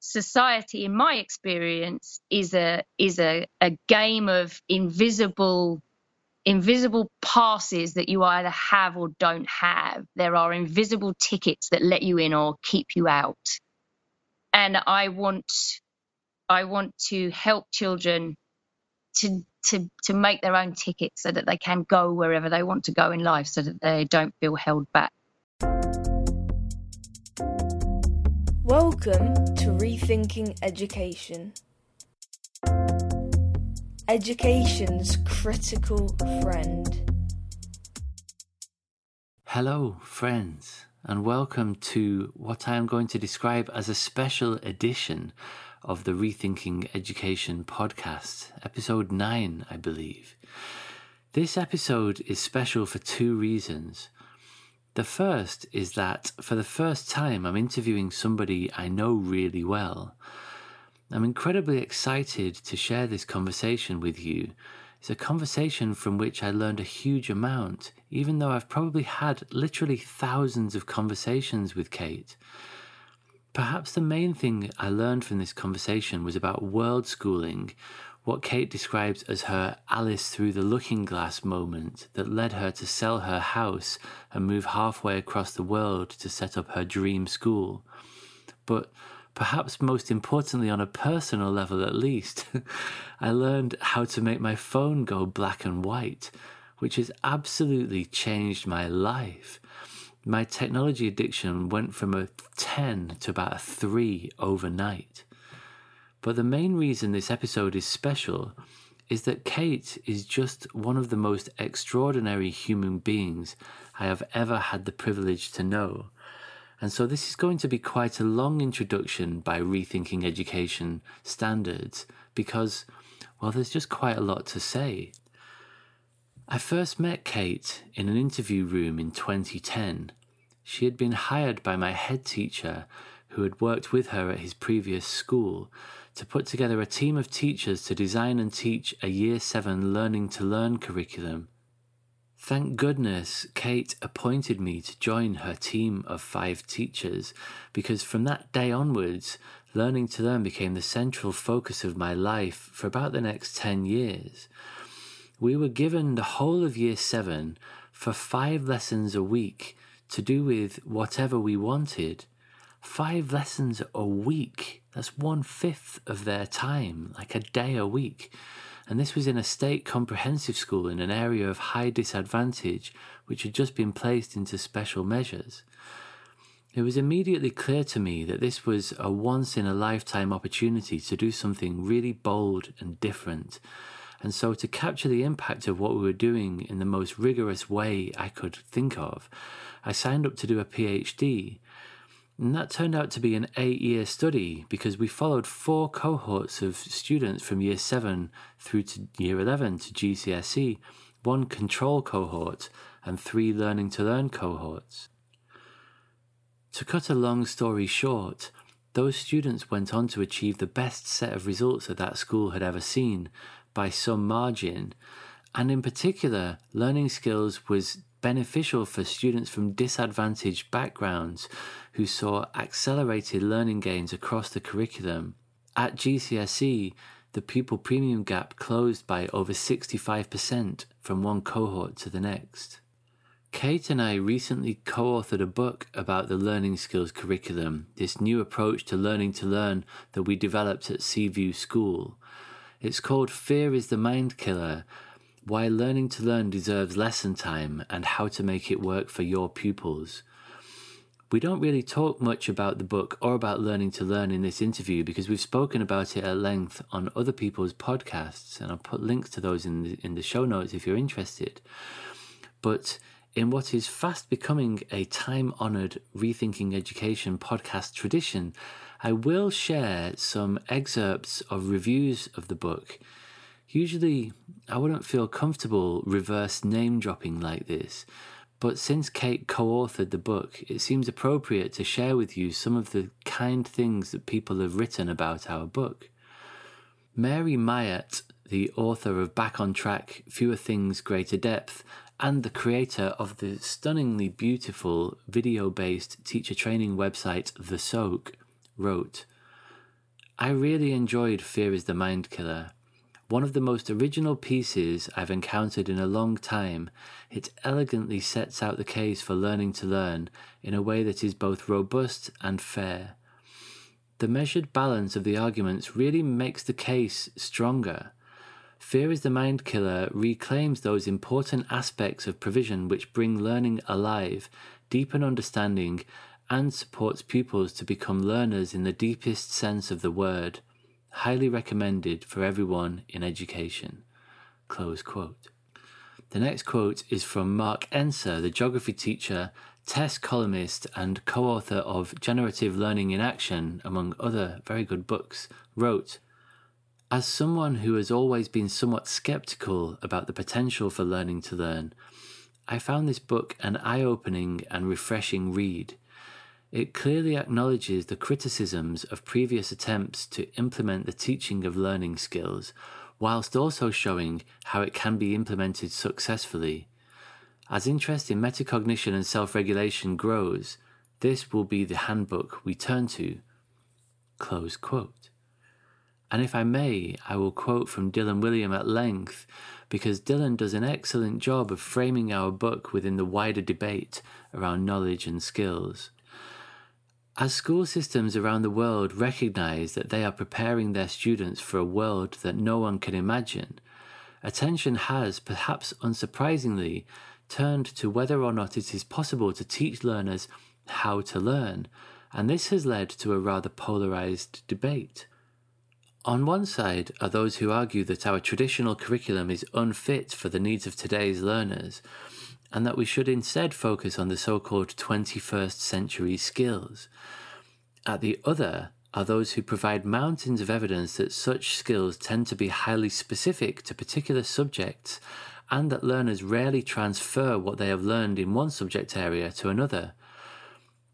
society, in my experience, is a is a, a game of invisible invisible passes that you either have or don't have. There are invisible tickets that let you in or keep you out. And I want I want to help children to to to make their own tickets so that they can go wherever they want to go in life so that they don't feel held back. Welcome to Rethinking Education. Education's critical friend. Hello, friends, and welcome to what I am going to describe as a special edition of the Rethinking Education podcast, episode 9, I believe. This episode is special for two reasons. The first is that for the first time, I'm interviewing somebody I know really well. I'm incredibly excited to share this conversation with you. It's a conversation from which I learned a huge amount, even though I've probably had literally thousands of conversations with Kate. Perhaps the main thing I learned from this conversation was about world schooling, what Kate describes as her Alice through the looking glass moment that led her to sell her house and move halfway across the world to set up her dream school. But perhaps most importantly, on a personal level at least, I learned how to make my phone go black and white, which has absolutely changed my life. My technology addiction went from a 10 to about a 3 overnight. But the main reason this episode is special is that Kate is just one of the most extraordinary human beings I have ever had the privilege to know. And so this is going to be quite a long introduction by rethinking education standards because, well, there's just quite a lot to say. I first met Kate in an interview room in 2010. She had been hired by my head teacher, who had worked with her at his previous school, to put together a team of teachers to design and teach a Year 7 Learning to Learn curriculum. Thank goodness Kate appointed me to join her team of five teachers because from that day onwards, learning to learn became the central focus of my life for about the next 10 years. We were given the whole of Year 7 for five lessons a week to do with whatever we wanted. Five lessons a week. That's one fifth of their time, like a day a week. And this was in a state comprehensive school in an area of high disadvantage, which had just been placed into special measures. It was immediately clear to me that this was a once in a lifetime opportunity to do something really bold and different. And so, to capture the impact of what we were doing in the most rigorous way I could think of, I signed up to do a PhD and that turned out to be an eight year study because we followed four cohorts of students from year 7 through to year 11 to GCSE, one control cohort, and three learning to learn cohorts. To cut a long story short, those students went on to achieve the best set of results that that school had ever seen by some margin. And in particular, learning skills was beneficial for students from disadvantaged backgrounds who saw accelerated learning gains across the curriculum. At GCSE, the pupil premium gap closed by over 65% from one cohort to the next. Kate and I recently co authored a book about the learning skills curriculum, this new approach to learning to learn that we developed at Seaview School. It's called Fear is the Mind Killer Why Learning to Learn Deserves Lesson Time and How to Make It Work for Your Pupils. We don't really talk much about the book or about learning to learn in this interview because we've spoken about it at length on other people's podcasts, and I'll put links to those in the, in the show notes if you're interested. But in what is fast becoming a time honored Rethinking Education podcast tradition, I will share some excerpts of reviews of the book. Usually, I wouldn't feel comfortable reverse name dropping like this, but since Kate co authored the book, it seems appropriate to share with you some of the kind things that people have written about our book. Mary Myatt, the author of Back on Track, Fewer Things, Greater Depth, and the creator of the stunningly beautiful video based teacher training website The Soak, wrote I really enjoyed Fear is the Mind Killer. One of the most original pieces I've encountered in a long time, it elegantly sets out the case for learning to learn in a way that is both robust and fair. The measured balance of the arguments really makes the case stronger. Fear is the Mind Killer reclaims those important aspects of provision which bring learning alive, deepen understanding, and supports pupils to become learners in the deepest sense of the word. Highly recommended for everyone in education. Close quote. The next quote is from Mark Enser, the geography teacher, TES columnist, and co author of Generative Learning in Action, among other very good books, wrote As someone who has always been somewhat skeptical about the potential for learning to learn, I found this book an eye opening and refreshing read. It clearly acknowledges the criticisms of previous attempts to implement the teaching of learning skills, whilst also showing how it can be implemented successfully. As interest in metacognition and self regulation grows, this will be the handbook we turn to. Close quote. And if I may, I will quote from Dylan Wiliam at length, because Dylan does an excellent job of framing our book within the wider debate around knowledge and skills. As school systems around the world recognize that they are preparing their students for a world that no one can imagine, attention has, perhaps unsurprisingly, turned to whether or not it is possible to teach learners how to learn, and this has led to a rather polarized debate. On one side are those who argue that our traditional curriculum is unfit for the needs of today's learners, and that we should instead focus on the so called 21st century skills. At the other are those who provide mountains of evidence that such skills tend to be highly specific to particular subjects and that learners rarely transfer what they have learned in one subject area to another.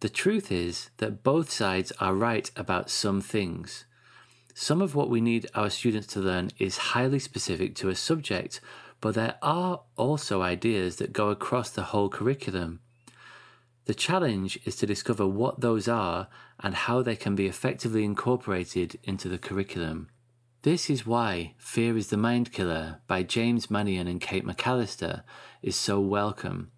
The truth is that both sides are right about some things. Some of what we need our students to learn is highly specific to a subject, but there are also ideas that go across the whole curriculum. The challenge is to discover what those are and how they can be effectively incorporated into the curriculum. This is why Fear is the Mind Killer by James Mannion and Kate McAllister is so welcome.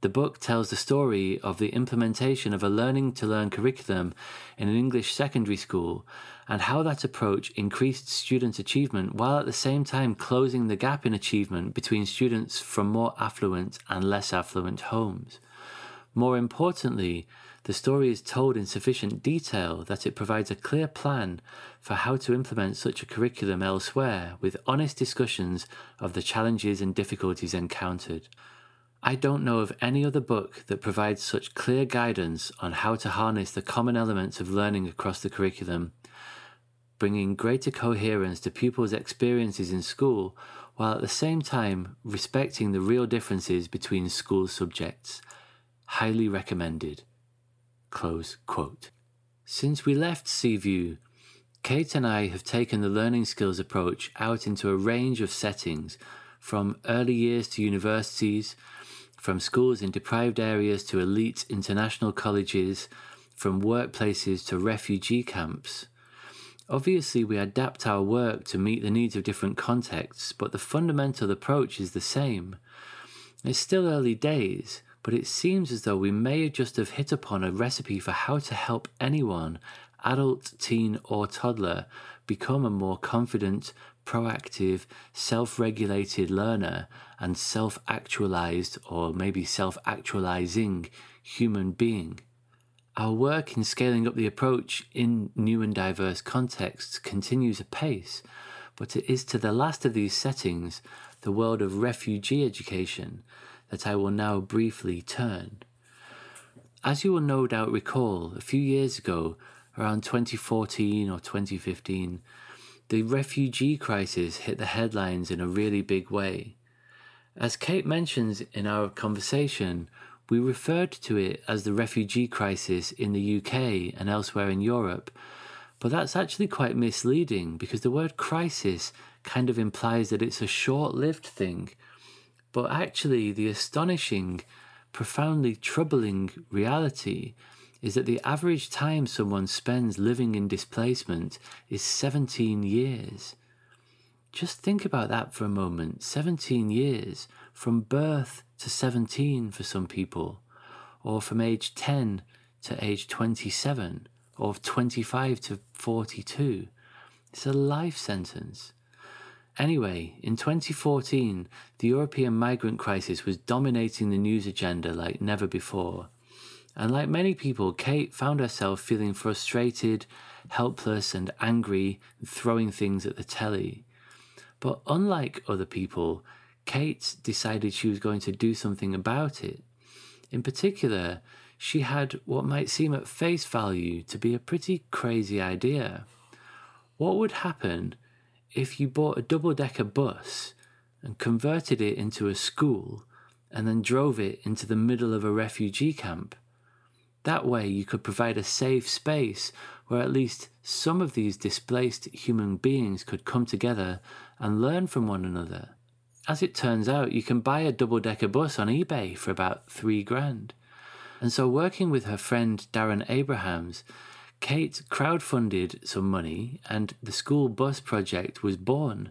The book tells the story of the implementation of a learning to learn curriculum in an English secondary school and how that approach increased student achievement while at the same time closing the gap in achievement between students from more affluent and less affluent homes. More importantly, the story is told in sufficient detail that it provides a clear plan for how to implement such a curriculum elsewhere with honest discussions of the challenges and difficulties encountered. I don't know of any other book that provides such clear guidance on how to harness the common elements of learning across the curriculum, bringing greater coherence to pupils' experiences in school while at the same time respecting the real differences between school subjects. Highly recommended. Close quote. Since we left Seaview, Kate and I have taken the learning skills approach out into a range of settings, from early years to universities, from schools in deprived areas to elite international colleges, from workplaces to refugee camps. Obviously, we adapt our work to meet the needs of different contexts, but the fundamental approach is the same. It's still early days, but it seems as though we may just have hit upon a recipe for how to help anyone, adult, teen, or toddler, become a more confident, proactive, self regulated learner and self actualized or maybe self actualizing human being. Our work in scaling up the approach in new and diverse contexts continues apace, but it is to the last of these settings, the world of refugee education, that I will now briefly turn. As you will no doubt recall, a few years ago, around 2014 or 2015, the refugee crisis hit the headlines in a really big way. As Kate mentions in our conversation, we referred to it as the refugee crisis in the UK and elsewhere in Europe, but that's actually quite misleading because the word crisis kind of implies that it's a short lived thing. But actually, the astonishing, profoundly troubling reality is that the average time someone spends living in displacement is 17 years. Just think about that for a moment 17 years, from birth to 17 for some people, or from age 10 to age 27, or 25 to 42. It's a life sentence. Anyway, in 2014, the European migrant crisis was dominating the news agenda like never before. And like many people, Kate found herself feeling frustrated, helpless, and angry, and throwing things at the telly. But unlike other people, Kate decided she was going to do something about it. In particular, she had what might seem at face value to be a pretty crazy idea. What would happen if you bought a double decker bus and converted it into a school and then drove it into the middle of a refugee camp? That way, you could provide a safe space where at least some of these displaced human beings could come together and learn from one another. As it turns out, you can buy a double decker bus on eBay for about three grand. And so, working with her friend Darren Abrahams, Kate crowdfunded some money and the school bus project was born.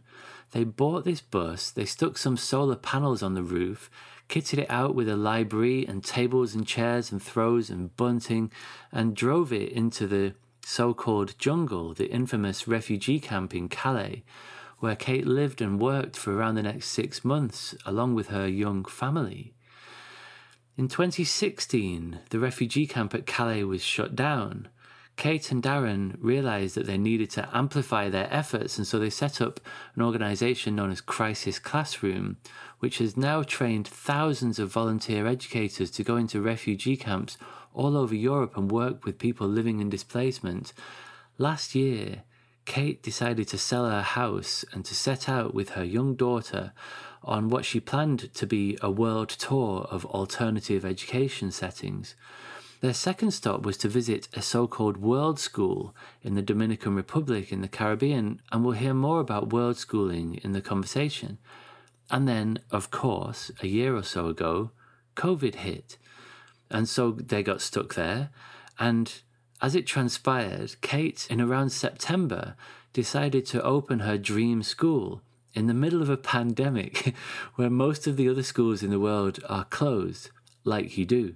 They bought this bus, they stuck some solar panels on the roof, kitted it out with a library and tables and chairs and throws and bunting, and drove it into the so called jungle, the infamous refugee camp in Calais, where Kate lived and worked for around the next six months, along with her young family. In 2016, the refugee camp at Calais was shut down. Kate and Darren realized that they needed to amplify their efforts, and so they set up an organization known as Crisis Classroom, which has now trained thousands of volunteer educators to go into refugee camps all over Europe and work with people living in displacement. Last year, Kate decided to sell her house and to set out with her young daughter on what she planned to be a world tour of alternative education settings. Their second stop was to visit a so called world school in the Dominican Republic in the Caribbean, and we'll hear more about world schooling in the conversation. And then, of course, a year or so ago, COVID hit. And so they got stuck there. And as it transpired, Kate, in around September, decided to open her dream school in the middle of a pandemic where most of the other schools in the world are closed, like you do.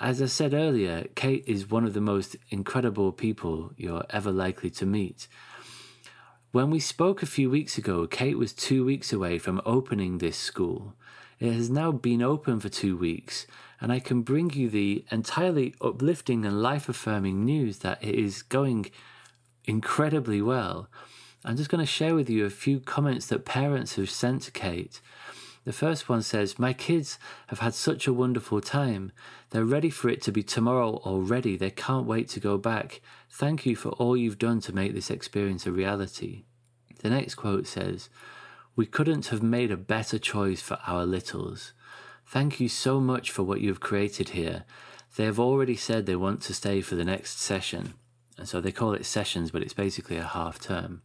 As I said earlier, Kate is one of the most incredible people you're ever likely to meet. When we spoke a few weeks ago, Kate was two weeks away from opening this school. It has now been open for two weeks, and I can bring you the entirely uplifting and life affirming news that it is going incredibly well. I'm just going to share with you a few comments that parents have sent to Kate the first one says, My kids have had such a wonderful time. They're ready for it to be tomorrow already. They can't wait to go back. Thank you for all you've done to make this experience a reality. The next quote says, We couldn't have made a better choice for our littles. Thank you so much for what you've created here. They have already said they want to stay for the next session. And so they call it sessions, but it's basically a half term.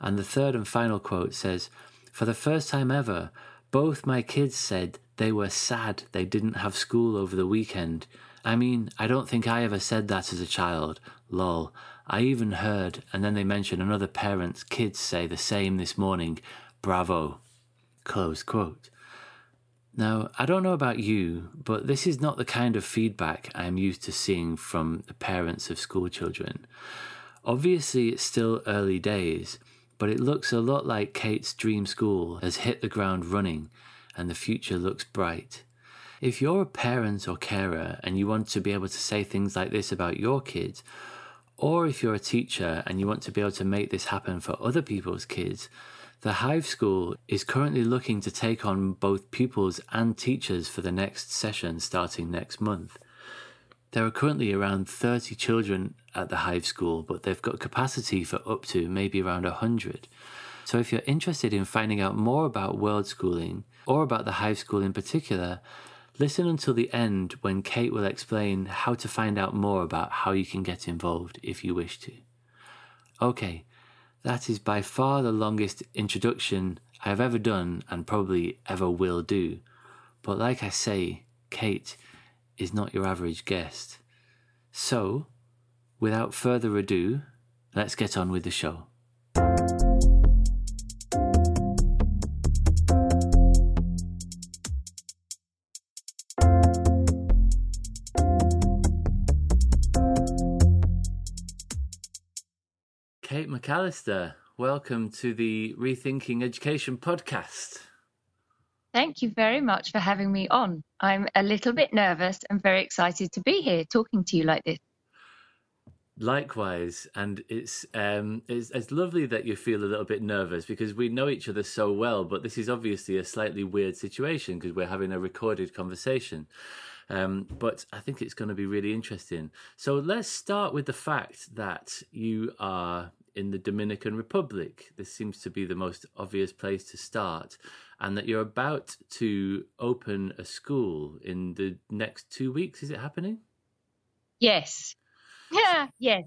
And the third and final quote says, For the first time ever, both my kids said they were sad they didn't have school over the weekend. I mean, I don't think I ever said that as a child. Lol. I even heard, and then they mentioned another parent's kids say the same this morning. Bravo. Close quote. Now, I don't know about you, but this is not the kind of feedback I am used to seeing from the parents of school children. Obviously, it's still early days, but it looks a lot like Kate's dream school has hit the ground running and the future looks bright. If you're a parent or carer and you want to be able to say things like this about your kids, or if you're a teacher and you want to be able to make this happen for other people's kids, the Hive School is currently looking to take on both pupils and teachers for the next session starting next month. There are currently around 30 children at the Hive School, but they've got capacity for up to maybe around 100. So if you're interested in finding out more about world schooling, or about the Hive School in particular, listen until the end when Kate will explain how to find out more about how you can get involved if you wish to. Okay, that is by far the longest introduction I have ever done and probably ever will do. But like I say, Kate is not your average guest. So, without further ado, let's get on with the show. Kate McAllister, welcome to the Rethinking Education podcast. Thank you very much for having me on. I'm a little bit nervous and very excited to be here talking to you like this. Likewise, and it's um, it's it's lovely that you feel a little bit nervous because we know each other so well. But this is obviously a slightly weird situation because we're having a recorded conversation. Um, but I think it's going to be really interesting. So let's start with the fact that you are in the Dominican Republic. This seems to be the most obvious place to start, and that you're about to open a school in the next two weeks. Is it happening? Yes. Yeah, yes.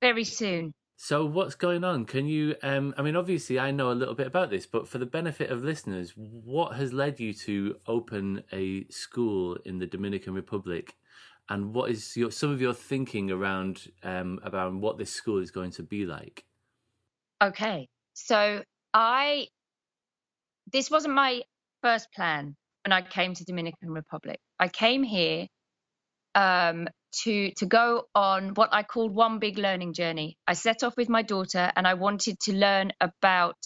Very soon. So what's going on? Can you? Um, I mean, obviously, I know a little bit about this, but for the benefit of listeners, what has led you to open a school in the Dominican Republic, and what is your some of your thinking around um, about what this school is going to be like? Okay. So I this wasn't my first plan when I came to Dominican Republic. I came here um, to to go on what I called one big learning journey. I set off with my daughter and I wanted to learn about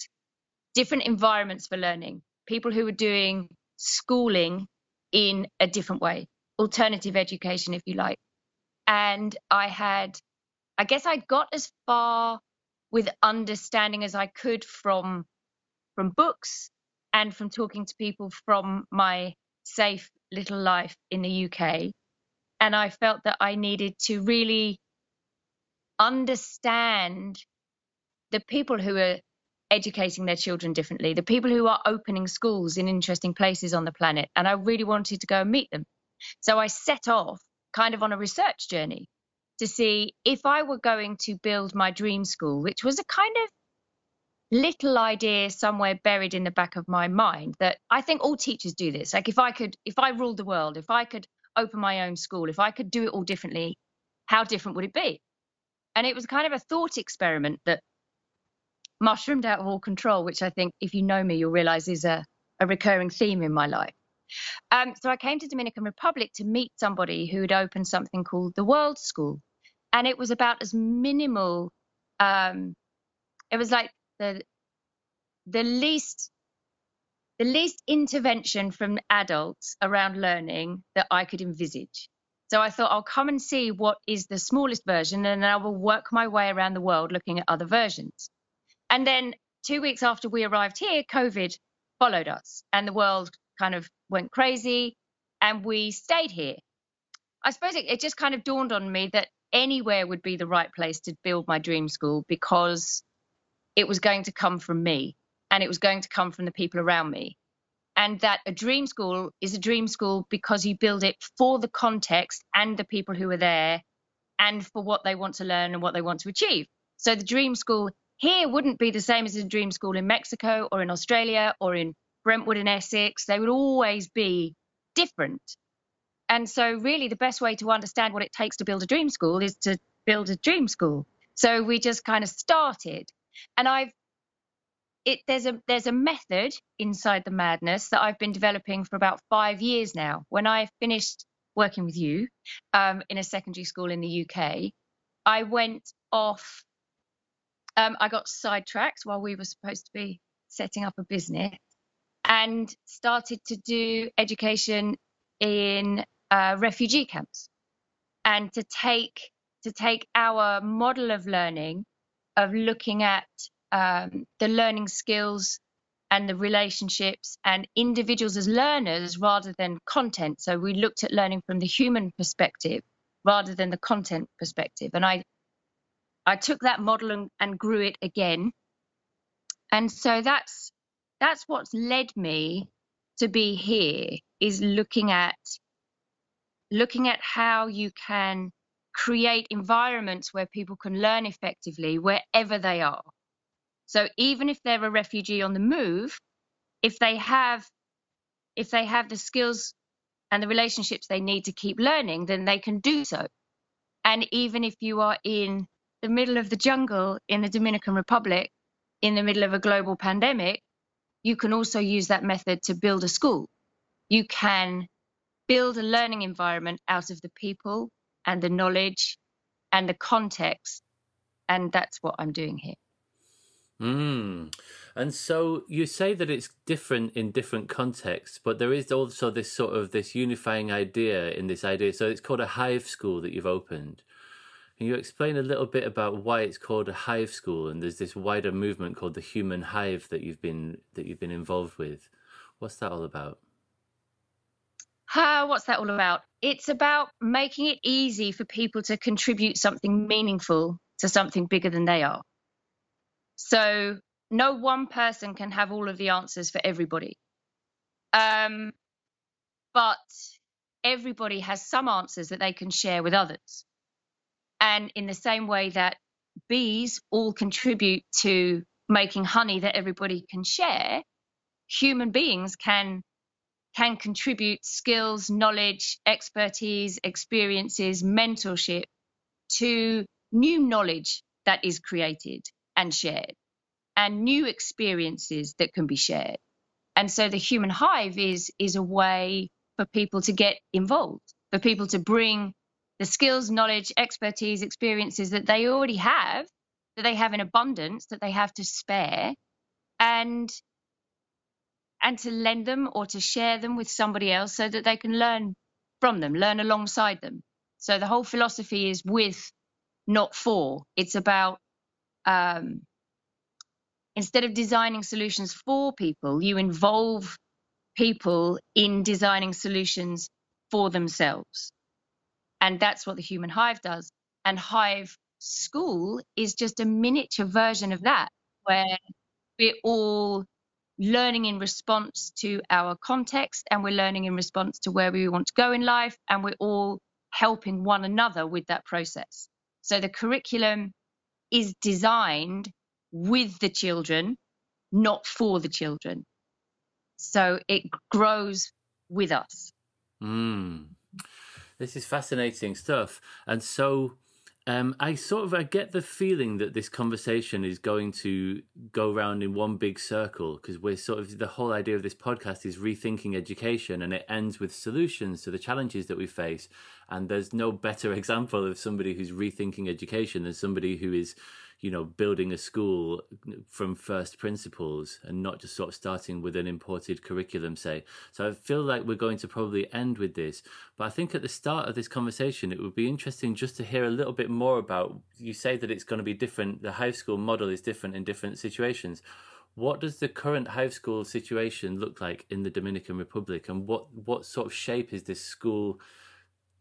different environments for learning, people who were doing schooling in a different way, alternative education, if you like. And I had, I guess I got as far with understanding as I could from from books and from talking to people from my safe little life in the UK. And I felt that I needed to really understand the people who are educating their children differently, the people who are opening schools in interesting places on the planet. And I really wanted to go and meet them. So I set off kind of on a research journey to see if I were going to build my dream school, which was a kind of little idea somewhere buried in the back of my mind that I think all teachers do this. Like if I could, if I ruled the world, if I could open my own school, if I could do it all differently, how different would it be? And it was kind of a thought experiment that mushroomed out of all control, which I think if you know me, you'll realize is a, a recurring theme in my life. Um, so I came to Dominican Republic to meet somebody who had opened something called the World School, and it was about as minimal. Um, it was like the the least the least intervention from adults around learning that I could envisage. So I thought I'll come and see what is the smallest version, and then I will work my way around the world looking at other versions. And then two weeks after we arrived here, COVID followed us, and the world kind of went crazy, and we stayed here. I suppose it, it just kind of dawned on me that anywhere would be the right place to build my dream school because it was going to come from me and it was going to come from the people around me. And that a dream school is a dream school because you build it for the context and the people who are there and for what they want to learn and what they want to achieve. So the dream school here wouldn't be the same as a dream school in Mexico or in Australia or in Brentwood in Essex. They would always be different. And so, really, the best way to understand what it takes to build a dream school is to build a dream school. So we just kind of started, and I've it there's a there's a method inside the madness that I've been developing for about five years now. When I finished working with you um, in a secondary school in the UK, I went off. Um, I got sidetracked while we were supposed to be setting up a business, and started to do education in uh, refugee camps and to take to take our model of learning of looking at um, the learning skills and the relationships and individuals as learners rather than content. So we looked at learning from the human perspective rather than the content perspective. And i i took that model and, and grew it again. And so that's that's what's led me to be here is looking at looking at how you can create environments where people can learn effectively wherever they are. So even if they're a refugee on the move, if they have if they have the skills and the relationships they need to keep learning, then they can do so. And even if you are in the middle of the jungle in the Dominican Republic, in the middle of a global pandemic, you can also use that method to build a school. You can build a learning environment out of the people and the knowledge and the context. And that's what I'm doing here. Mm. And so you say that it's different in different contexts, but there is also this sort of this unifying idea in this idea. So it's called a hive school that you've opened. Can you explain a little bit about why it's called a hive school and there's this wider movement called the human hive that you've been that you've been involved with? What's that all about? Uh, what's that all about? It's about making it easy for people to contribute something meaningful to something bigger than they are. So no one person can have all of the answers for everybody. Um, but everybody has some answers that they can share with others. And in the same way that bees all contribute to making honey that everybody can share, human beings can can contribute skills, knowledge, expertise, experiences, mentorship to new knowledge that is created and shared and new experiences that can be shared. And so the human hive is is a way for people to get involved, for people to bring the skills, knowledge, expertise, experiences that they already have, that they have in abundance, that they have to spare, and and to lend them or to share them with somebody else so that they can learn from them, learn alongside them. So the whole philosophy is with, not for. It's about um, instead of designing solutions for people, you involve people in designing solutions for themselves. And that's what the human hive does. And Hive School is just a miniature version of that, where we're all learning in response to our context and we're learning in response to where we want to go in life. And we're all helping one another with that process. So the curriculum is designed with the children, not for the children. So it grows with us. Mm. This is fascinating stuff. And so um, I sort of I get the feeling that this conversation is going to go round in one big circle because we're sort of the whole idea of this podcast is rethinking education and it ends with solutions to the challenges that we face. And there's no better example of somebody who's rethinking education than somebody who is you know, building a school from first principles and not just sort of starting with an imported curriculum, say. So I feel like we're going to probably end with this. But I think at the start of this conversation, it would be interesting just to hear a little bit more about you say that it's going to be different. The Hive School model is different in different situations. What does the current Hive School situation look like in the Dominican Republic? And what, what sort of shape is this school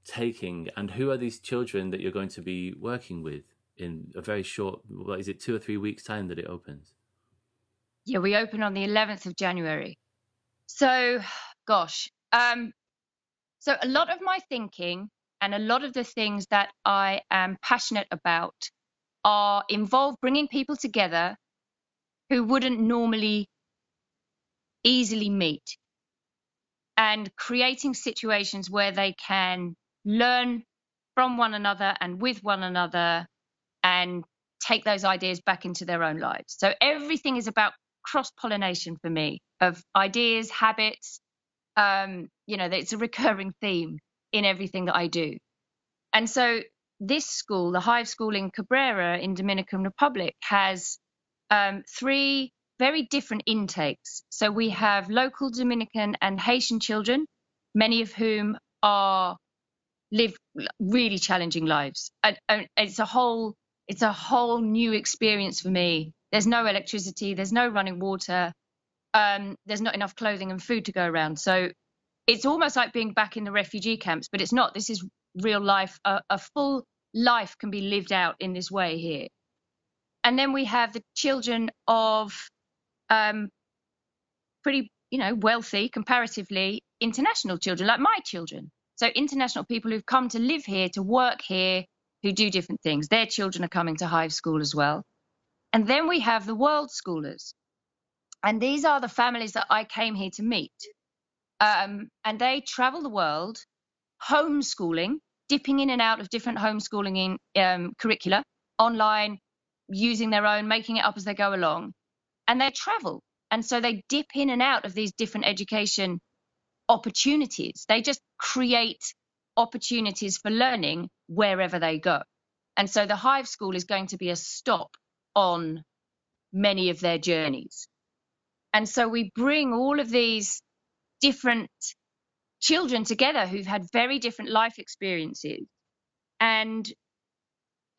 taking? And who are these children that you're going to be working with? In a very short, what is it, two or three weeks' time that it opens? Yeah, we open on the 11th of January. So, gosh, um, so a lot of my thinking and a lot of the things that I am passionate about are involve bringing people together who wouldn't normally easily meet and creating situations where they can learn from one another and with one another and take those ideas back into their own lives. So everything is about cross pollination for me of ideas, habits. Um, you know, it's a recurring theme in everything that I do. And so this school, the Hive School in Cabrera in Dominican Republic, has um, three very different intakes. So we have local Dominican and Haitian children, many of whom are live really challenging lives. And, and it's a whole it's a whole new experience for me. There's no electricity, there's no running water, um, there's not enough clothing and food to go around. So it's almost like being back in the refugee camps, but it's not. This is real life. A, a full life can be lived out in this way here. And then we have the children of um, pretty, you know, wealthy, comparatively international children, like my children. So international people who've come to live here, to work here, who do different things. Their children are coming to Hive School as well. And then we have the world schoolers. And these are the families that I came here to meet. Um, and they travel the world homeschooling dipping in and out of different homeschooling um, curricula, online, using their own, making it up as they go along, and they travel. And so they dip in and out of these different education opportunities. They just create opportunities for learning wherever they go. And so the Hive School is going to be a stop on many of their journeys. And so we bring all of these different children together who've had very different life experiences and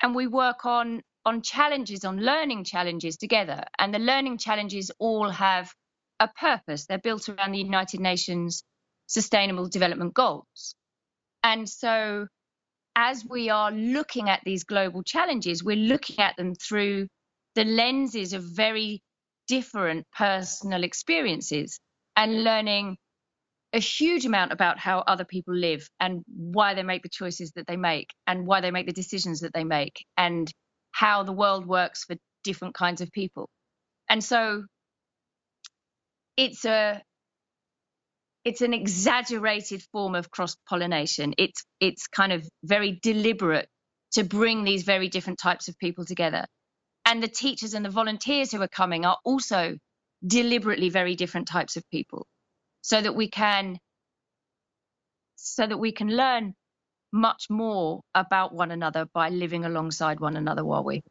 and we work on on challenges on learning challenges together and the learning challenges all have a purpose they're built around the united nations sustainable development goals and so as we are looking at these global challenges we're looking at them through the lenses of very different personal experiences and learning a huge amount about how other people live and why they make the choices that they make and why they make the decisions that they make and how the world works for different kinds of people. And so it's a it's an exaggerated form of cross pollination. It's it's kind of very deliberate to bring these very different types of people together. And the teachers and the volunteers who are coming are also deliberately very different types of people so that we can so that we can learn much more about one another by living alongside one another while we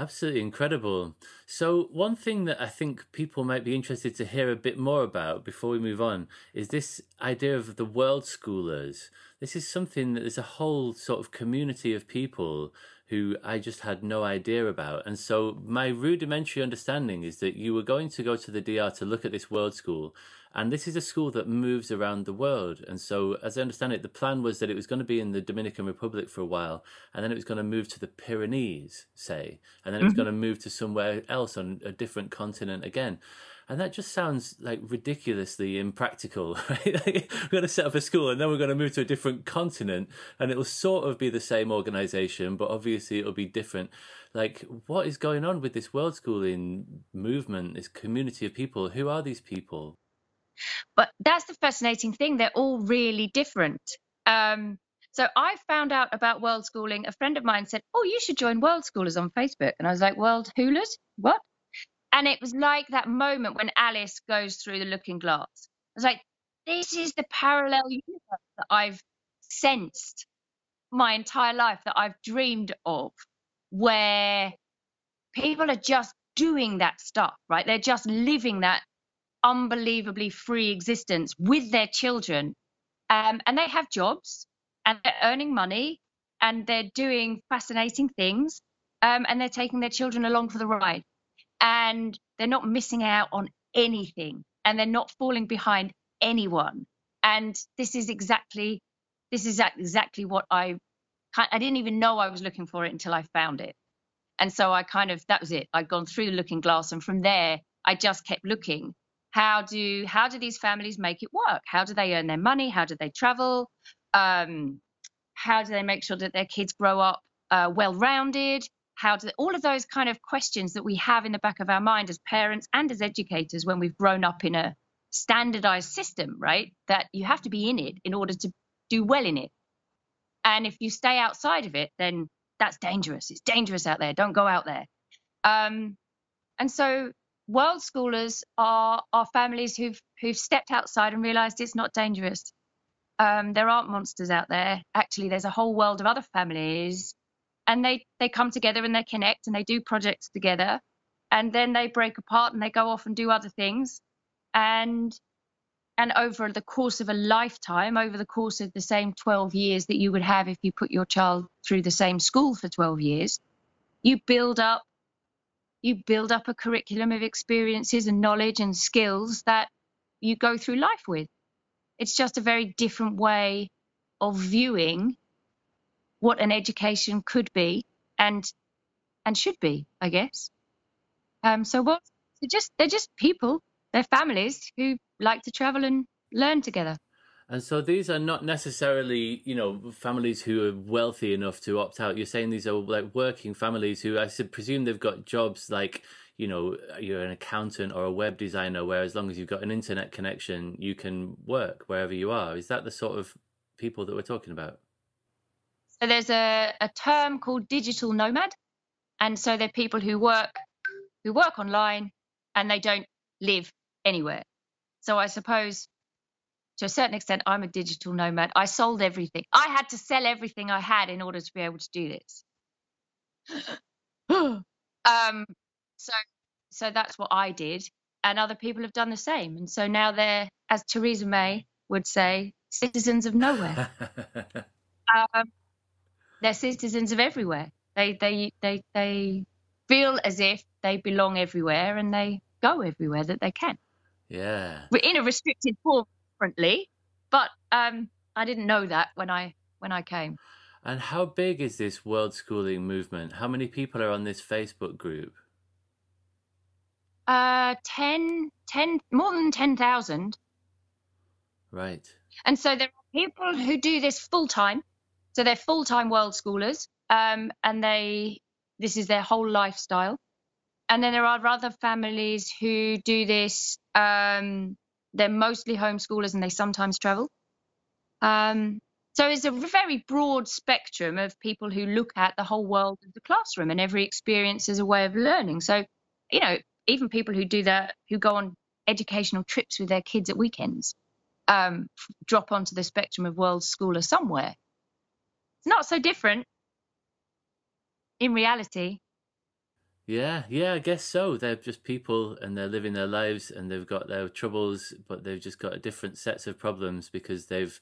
Absolutely incredible. So, one thing that I think people might be interested to hear a bit more about before we move on is this idea of the world schoolers. This is something that there's a whole sort of community of people who I just had no idea about. And so, my rudimentary understanding is that you were going to go to the DR to look at this world school and this is a school that moves around the world. And so, as I understand it, the plan was that it was going to be in the Dominican Republic for a while, and then it was going to move to the Pyrenees, say, and then it was mm-hmm. going to move to somewhere else on a different continent again. And that just sounds like ridiculously impractical, right? Like, we're going to set up a school and then we're going to move to a different continent and it'll sort of be the same organization, but obviously it'll be different. Like, what is going on with this world schooling movement, this community of people? Who are these people? But that's the fascinating thing. They're all really different. Um, so I found out about world schooling. A friend of mine said, Oh, you should join World Schoolers on Facebook. And I was like, World Hoolers? What? And it was like that moment when Alice goes through the looking glass. I was like, This is the parallel universe that I've sensed my entire life, that I've dreamed of, where people are just doing that stuff, right? They're just living that unbelievably free existence with their children. Um, and they have jobs and they're earning money and they're doing fascinating things um, and they're taking their children along for the ride. And they're not missing out on anything and they're not falling behind anyone. And this is exactly this is exactly what I I didn't even know I was looking for it until I found it. And so I kind of that was it. I'd gone through the looking glass and from there I just kept looking how do how do these families make it work? How do they earn their money? How do they travel? Um, how do they make sure that their kids grow up uh, well rounded how do all of those kind of questions that we have in the back of our mind as parents and as educators when we've grown up in a standardized system right that you have to be in it in order to do well in it. And if you stay outside of it then that's dangerous. It's dangerous out there. Don't go out there. Um, and so world schoolers are are families who've who've stepped outside and realised it's not dangerous. Um, there aren't monsters out there. Actually, there's a whole world of other families, and they they come together and they connect and they do projects together, and then they break apart and they go off and do other things, and and over the course of a lifetime, over the course of the same 12 years that you would have if you put your child through the same school for 12 years, you build up you build up a curriculum of experiences and knowledge and skills that you go through life with. It's just a very different way of viewing what an education could be and and should be, I guess. Um, so what? They're just they're just people. They're families who like to travel and learn together. And so these are not necessarily, you know, families who are wealthy enough to opt out. You're saying these are like working families who I presume they've got jobs like, you know, you're an accountant or a web designer, where as long as you've got an internet connection, you can work wherever you are. Is that the sort of people that we're talking about? So there's a, a term called digital nomad, and so they're people who work who work online and they don't live anywhere. So I suppose to a certain extent, I'm a digital nomad. I sold everything. I had to sell everything I had in order to be able to do this. um, so, so that's what I did, and other people have done the same. And so now they're, as Theresa May would say, citizens of nowhere. um, they're citizens of everywhere. They, they, they, they feel as if they belong everywhere, and they go everywhere that they can. Yeah. In a restricted form, differently, but um, I didn't know that when I when I came. And how big is this world schooling movement? How many people are on this Facebook group? Uh, 10, 10 more than 10,000. Right. And so there are people who do this full time. So they're full time world schoolers. Um, and they, this is their whole lifestyle. And then there are other families who do this. Um, they're mostly homeschoolers and they sometimes travel. Um, so it's a very broad spectrum of people who look at the whole world of the classroom and every experience as a way of learning. So, you know, even people who do that, who go on educational trips with their kids at weekends, um, drop onto the spectrum of world schooler somewhere. It's not so different in reality. Yeah, yeah, I guess so. They're just people and they're living their lives and they've got their troubles, but they've just got a different sets of problems because they've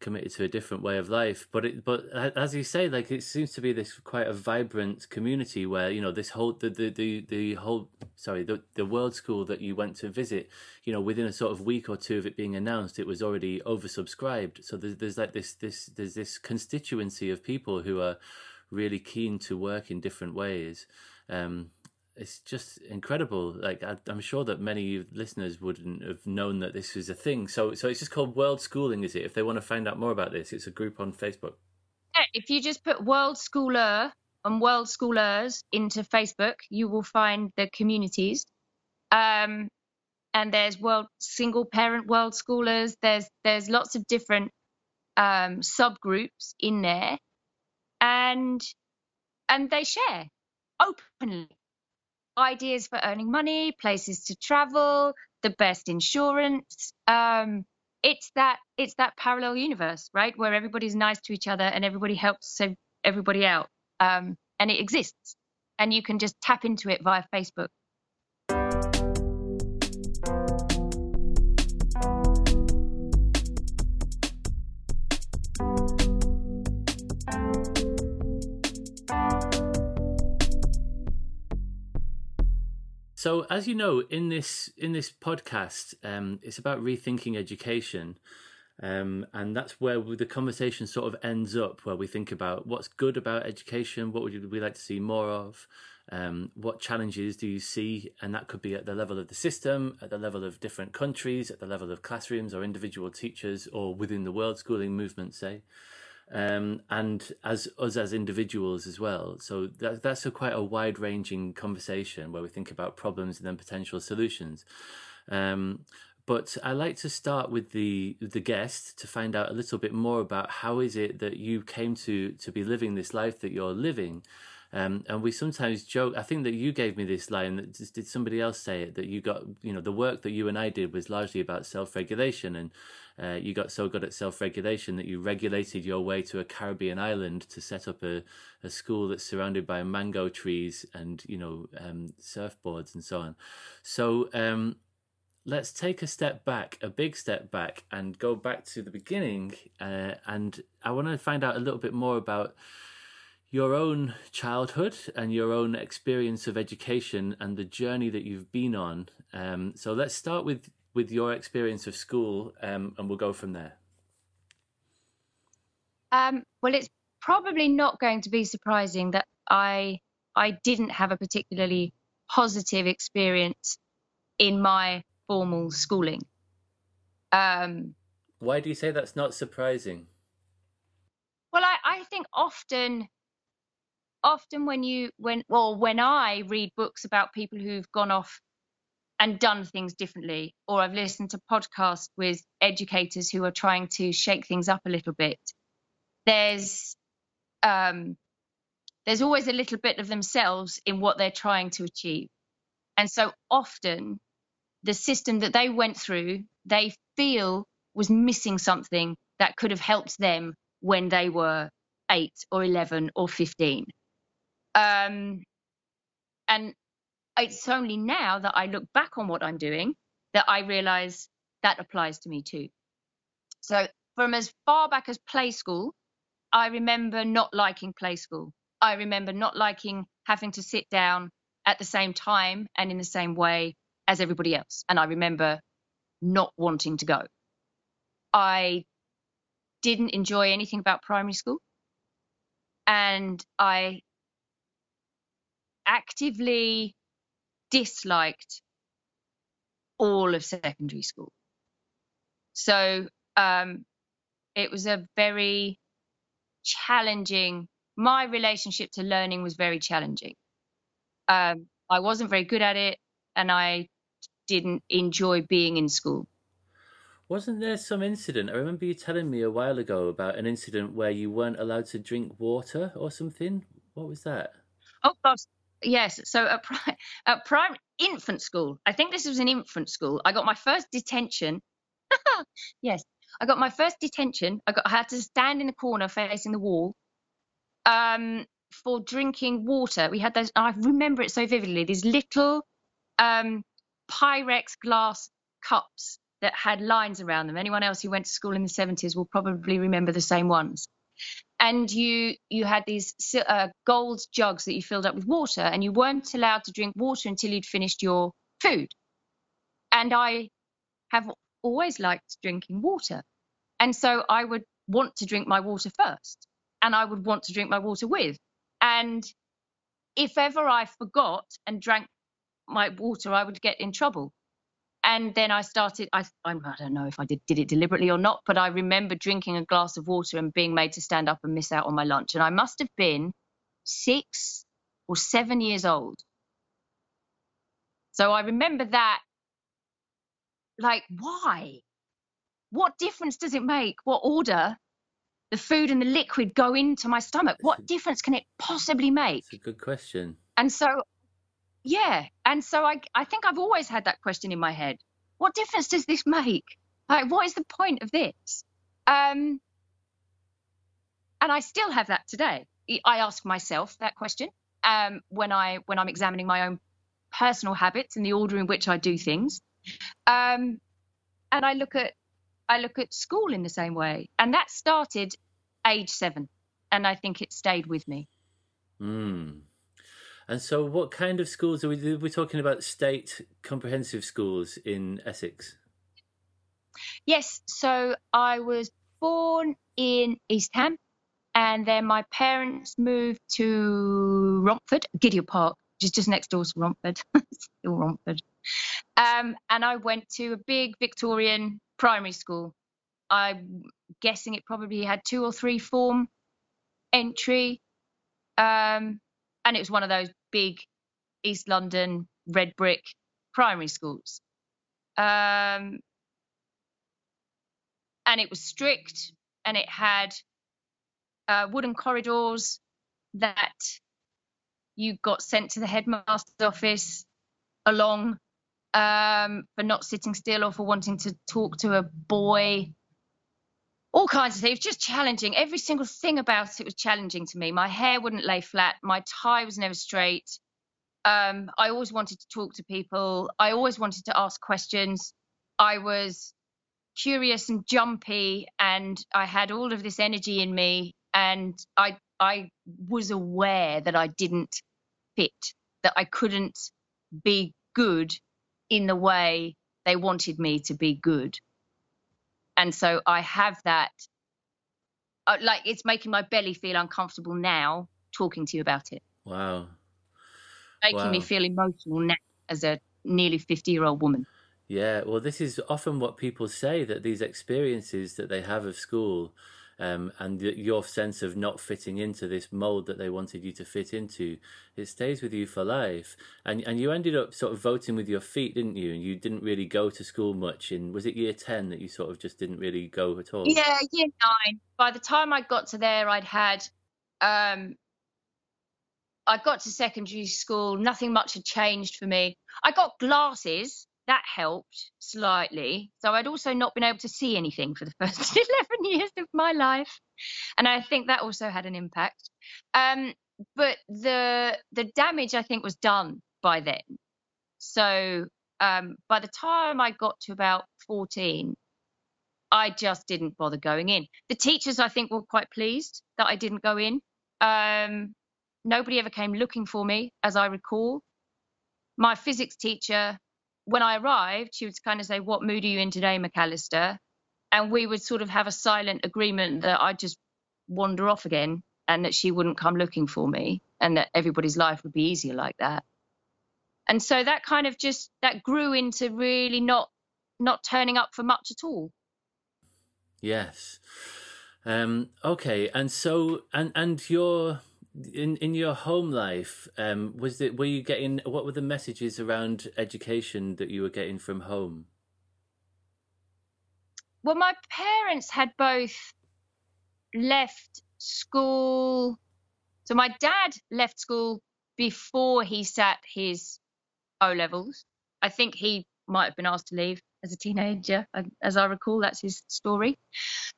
committed to a different way of life. But it, but as you say, like it seems to be this quite a vibrant community where you know this whole the the the, the whole sorry the the world school that you went to visit, you know, within a sort of week or two of it being announced, it was already oversubscribed. So there's there's like this this there's this constituency of people who are really keen to work in different ways. Um, it's just incredible. Like I, am sure that many listeners wouldn't have known that this was a thing. So, so it's just called World Schooling, is it? If they want to find out more about this, it's a group on Facebook. Yeah, if you just put World Schooler and World Schoolers into Facebook, you will find the communities. Um, and there's world single parent world schoolers. There's there's lots of different um, subgroups in there, and and they share openly ideas for earning money, places to travel, the best insurance. Um, it's that it's that parallel universe, right, where everybody's nice to each other and everybody helps everybody out, um, and it exists, and you can just tap into it via Facebook. So, as you know, in this in this podcast, um, it's about rethinking education, um, and that's where the conversation sort of ends up, where we think about what's good about education, what would we like to see more of, um, what challenges do you see, and that could be at the level of the system, at the level of different countries, at the level of classrooms or individual teachers, or within the world schooling movement, say um, and as us as individuals as well. So that, that's a quite a wide ranging conversation where we think about problems and then potential solutions. Um, but I like to start with the the guest to find out a little bit more about how is it that you came to to be living this life that you're living. Um, and we sometimes joke. I think that you gave me this line. That did somebody else say it? That you got, you know, the work that you and I did was largely about self-regulation, and uh, you got so good at self regulation that you regulated your way to a Caribbean island to set up a, a school that's surrounded by mango trees and, you know, um, surfboards and so on. So, um, let's take a step back, a big step back, and go back to the beginning. Uh, and I want to find out a little bit more about your own childhood and your own experience of education and the journey that you've been on. Um, so let's start with with your experience of school, um, and we'll go from there. Um, well, it's probably not going to be surprising that I I didn't have a particularly positive experience in my formal schooling. Um, Why do you say that's not surprising? Well, I, I think often often when you when well when I read books about people who've gone off and done things differently, or I've listened to podcasts with educators who are trying to shake things up a little bit. There's um, there's always a little bit of themselves in what they're trying to achieve. And so often the system that they went through, they feel was missing something that could have helped them when they were eight or 11 or 15. Um, and it's only now that I look back on what I'm doing that I realize that applies to me too. So, from as far back as play school, I remember not liking play school. I remember not liking having to sit down at the same time and in the same way as everybody else. And I remember not wanting to go. I didn't enjoy anything about primary school. And I actively disliked all of secondary school. So um, it was a very challenging. My relationship to learning was very challenging. Um, I wasn't very good at it, and I didn't enjoy being in school. Wasn't there some incident? I remember you telling me a while ago about an incident where you weren't allowed to drink water or something. What was that? Oh gosh, yes. So at, pri- at prime infant school, I think this was an infant school. I got my first detention. yes, I got my first detention. I got I had to stand in the corner facing the wall. Um, for drinking water. We had those. I remember it so vividly. These little um, Pyrex glass cups that had lines around them. Anyone else who went to school in the 70s will probably remember the same ones. And you you had these uh, gold jugs that you filled up with water, and you weren't allowed to drink water until you'd finished your food. And I have always liked drinking water, and so I would want to drink my water first, and I would want to drink my water with. And if ever I forgot and drank my water, I would get in trouble and then I started. I, I don't know if I did, did it deliberately or not, but I remember drinking a glass of water and being made to stand up and miss out on my lunch. And I must have been six or seven years old. So I remember that. Like, why? What difference does it make? What order the food and the liquid go into my stomach? What difference can it possibly make? It's a good question. And so yeah. And so I, I think I've always had that question in my head. What difference does this make? Like, what is the point of this? Um, and I still have that today. I ask myself that question um, when I when I'm examining my own personal habits and the order in which I do things. Um, and I look at I look at school in the same way, and that started age seven, and I think it stayed with me. Hmm. And so, what kind of schools are we? We're talking about state comprehensive schools in Essex. Yes. So I was born in East Ham, and then my parents moved to Romford, Gidea Park, which is just next door to Romford, still Romford. Um, and I went to a big Victorian primary school. I'm guessing it probably had two or three form entry. Um, and it was one of those big East London red brick primary schools. Um, and it was strict and it had uh, wooden corridors that you got sent to the headmaster's office along um, for not sitting still or for wanting to talk to a boy all kinds of things. Just challenging. Every single thing about it was challenging to me. My hair wouldn't lay flat. My tie was never straight. Um, I always wanted to talk to people. I always wanted to ask questions. I was curious and jumpy, and I had all of this energy in me. And I I was aware that I didn't fit, that I couldn't be good in the way they wanted me to be good and so I have that. Uh, like it's making my belly feel uncomfortable now talking to you about it. Wow. Making wow. me feel emotional now as a nearly 50 year old woman. Yeah, well, this is often what people say that these experiences that they have of school um, and your sense of not fitting into this mold that they wanted you to fit into, it stays with you for life. And and you ended up sort of voting with your feet, didn't you? And you didn't really go to school much. In was it year ten that you sort of just didn't really go at all? Yeah, year nine. By the time I got to there, I'd had um, I got to secondary school, nothing much had changed for me. I got glasses, that helped slightly. So I'd also not been able to see anything for the first 11 years of my life. And I think that also had an impact. Um, but the the damage I think was done by then. So um, by the time I got to about 14, I just didn't bother going in. The teachers, I think, were quite pleased that I didn't go in. Um, nobody ever came looking for me, as I recall. My physics teacher, when I arrived, she would kind of say, What mood are you in today, McAllister? And we would sort of have a silent agreement that I'd just wander off again and that she wouldn't come looking for me and that everybody's life would be easier like that. And so that kind of just that grew into really not not turning up for much at all. Yes. Um, okay, and so and and your in in your home life, um, was it were you getting what were the messages around education that you were getting from home? Well, my parents had both left school. So my dad left school before he sat his O levels. I think he might have been asked to leave as a teenager, as I recall. That's his story.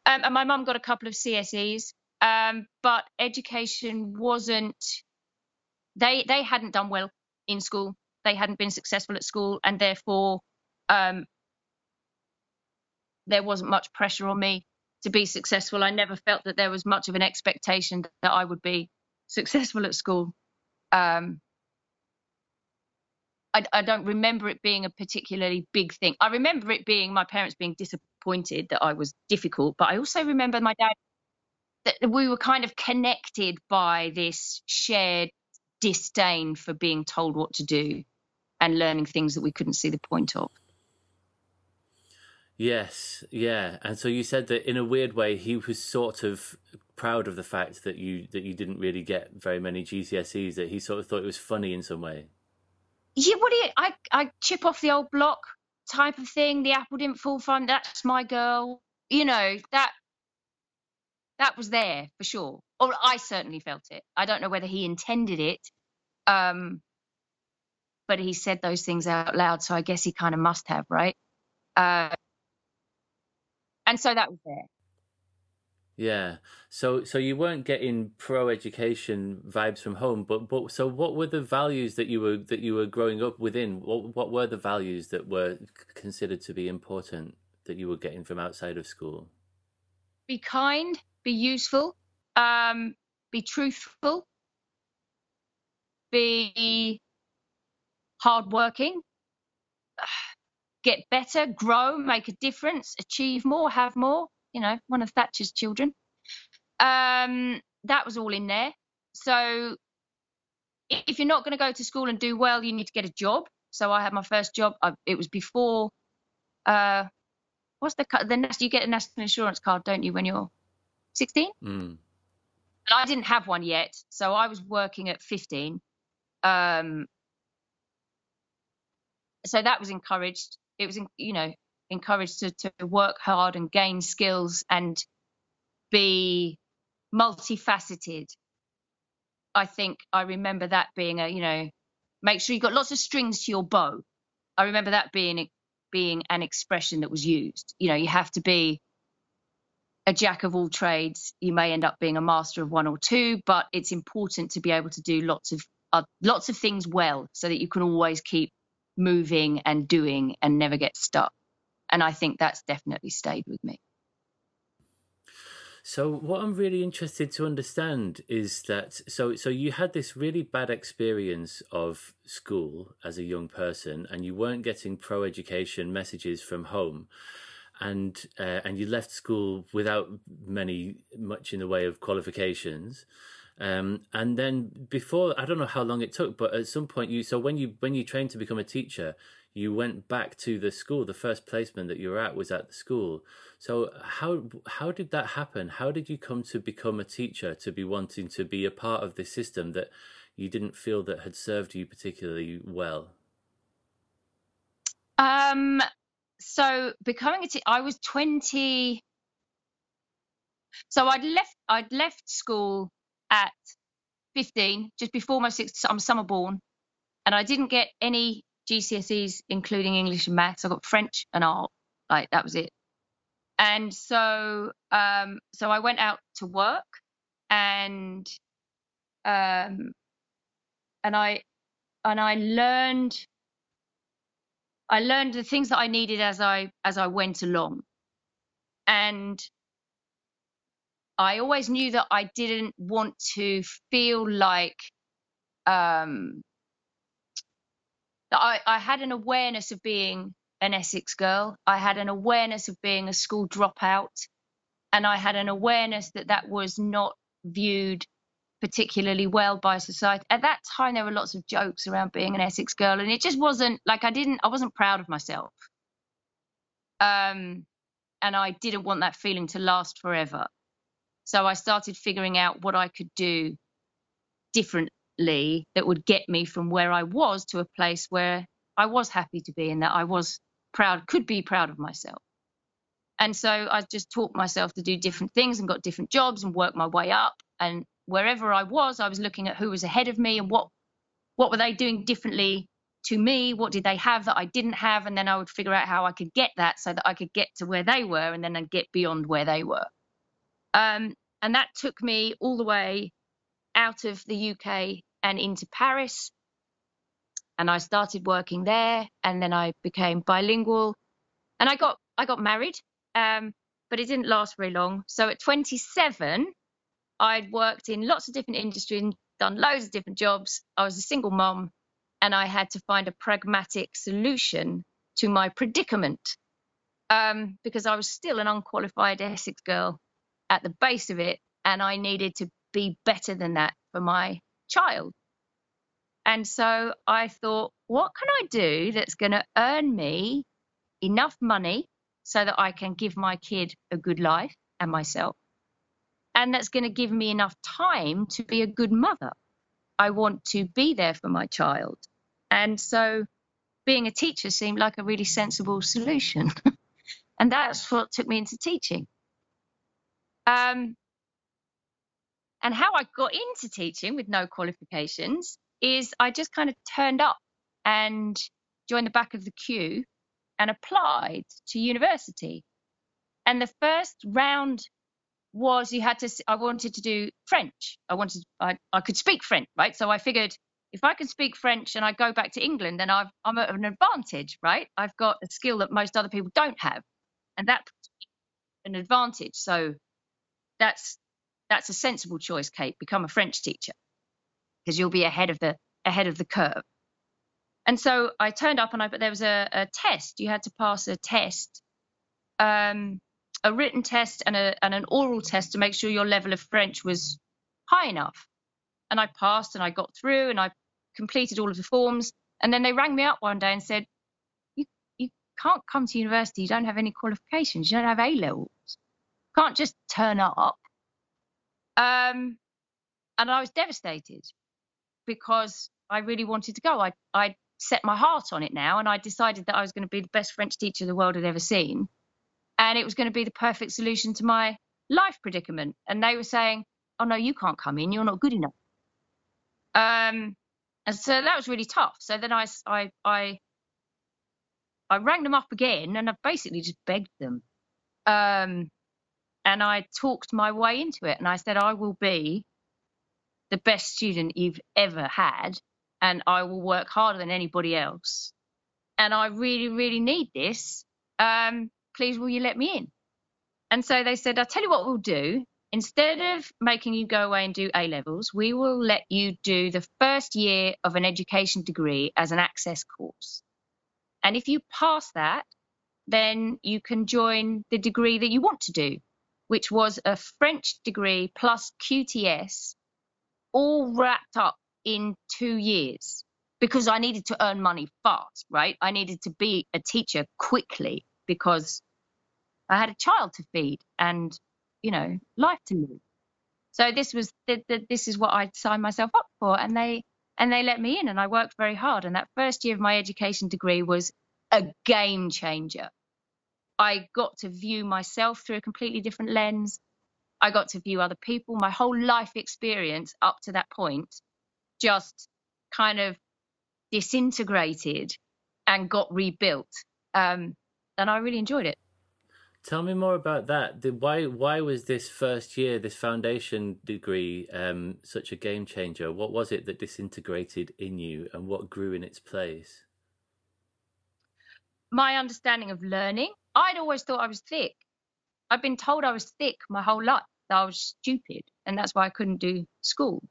Um, and my mum got a couple of CSEs, um, but education wasn't. They they hadn't done well in school. They hadn't been successful at school, and therefore um, there wasn't much pressure on me to be successful. I never felt that there was much of an expectation that I would be successful at school. Um, I, I, don't remember it being a particularly big thing. I remember it being my parents being disappointed that I was difficult, but I also remember my dad that we were kind of connected by this shared disdain for being told what to do and learning things that we couldn't see the point of. Yes, yeah. And so you said that in a weird way he was sort of proud of the fact that you that you didn't really get very many GCSEs that he sort of thought it was funny in some way. Yeah, what do you I I chip off the old block type of thing, the apple didn't fall from that's my girl. You know, that that was there for sure. Or I certainly felt it. I don't know whether he intended it. Um but he said those things out loud, so I guess he kind of must have, right? Uh, and so that was there. Yeah. So so you weren't getting pro education vibes from home, but but so what were the values that you were that you were growing up within? What what were the values that were considered to be important that you were getting from outside of school? Be kind, be useful, um, be truthful, be hardworking, get better, grow, make a difference, achieve more, have more. You know, one of Thatcher's children. Um, that was all in there. So if you're not going to go to school and do well, you need to get a job. So I had my first job. I, it was before. Uh, what's the the you get a national insurance card, don't you, when you're 16? Mm. And I didn't have one yet, so I was working at 15. Um, so that was encouraged it was you know encouraged to, to work hard and gain skills and be multifaceted i think i remember that being a you know make sure you got lots of strings to your bow i remember that being being an expression that was used you know you have to be a jack of all trades you may end up being a master of one or two but it's important to be able to do lots of uh, lots of things well so that you can always keep moving and doing and never get stuck. And I think that's definitely stayed with me. So what I'm really interested to understand is that so so you had this really bad experience of school as a young person and you weren't getting pro education messages from home and uh, and you left school without many much in the way of qualifications um, and then before, I don't know how long it took, but at some point you, so when you, when you trained to become a teacher, you went back to the school. The first placement that you were at was at the school. So how, how did that happen? How did you come to become a teacher, to be wanting to be a part of this system that you didn't feel that had served you particularly well? Um, so becoming a teacher, I was 20. So I'd left, I'd left school at 15, just before my sixth, I'm summer born, and I didn't get any GCSEs, including English and maths. I got French and art, like that was it. And so, um, so I went out to work, and um, and I and I learned I learned the things that I needed as I as I went along. And I always knew that I didn't want to feel like um, I, I had an awareness of being an Essex girl. I had an awareness of being a school dropout, and I had an awareness that that was not viewed particularly well by society. At that time, there were lots of jokes around being an Essex girl, and it just wasn't like I didn't, I wasn't proud of myself. Um, and I didn't want that feeling to last forever. So I started figuring out what I could do differently that would get me from where I was to a place where I was happy to be and that I was proud, could be proud of myself. And so I just taught myself to do different things and got different jobs and worked my way up. And wherever I was, I was looking at who was ahead of me and what what were they doing differently to me? What did they have that I didn't have? And then I would figure out how I could get that so that I could get to where they were and then I'd get beyond where they were. Um, and that took me all the way out of the UK and into Paris. And I started working there and then I became bilingual and I got I got married. Um, but it didn't last very long. So at 27, I'd worked in lots of different industries and done loads of different jobs. I was a single mom and I had to find a pragmatic solution to my predicament um, because I was still an unqualified Essex girl at the base of it and I needed to be better than that for my child. And so I thought, what can I do that's going to earn me enough money so that I can give my kid a good life and myself? And that's going to give me enough time to be a good mother. I want to be there for my child. And so being a teacher seemed like a really sensible solution. and that's what took me into teaching. Um, and how I got into teaching with no qualifications is I just kind of turned up and joined the back of the queue and applied to university. And the first round was you had to i wanted to do french. I wanted i, I could speak french right? So i figured if i can speak french and i go back to england then I've, i'm at an advantage right? I've got a skill that most other people don't have. And that's an advantage. So that's that's a sensible choice kate. Become a french teacher because you'll be ahead of the ahead of the curve. And so i turned up and i but there was a, a test. You had to pass a test. Um a written test and, a, and an oral test to make sure your level of French was high enough. And I passed and I got through and I completed all of the forms. And then they rang me up one day and said, You, you can't come to university. You don't have any qualifications. You don't have A levels. You can't just turn up. Um, and I was devastated because I really wanted to go. I, I set my heart on it now and I decided that I was going to be the best French teacher the world had ever seen and it was going to be the perfect solution to my life predicament. And they were saying, "Oh no, you can't come in. You're not good enough." Um, and so that was really tough. So then I, I, I, I rang them up again, and I basically just begged them. Um, and I talked my way into it, and I said, "I will be the best student you've ever had, and I will work harder than anybody else. And I really, really need this. Um, please will you let me in? And so they said, I'll tell you what we'll do. Instead of making you go away and do A levels, we will let you do the first year of an education degree as an access course. And if you pass that, then you can join the degree that you want to do, which was a French degree plus QTS, all wrapped up in two years because I needed to earn money fast, right? I needed to be a teacher quickly because I had a child to feed and, you know, life to live. So this was the, the, this is what I'd signed myself up for, and they and they let me in, and I worked very hard. And that first year of my education degree was a game changer. I got to view myself through a completely different lens. I got to view other people. My whole life experience up to that point just kind of disintegrated and got rebuilt. Um, and I really enjoyed it. Tell me more about that. Why why was this first year, this foundation degree, um, such a game changer? What was it that disintegrated in you, and what grew in its place? My understanding of learning. I'd always thought I was thick. I've been told I was thick my whole life. That I was stupid, and that's why I couldn't do school.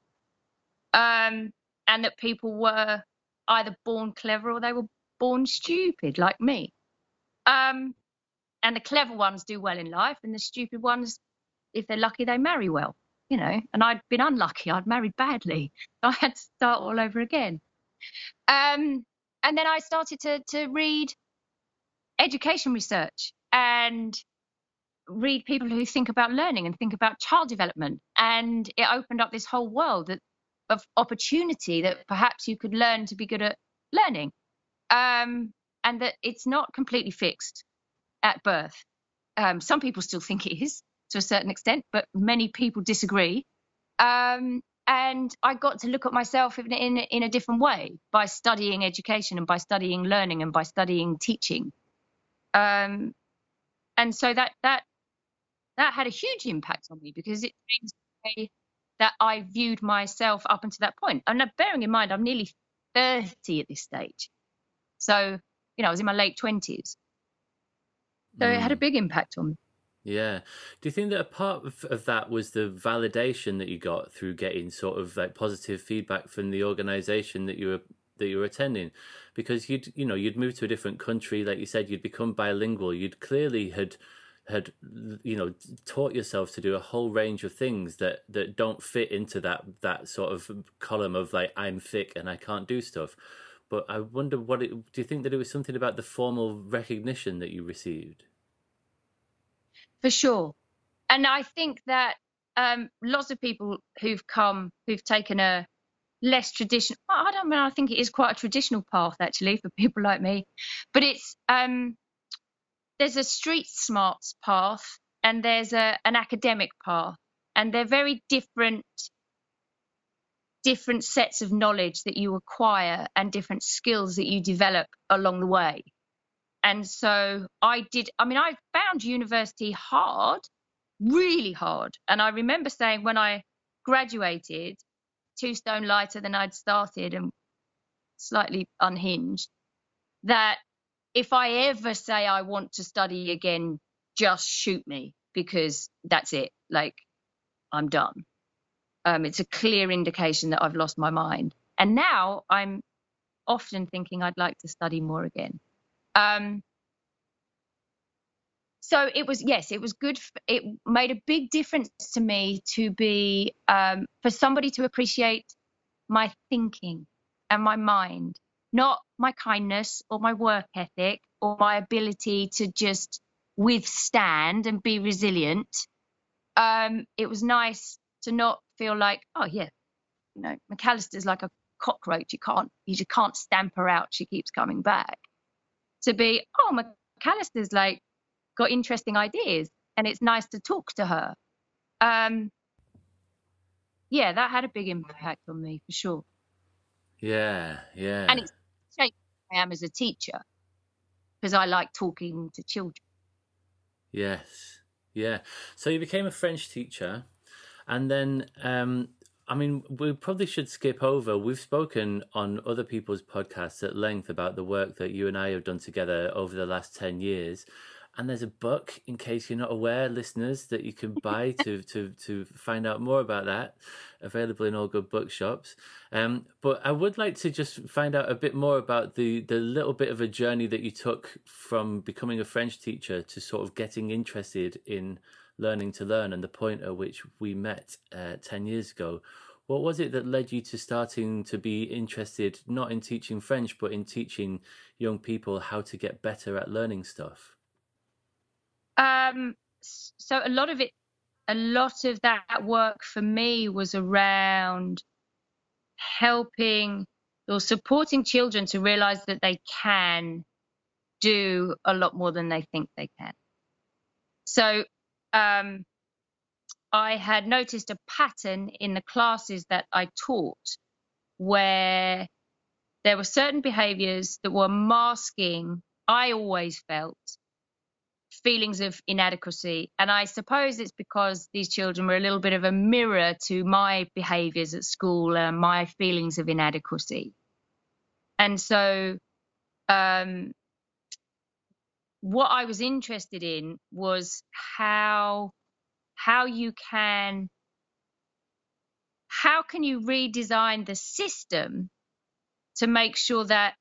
Um, and that people were either born clever or they were born stupid, like me. Um, and the clever ones do well in life, and the stupid ones, if they're lucky, they marry well. You know, and I'd been unlucky. I'd married badly. I had to start all over again. Um, and then I started to to read education research and read people who think about learning and think about child development. And it opened up this whole world that, of opportunity that perhaps you could learn to be good at learning. Um, and that it's not completely fixed at birth. Um, some people still think it is to a certain extent, but many people disagree. Um, and I got to look at myself in, in, in a different way by studying education and by studying learning and by studying teaching. Um, and so that that that had a huge impact on me because it changed the way that I viewed myself up until that point. And bearing in mind, I'm nearly 30 at this stage. So, you know, I was in my late 20s. So mm. it had a mm. big impact on me. Yeah. Do you think that a part of, of, that was the validation that you got through getting sort of like positive feedback from the organization that you were that you were attending? Because you'd you know, you'd moved to a different country, like you said, you'd become bilingual. You'd clearly had had you know taught yourself to do a whole range of things that that don't fit into that that sort of column of like I'm thick and I can't do stuff. But I wonder what it do you think that it was something about the formal recognition that you received? for sure. And I think that um, lots of people who've come, who've taken a less traditional, I don't mean, I think it is quite a traditional path actually for people like me, but it's, um, there's a street smarts path and there's a, an academic path and they're very different different sets of knowledge that you acquire and different skills that you develop along the way and so I did, I mean, I found university hard, really hard. And I remember saying when I graduated, two stone lighter than I'd started and slightly unhinged, that if I ever say I want to study again, just shoot me because that's it. Like, I'm done. Um, it's a clear indication that I've lost my mind. And now I'm often thinking I'd like to study more again. Um, so it was yes, it was good. It made a big difference to me to be um, for somebody to appreciate my thinking and my mind, not my kindness or my work ethic or my ability to just withstand and be resilient. Um, it was nice to not feel like, oh yeah, you know, McAllister's like a cockroach. You can't, you just can't stamp her out. She keeps coming back to be, oh, McAllister's like got interesting ideas and it's nice to talk to her. Um, yeah, that had a big impact on me for sure. Yeah, yeah. And it's shaped I am as a teacher because I like talking to children. Yes, yeah. So you became a French teacher, and then um, I mean, we probably should skip over. We've spoken on other people's podcasts at length about the work that you and I have done together over the last 10 years. And there's a book, in case you're not aware, listeners, that you can buy to, to, to find out more about that, available in all good bookshops. Um, but I would like to just find out a bit more about the, the little bit of a journey that you took from becoming a French teacher to sort of getting interested in learning to learn and the point at which we met uh, 10 years ago. What was it that led you to starting to be interested not in teaching French, but in teaching young people how to get better at learning stuff? Um, so a lot of it, a lot of that work for me was around helping or supporting children to realize that they can do a lot more than they think they can. So um, I had noticed a pattern in the classes that I taught where there were certain behaviors that were masking, I always felt, feelings of inadequacy. And I suppose it's because these children were a little bit of a mirror to my behaviors at school and my feelings of inadequacy. And so, um, what I was interested in was how how you can how can you redesign the system to make sure that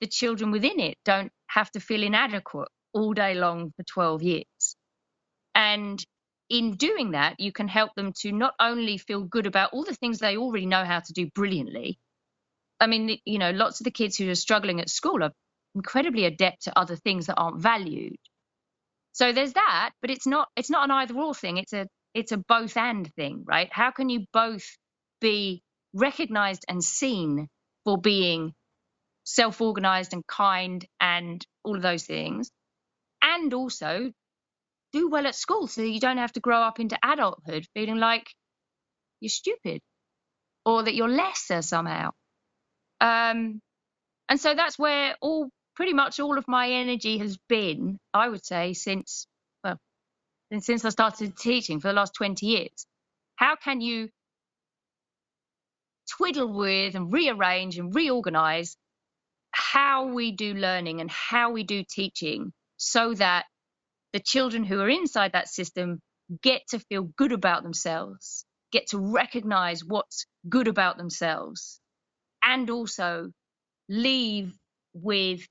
the children within it don't have to feel inadequate all day long for 12 years? And in doing that you can help them to not only feel good about all the things they already know how to do brilliantly i mean you know lots of the kids who are struggling at school are incredibly adept at other things that aren't valued so there's that, but it's not it's not an either or thing. It's a it's a both and thing, right? How can you both be recognized and seen for being self-organized and kind and all of those things and also do well at school so you don't have to grow up into adulthood feeling like you're stupid or that you're lesser somehow um, and so that's where all pretty much all of my energy has been, I would say, since well, since I started teaching for the last 20 years. How can you twiddle with and rearrange and reorganize how we do learning and how we do teaching so that the children who are inside that system get to feel good about themselves, get to recognize what's good about themselves, and also leave with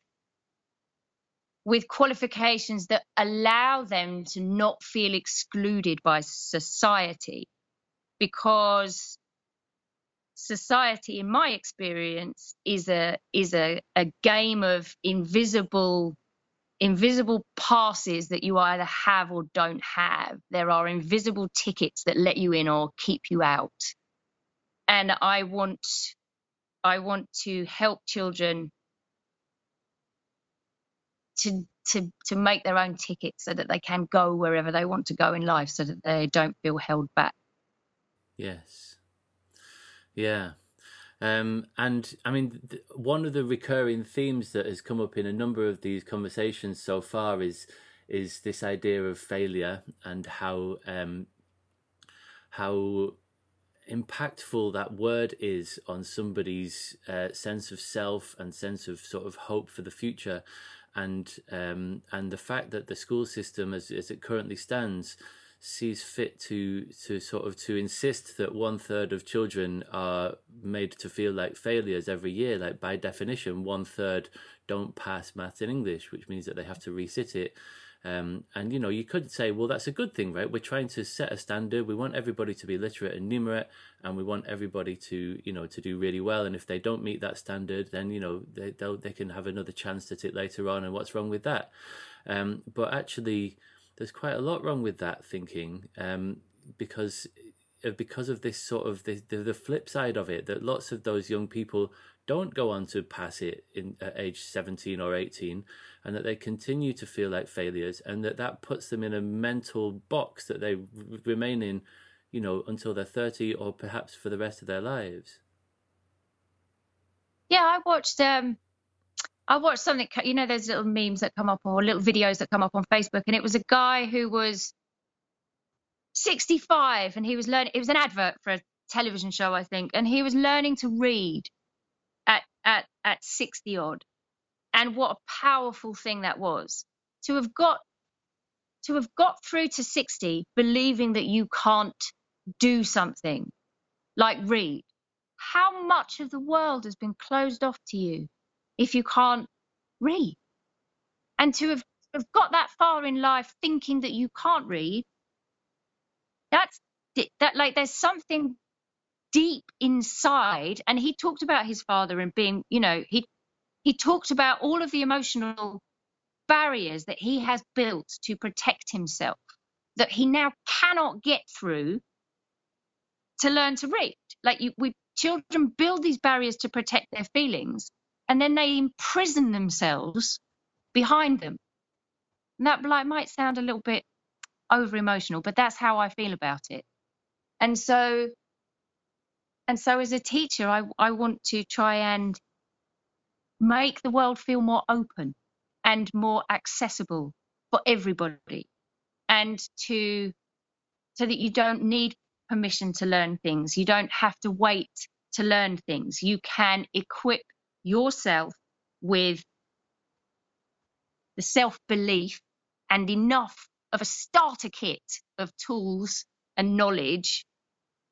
with qualifications that allow them to not feel excluded by society. Because society in my experience is a is a, a game of invisible invisible passes that you either have or don't have. There are invisible tickets that let you in or keep you out. And i want i want to help children to to to make their own tickets so that they can go wherever they want to go in life so that they don't feel held back. Yes. Yeah. Um, and I mean, th- one of the recurring themes that has come up in a number of these conversations so far is is this idea of failure and how um, how impactful that word is on somebody's uh, sense of self and sense of sort of hope for the future and um, and the fact that the school system, as as it currently stands, sees fit to to sort of to insist that one third of children are made to feel like failures every year. Like by definition, one third don't pass maths and English, which means that they have to resit it. Um, and you know, you could say, well, that's a good thing, right? We're trying to set a standard. We want everybody to be literate and numerate, and we want everybody to, you know, to do really well. And if they don't meet that standard, then you know they they can have another chance at it later on. And what's wrong with that? Um, but actually, there's quite a lot wrong with that thinking, um, because uh, because of this sort of the, the, the flip side of it, that lots of those young people don't go on to pass it in at age 17 or 18 and that they continue to feel like failures and that that puts them in a mental box that they remain in you know until they're 30 or perhaps for the rest of their lives. Yeah i watched um i watched something you know there's little memes that come up or little videos that come up on facebook and it was a guy who was 65 and he was learning it was an advert for a television show i think and he was learning to read at at at 60 odd and what a powerful thing that was. To have got to have got through to 60 believing that you can't do something like read how much of the world has been closed off to you if you can't read? And to have, have got that far in life thinking that you can't read that's that like there's something deep inside. And he talked about his father and being you know he he talked about all of the emotional barriers that he has built to protect himself that he now cannot get through to learn to read like you, we children build these barriers to protect their feelings and then they imprison themselves behind them and that like might sound a little bit over emotional, but that's how I feel about it. And so, and so as a teacher, I, I want to try and make the world feel more open and more accessible for everybody and to so that you don't need permission to learn things you don't have to wait to learn things you can equip yourself with the self belief and enough of a starter kit of tools and knowledge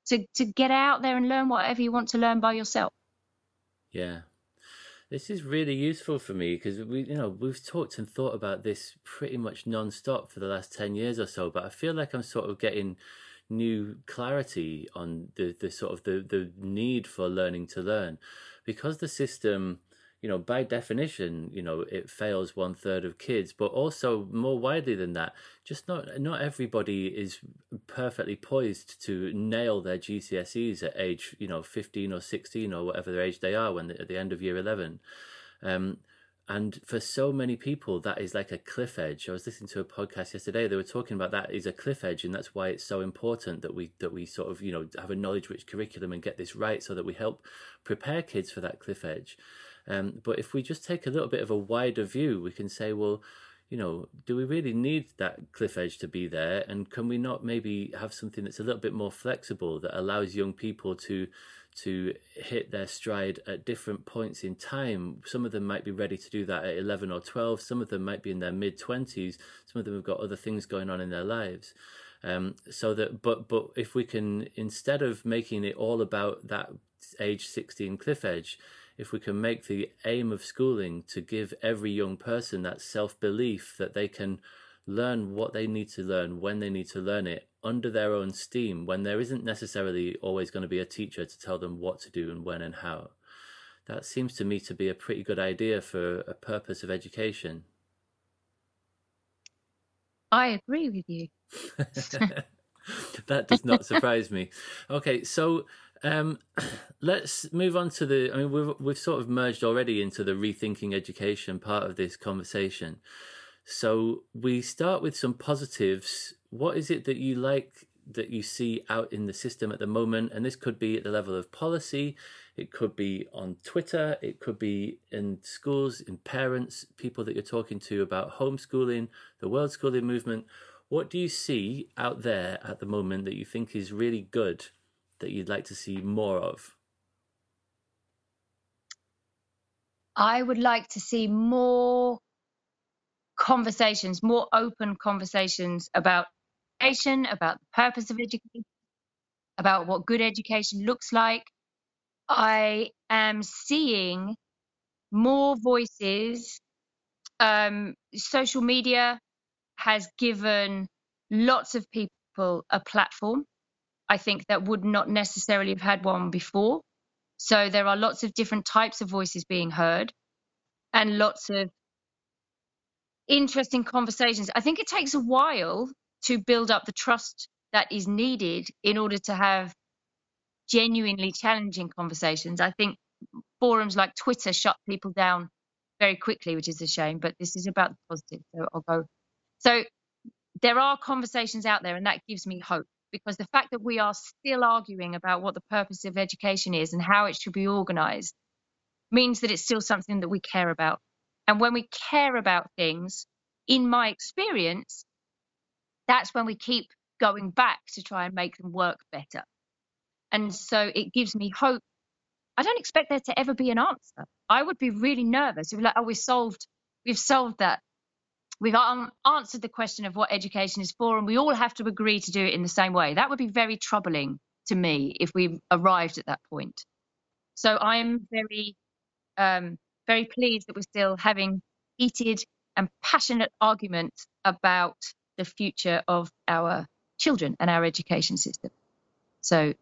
to, to get out there and learn whatever you want to learn by yourself. Yeah. This is really useful for me because we, you know, we've talked and thought about this pretty much non-stop for the last 10 years or so, but I feel like I'm sort of getting new clarity on the, the sort of the, the need for learning to learn. Because the system you know, by definition, you know, it fails one third of kids, but also more widely than that, just not not everybody is perfectly poised to nail their GCSEs at age, you know, fifteen or sixteen or whatever their age they are when at the end of year eleven. Um, and for so many people, that is like a cliff edge. I was listening to a podcast yesterday; they were talking about that is a cliff edge, and that's why it's so important that we that we sort of you know have a knowledge-rich curriculum and get this right, so that we help prepare kids for that cliff edge. Um, but if we just take a little bit of a wider view, we can say, well, you know, do we really need that cliff edge to be there? And can we not maybe have something that's a little bit more flexible that allows young people to to hit their stride at different points in time? Some of them might be ready to do that at 11 or 12. Some of them might be in their mid 20s. Some of them have got other things going on in their lives. Um, so that, but but if we can instead of making it all about that age 16 cliff edge, if we can make the aim of schooling to give every young person that self belief that they can learn what they need to learn when they need to learn it under their own steam, when there isn't necessarily always going to be a teacher to tell them what to do and when and how. That seems to me to be a pretty good idea for a purpose of education. I agree with you. that does not surprise me. Okay, so um, let's move on to the. I mean, we've we've sort of merged already into the rethinking education part of this conversation. So we start with some positives. What is it that you like that you see out in the system at the moment? And this could be at the level of policy. It could be on Twitter. It could be in schools, in parents, people that you're talking to about homeschooling, the world schooling movement. What do you see out there at the moment that you think is really good that you'd like to see more of? I would like to see more conversations, more open conversations about education, about the purpose of education, about what good education looks like. I am seeing more voices. Um, social media has given lots of people a platform I think that would not necessarily have had one before. So there are lots of different types of voices being heard and lots of interesting conversations. I think it takes a while to build up the trust that is needed in order to have genuinely challenging conversations. I think forums like Twitter shut people down very quickly, which is a shame, but this is about the positive. So I'll go. So there are conversations out there, and that gives me hope because the fact that we are still arguing about what the purpose of education is and how it should be organized means that it's still something that we care about. And when we care about things, in my experience, that's when we keep going back to try and make them work better. And so it gives me hope. I don't expect there to ever be an answer. I would be really nervous if like, oh, we solved, we've solved that we've answered the question of what education is for, and we all have to agree to do it in the same way. That would be very troubling to me if we arrived at that point. So I'm very, um, very pleased that we're still having heated and passionate arguments about the future of our children and our education system. So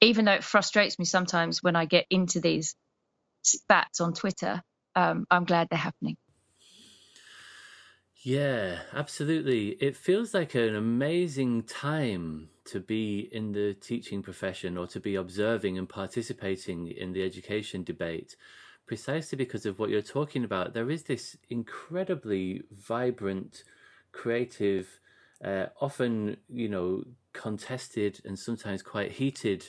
even though it frustrates me sometimes when I get into these spats on Twitter, um, I'm glad they're happening. Yeah, absolutely. It feels like an amazing time to be in the teaching profession or to be observing and participating in the education debate, precisely because of what you're talking about. There is this incredibly vibrant, creative, uh, often, you know, contested and sometimes quite heated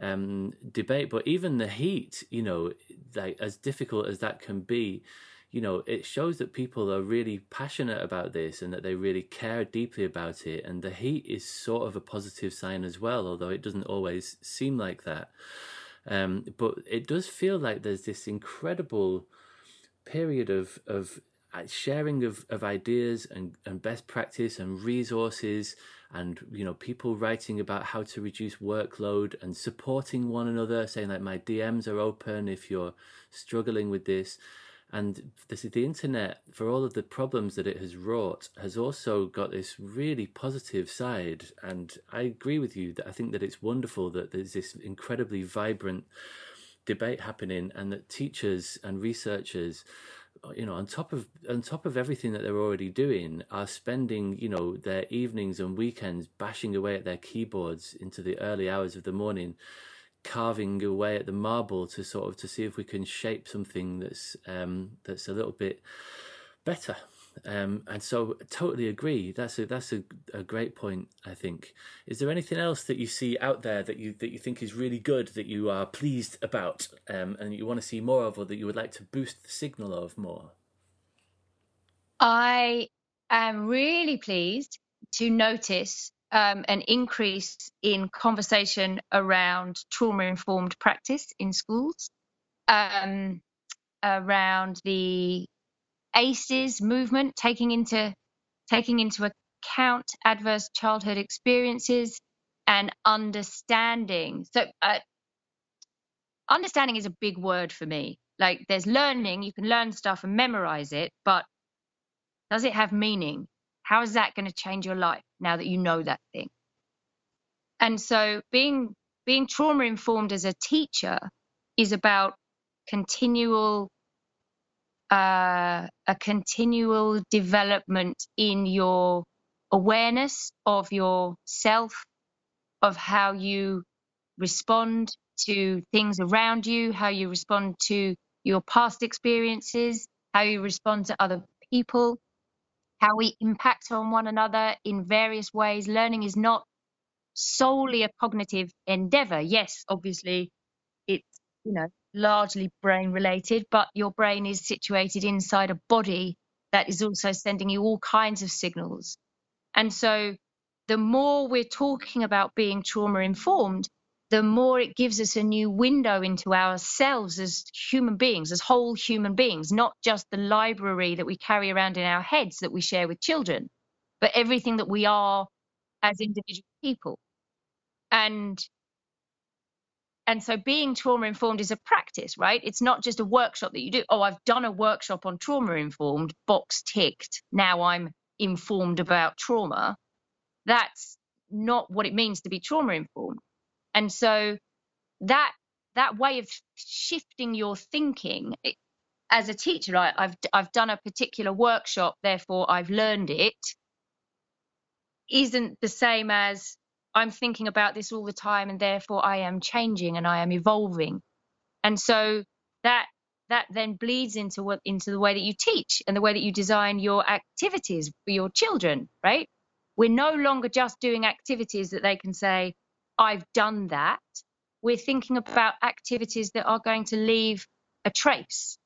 um, debate. But even the heat, you know, like as difficult as that can be, you know, it shows that people are really passionate about this and that they really care deeply about it. And the heat is sort of a positive sign as well, although it doesn't always seem like that. Um, but it does feel like there's this incredible period of of uh, sharing of, of ideas and, and best practice and resources and you know people writing about how to reduce workload and supporting one another saying like my dms are open if you're struggling with this and this the internet for all of the problems that it has wrought has also got this really positive side. And i agree with you that i think that it's wonderful that there's this incredibly vibrant debate happening and that teachers and researchers you know on top of on top of everything that they're already doing are spending you know their evenings and weekends bashing away at their keyboards into the early hours of the morning carving away at the marble to sort of to see if we can shape something that's um that's a little bit better um, and so totally agree. That's a that's a, a great point. I think. Is there anything else that you see out there that you that you think is really good that you are pleased about um, and you want to see more of, or that you would like to boost the signal of more? I am really pleased to notice um, an increase in conversation around trauma informed practice in schools, um, around the ACEs movement, taking into taking into account adverse childhood experiences and understanding. So, uh, understanding is a big word for me. Like, there's learning, you can learn stuff and memorize it, but does it have meaning? How is that going to change your life now that you know that thing? And so, being being trauma informed as a teacher is about continual uh, a continual development in your awareness of yourself, of how you respond to things around you, how you respond to your past experiences, how you respond to other people, how we impact on one another in various ways. Learning is not solely a cognitive endeavor. Yes, obviously, it's, you know, largely brain related, but your brain is situated inside a body that is also sending you all kinds of signals. And so the more we're talking about being trauma informed, the more it gives us a new window into ourselves as human beings, as whole human beings, not just the library that we carry around in our heads that we share with children, but everything that we are as individual people. And and so being trauma informed is a practice, right? It's not just a workshop that you do. Oh, I've done a workshop on trauma informed, box ticked. Now I'm informed about trauma. That's not what it means to be trauma informed. And so that that way of shifting your thinking it, as a teacher, I, I've I've done a particular workshop, therefore I've learned it, isn't the same as I'm thinking about this all the time and therefore I am changing and I am evolving. And so that that then bleeds into what into the way that you teach and the way that you design your activities for your children, right? We're no longer just doing activities that they can say, I've done that. We're thinking about activities that are going to leave a trace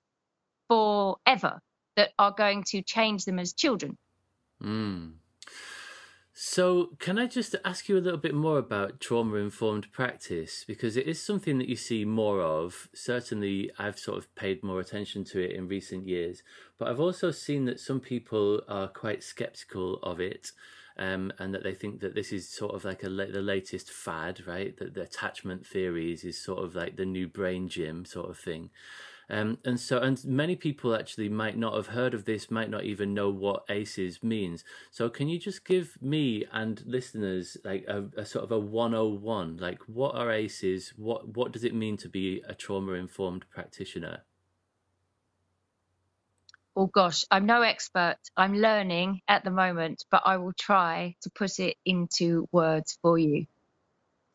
forever, that are going to change them as children. Mm. So, can I just ask you a little bit more about trauma informed practice? Because it is something that you see more of. Certainly, I've sort of paid more attention to it in recent years, but I've also seen that some people are quite skeptical of it. Um, and that they think that this is sort of like a the latest fad, right? That the attachment theories is sort of like the new brain gym sort of thing. Um, and so, and many people actually might not have heard of this, might not even know what ACEs means. So, can you just give me and listeners like a, a sort of a 101? Like, what are ACEs? What what does it mean to be a trauma informed practitioner? Oh gosh, I'm no expert. I'm learning at the moment, but I will try to put it into words for you.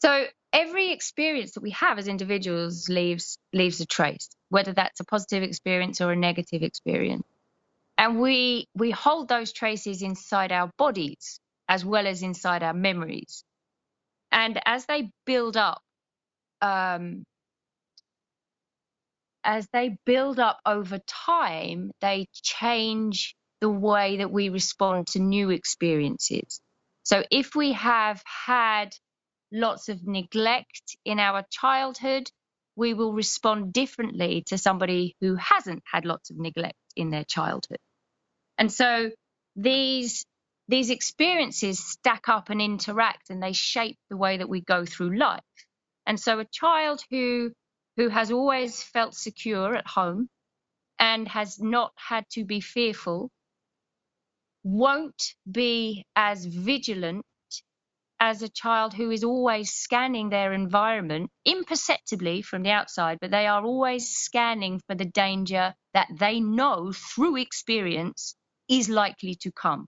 So, every experience that we have as individuals leaves leaves a trace whether that's a positive experience or a negative experience and we we hold those traces inside our bodies as well as inside our memories. And as they build up, um, as they build up over time, they change the way that we respond to new experiences. So if we have had lots of neglect in our childhood, we will respond differently to somebody who hasn't had lots of neglect in their childhood. And so these these experiences stack up and interact and they shape the way that we go through life. And so a child who who has always felt secure at home and has not had to be fearful won't be as vigilant as a child who is always scanning their environment imperceptibly from the outside, but they are always scanning for the danger that they know through experience is likely to come.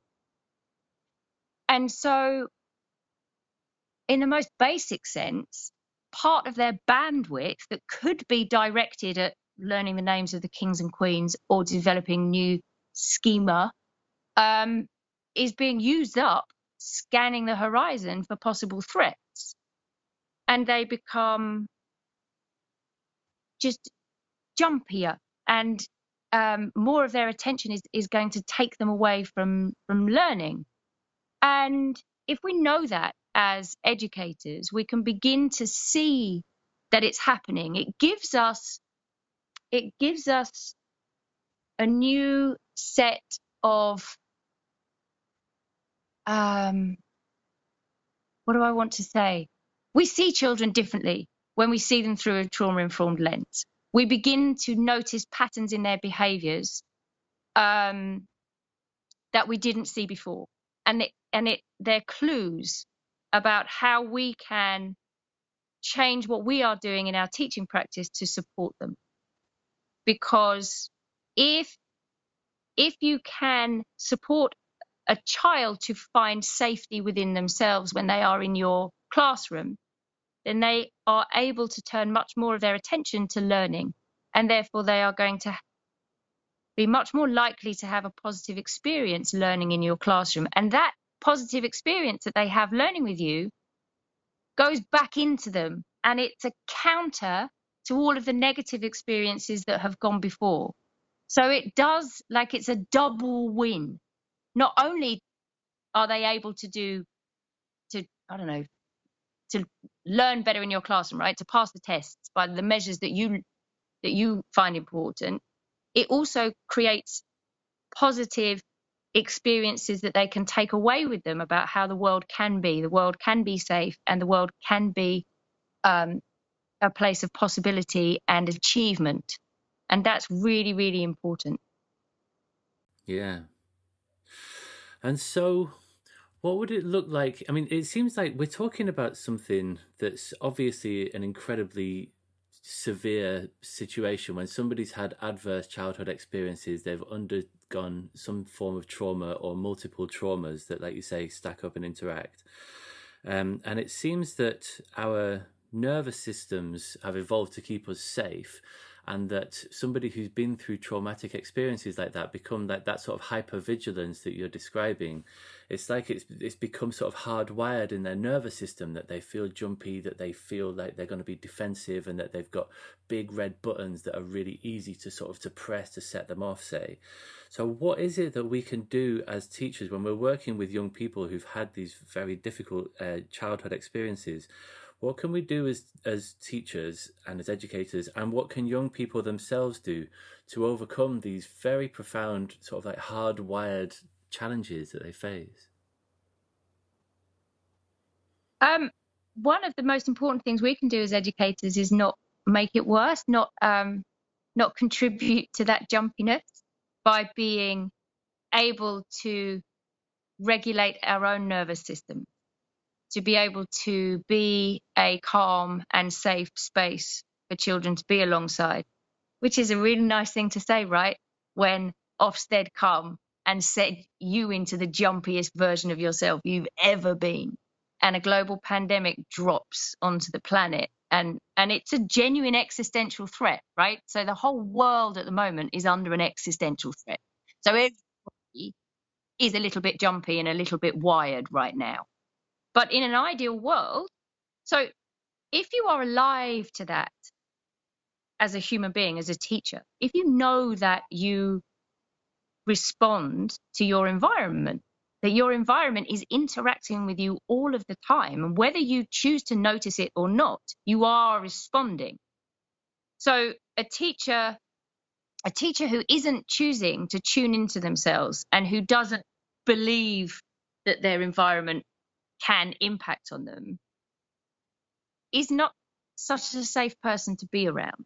And so, in the most basic sense, part of their bandwidth that could be directed at learning the names of the kings and queens or developing new schema um, is being used up scanning the horizon for possible threats. And they become just jumpier and um, more of their attention is, is going to take them away from, from learning. And if we know that as educators, we can begin to see that it's happening. It gives us it gives us a new set of um, what do I want to say? We see children differently when we see them through a trauma informed lens. We begin to notice patterns in their behaviors um, that we didn't see before. And it, and it, they're clues about how we can change what we are doing in our teaching practice to support them. Because if if you can support a child to find safety within themselves when they are in your classroom, then they are able to turn much more of their attention to learning. And therefore, they are going to be much more likely to have a positive experience learning in your classroom. And that positive experience that they have learning with you goes back into them. And it's a counter to all of the negative experiences that have gone before. So it does like it's a double win not only are they able to do to i don't know to learn better in your classroom right to pass the tests by the measures that you that you find important it also creates positive experiences that they can take away with them about how the world can be. The world can be safe and the world can be um, a place of possibility and achievement. And that's really really important. Yeah. And so, what would it look like? I mean, it seems like we're talking about something that's obviously an incredibly severe situation when somebody's had adverse childhood experiences, they've undergone some form of trauma or multiple traumas that, like you say, stack up and interact. Um, and it seems that our nervous systems have evolved to keep us safe and that somebody who's been through traumatic experiences like that become like that sort of hyper vigilance that you're describing it's like it's it's become sort of hardwired in their nervous system that they feel jumpy that they feel like they're going to be defensive and that they've got big red buttons that are really easy to sort of to press to set them off say. So what is it that we can do as teachers when we're working with young people who've had these very difficult uh, childhood experiences? What can we do as as teachers and as educators and what can young people themselves do to overcome these very profound sort of like hardwired challenges that they face um, one of the most important things we can do as educators is not make it worse not um, not contribute to that jumpiness by being able to regulate our own nervous system to be able to be a calm and safe space for children to be alongside, which is a really nice thing to say, right? When Ofsted come and set you into the jumpiest version of yourself you've ever been, and a global pandemic drops onto the planet, and and it's a genuine existential threat, right? So the whole world at the moment is under an existential threat. So everybody is a little bit jumpy and a little bit wired right now. But in an ideal world, so if you are alive to that as a human being, as a teacher, if you know that you respond to your environment, that your environment is interacting with you all of the time, and whether you choose to notice it or not, you are responding. So a teacher a teacher who isn't choosing to tune into themselves and who doesn't believe that their environment can impact on them is not such a safe person to be around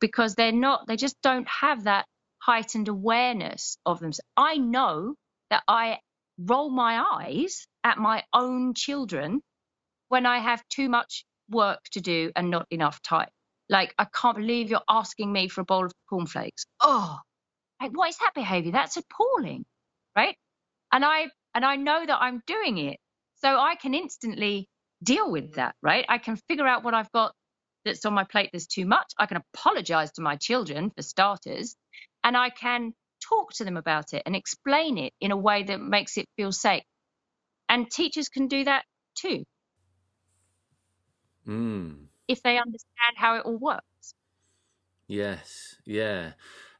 because they're not they just don't have that heightened awareness of them. i know that i roll my eyes at my own children when i have too much work to do and not enough time like, I can't believe you're asking me for a bowl of cornflakes. Oh, like, what is that behavior? That's appalling, right? And I and I know that I'm doing it, so I can instantly deal with that, right? I can figure out what I've got that's on my plate that's too much. I can apologize to my children for starters, and I can talk to them about it and explain it in a way that makes it feel safe. And teachers can do that too. Mm if they understand how it all works. Yes, yeah.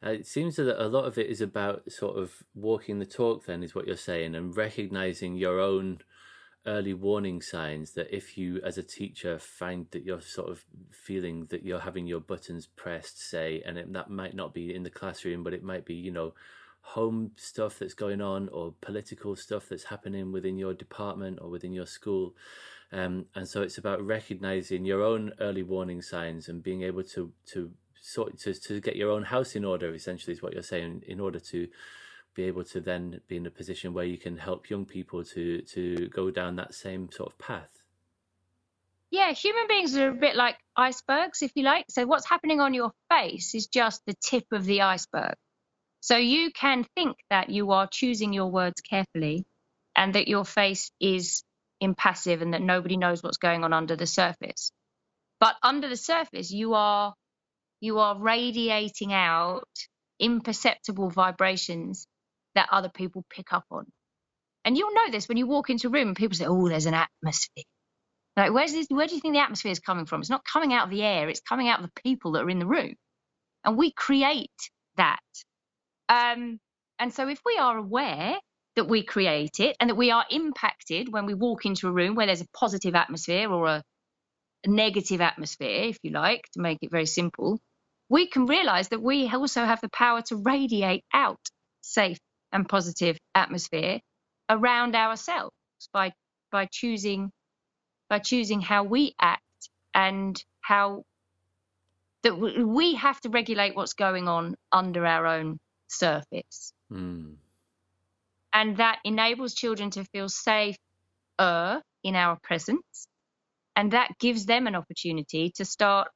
Uh, it seems that a lot of it is about sort of walking the talk, then, is what you're saying, and recognizing your own early warning signs that if you, as a teacher, find that you're sort of feeling that you're having your buttons pressed, say, and it, that might not be in the classroom, but it might be, you know, home stuff that's going on or political stuff that's happening within your department or within your school um, and so it's about recognizing your own early warning signs and being able to to sort to, to get your own house in order. Essentially, is what you're saying. In order to be able to then be in a position where you can help young people to to go down that same sort of path. Yeah, human beings are a bit like icebergs, if you like. So what's happening on your face is just the tip of the iceberg. So you can think that you are choosing your words carefully and that your face is impassive and that nobody knows what's going on under the surface. But under the surface, you are you are radiating out imperceptible vibrations that other people pick up on. And you'll know this when you walk into a room and people say, Oh, there's an atmosphere. Like, where's this, where do you think the atmosphere is coming from? It's not coming out of the air, it's coming out of the people that are in the room. And we create that. Um, and so if we are aware that we create it and that we are impacted when we walk into a room where there's a positive atmosphere or a, a negative atmosphere, if you like, to make it very simple, we can realize that we also have the power to radiate out safe and positive atmosphere around ourselves by by choosing by choosing how we act and how that we have to regulate what's going on under our own surface. Mm and that enables children to feel safe in our presence and that gives them an opportunity to start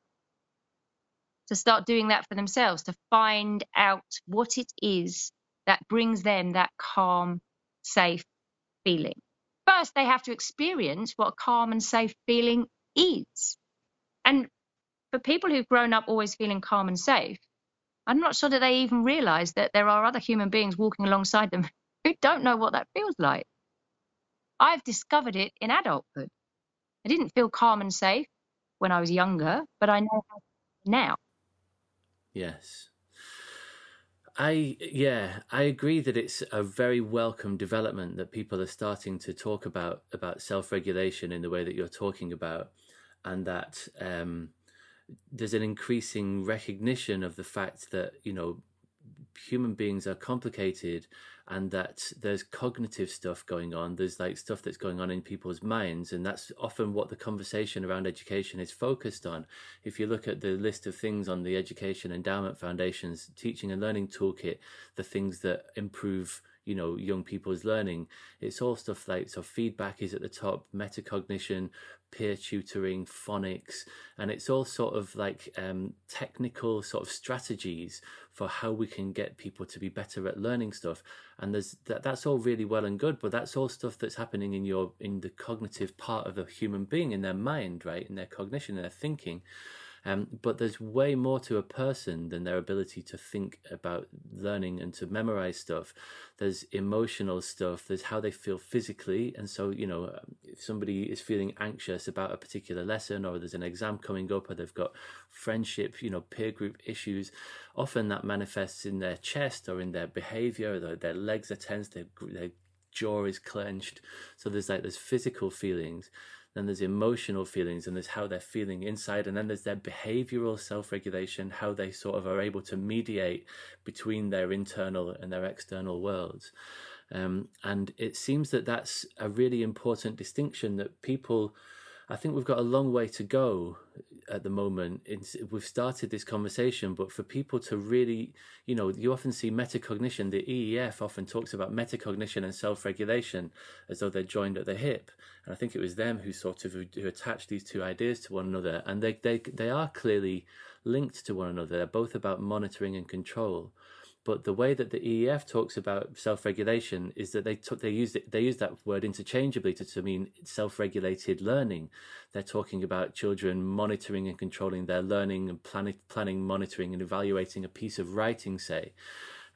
to start doing that for themselves to find out what it is that brings them that calm safe feeling first they have to experience what calm and safe feeling is and for people who've grown up always feeling calm and safe i'm not sure that they even realize that there are other human beings walking alongside them who don't know what that feels like. I've discovered it in adulthood. I didn't feel calm and safe when I was younger, but I know now. Yes. I yeah, I agree that it's a very welcome development that people are starting to talk about about self-regulation in the way that you're talking about, and that um, there's an increasing recognition of the fact that you know human beings are complicated and that there's cognitive stuff going on there's like stuff that's going on in people's minds and that's often what the conversation around education is focused on. If you look at the list of things on the education endowment foundation's teaching and learning toolkit the things that improve you know young people's learning it's all stuff like so feedback is at the top metacognition peer tutoring phonics and it's all sort of like um, technical sort of strategies for how we can get people to be better at learning stuff and there's that, that's all really well and good but that's all stuff that's happening in your in the cognitive part of a human being in their mind right? In their cognition and their thinking Um, but there's way more to a person than their ability to think about learning and to memorize stuff. There's emotional stuff. There's how they feel physically, and so you know, if somebody is feeling anxious about a particular lesson, or there's an exam coming up, or they've got friendship, you know, peer group issues, often that manifests in their chest or in their behavior. Their, their legs are tense. Their, their jaw is clenched. So there's like there's physical feelings, then there's emotional feelings, and there's how they're feeling inside, and then there's their behavioral self-regulation, how they sort of are able to mediate between their internal and their external worlds. Um, and it seems that that's a really important distinction that people I think we've got a long way to go at the moment. It's, we've started this conversation, but for people to really, you know, you often see metacognition. The EEF often talks about metacognition and self-regulation as though they're joined at the hip. And I think it was them who sort of who attached these two ideas to one another, and they they they are clearly linked to one another. They're both about monitoring and control. But the way that the EEF talks about self-regulation is that they they use they use that word interchangeably to, to mean self-regulated learning. They're talking about children monitoring and controlling their learning and planning, planning, monitoring, and evaluating a piece of writing, say.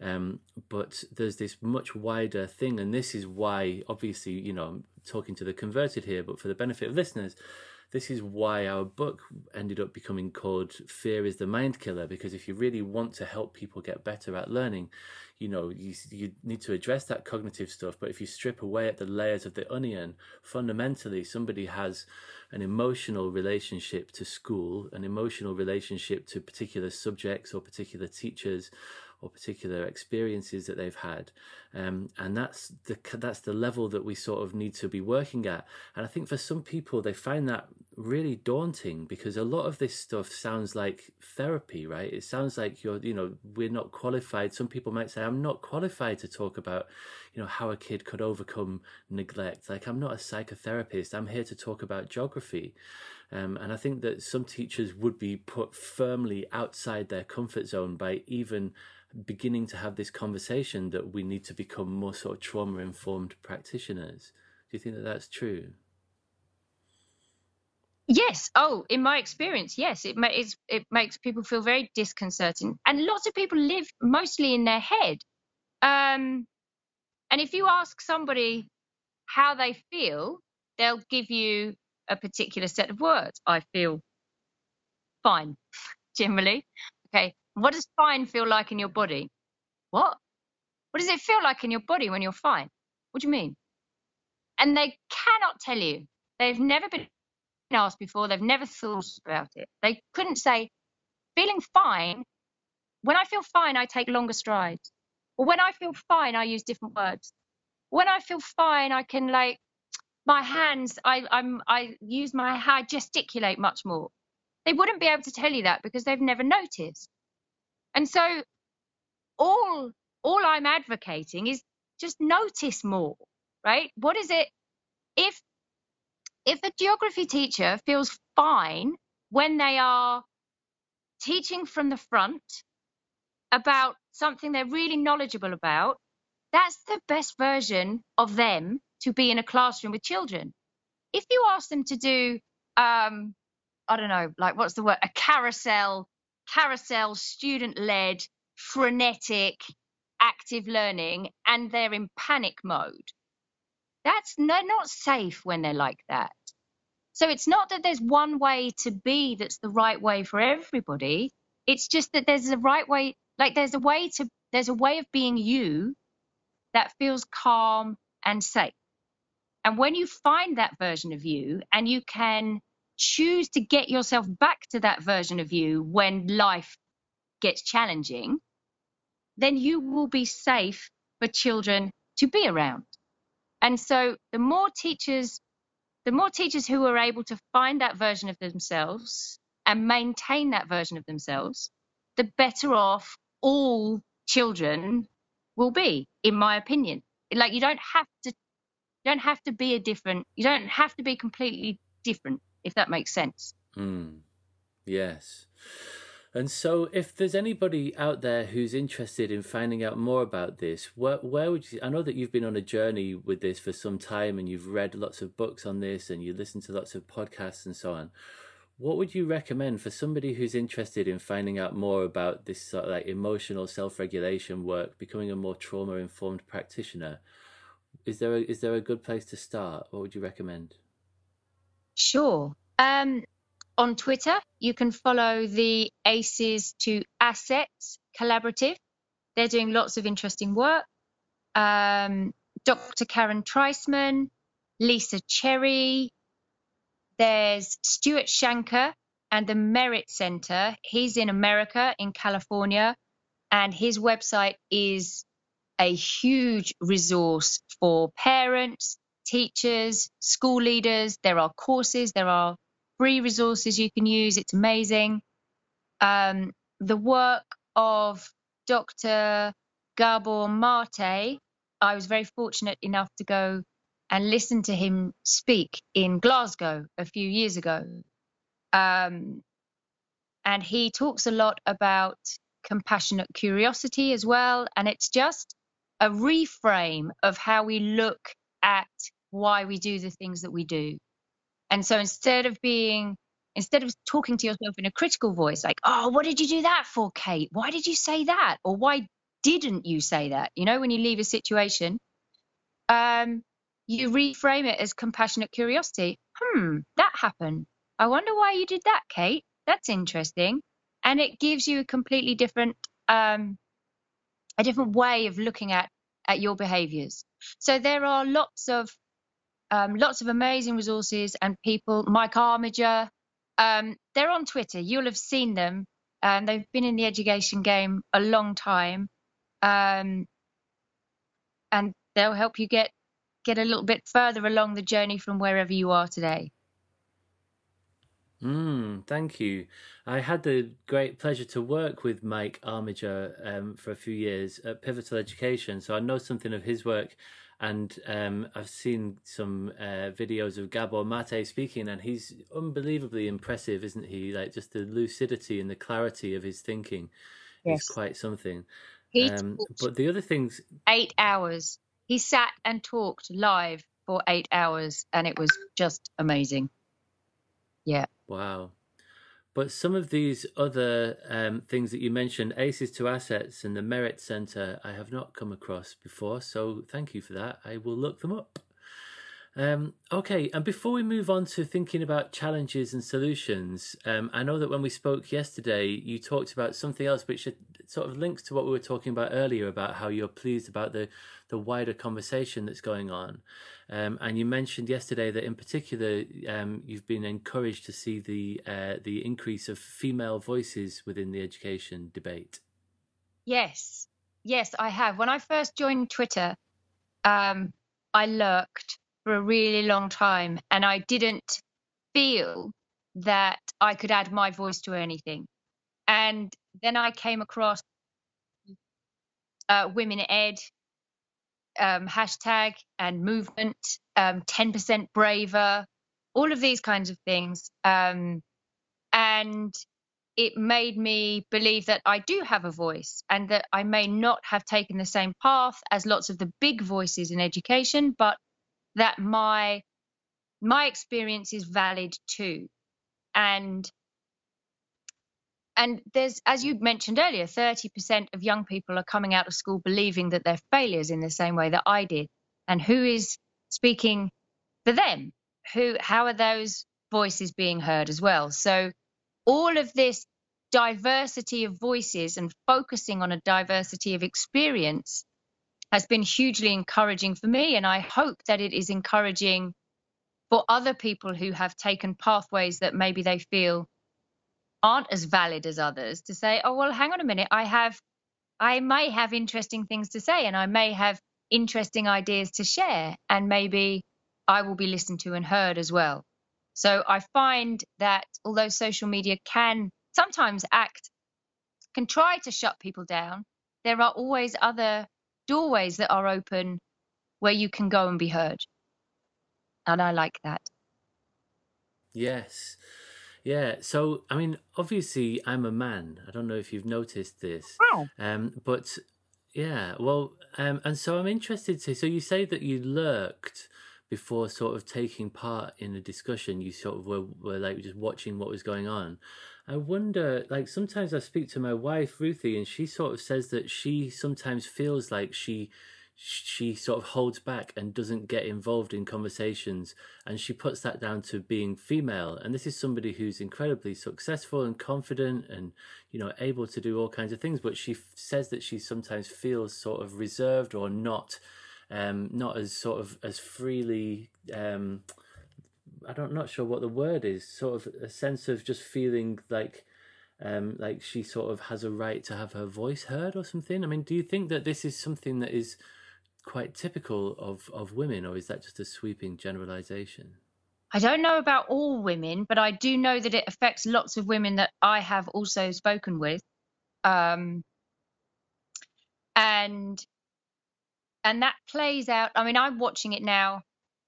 Um, but there's this much wider thing, and this is why, obviously, you know, I'm talking to the converted here, but for the benefit of listeners, this is why our book ended up becoming called Fear is the Mind Killer, because if you really want to help people get better at learning, you know, you, you need to address that cognitive stuff. But if you strip away at the layers of the onion, fundamentally, somebody has an emotional relationship to school, an emotional relationship to particular subjects or particular teachers or particular experiences that they've had, um, and that's the that's the level that we sort of need to be working at. And I think for some people they find that really daunting because a lot of this stuff sounds like therapy, right? It sounds like you're you know we're not qualified. Some people might say I'm not qualified to talk about you know how a kid could overcome neglect. Like I'm not a psychotherapist. I'm here to talk about geography. Um, and I think that some teachers would be put firmly outside their comfort zone by even beginning to have this conversation that we need to become more sort of trauma informed practitioners. Do you think that that's true? Yes. Oh, in my experience, yes. It, ma- it makes people feel very disconcerting, and lots of people live mostly in their head. Um, and if you ask somebody how they feel, they'll give you a particular set of words. I feel fine, generally. Okay. What does fine feel like in your body? What? What does it feel like in your body when you're fine? What do you mean? And they cannot tell you. They've never been asked before. They've never thought about it. They couldn't say, feeling fine. When I feel fine, I take longer strides. Or when I feel fine, I use different words. When I feel fine, I can like my hands. I I'm I use my I gesticulate much more. They wouldn't be able to tell you that because they've never noticed. And so all all I'm advocating is just notice more, right? What is it if if a geography teacher feels fine when they are teaching from the front about something they're really knowledgeable about, that's the best version of them to be in a classroom with children. If you ask them to do, um, I don't know, like what's the word, a carousel carousel, student led, frenetic, active learning, and they're in panic mode. That's not safe when they're like that. So it's not that there's one way to be that's the right way for everybody. It's just that there's a right way, like there's a way to, there's a way of being you that feels calm and safe. And when you find that version of you and you can choose to get yourself back to that version of you when life gets challenging, then you will be safe for children to be around. And so the more teachers, the more teachers who are able to find that version of themselves and maintain that version of themselves, the better off all children will be, in my opinion. Like you don't have to you don't have to be a different you don't have to be completely different if that makes sense. Mm. Yes. And so, if there's anybody out there who's interested in finding out more about this, where where would you? I know that you've been on a journey with this for some time, and you've read lots of books on this, and you listen to lots of podcasts and so on. what would you recommend for somebody who's interested in finding out more about this sort of like emotional self-regulation work, becoming a more trauma-informed practitioner? Is there a, is there a good place to start? What would you recommend? Sure. Um, on Twitter, you can follow the ACEs to Assets Collaborative. They're doing lots of interesting work. Um, Dr. Karen Treisman, Lisa Cherry, there's Stuart Shanker and the MEHRIT Center. He's in America, in California, and his website is a huge resource for parents, teachers, school leaders. There are courses, there are free resources you can use. It's amazing. Um, the work of Dr. Gabor Mate, I was very fortunate enough to go and listen to him speak in Glasgow a few years ago. Um, and he talks a lot about compassionate curiosity as well. And it's just a reframe of how we look at why we do the things that we do. And so instead of being, instead of talking to yourself in a critical voice, like, oh, what did you do that for, Kate? Why did you say that? Or why didn't you say that? You know, when you leave a situation, um, you reframe it as compassionate curiosity. Hmm, that happened. I wonder why you did that, Kate. That's interesting. And it gives you a completely different, um, a different way of looking at at your behaviors. So there are lots of um, lots of amazing resources and people. Mike Armiger, um, they're on Twitter. You'll have seen them. Um, they've been in the education game a long time, um, and they'll help you get get a little bit further along the journey from wherever you are today. Mm, thank you. I had the great pleasure to work with Mike Armiger um, for a few years at Pivotal Education, so I know something of his work, and um, I've seen some uh, videos of Gabor Mate speaking, and he's unbelievably impressive, isn't he? Like just the lucidity and the clarity of his thinking yes. is quite something. Um, but the other things, eight hours he sat and talked live for eight hours and it was just amazing. Yeah. Wow. But some of these other um, things that you mentioned, Aces to Assets and the MEHRIT Center, I have not come across before. So thank you for that. I will look them up. Um, okay, and before we move on to thinking about challenges and solutions, um, I know that when we spoke yesterday, you talked about something else which sort of links to what we were talking about earlier about how you're pleased about the, the wider conversation that's going on. Um, and you mentioned yesterday that in particular, um, you've been encouraged to see the uh, the increase of female voices within the education debate. Yes, yes, I have. When I first joined Twitter, um, I lurked for a really long time and I didn't feel that I could add my voice to anything. And then I came across uh, WomenEd um, hashtag and movement, um, 10% braver, all of these kinds of things. Um, and it made me believe that I do have a voice and that I may not have taken the same path as lots of the big voices in education, but that my my experience is valid too and and there's as you mentioned earlier 30% of young people are coming out of school believing that they're failures in the same way that I did. And who is speaking for them? Who how are those voices being heard as well? So all of this diversity of voices and focusing on a diversity of experience has been hugely encouraging for me. And I hope that it is encouraging for other people who have taken pathways that maybe they feel aren't as valid as others to say, oh, well, hang on a minute, I have, I may have interesting things to say and I may have interesting ideas to share. And maybe I will be listened to and heard as well. So I find that although social media can sometimes act, can try to shut people down, there are always other doorways that are open where you can go and be heard. And I like that. Yes. Yeah. So, I mean, obviously, I'm a man. I don't know if you've noticed this. Oh. Um, but yeah, well, um, and so I'm interested to. So you say that you lurked before sort of taking part in a discussion. You sort of were, were like just watching what was going on. I wonder, like sometimes I speak to my wife Ruthie, and she sort of says that she sometimes feels like she she sort of holds back and doesn't get involved in conversations and she puts that down to being female and this is somebody who's incredibly successful and confident and you know able to do all kinds of things but she f- says that she sometimes feels sort of reserved or not um not as sort of as freely um I don't not sure what the word is sort of a sense of just feeling like um, like she sort of has a right to have her voice heard or something. I mean, do you think that this is something that is quite typical of, of women, or is that just a sweeping generalization? I don't know about all women, but I do know that it affects lots of women that I have also spoken with. Um, and and that plays out. I mean, I'm watching it now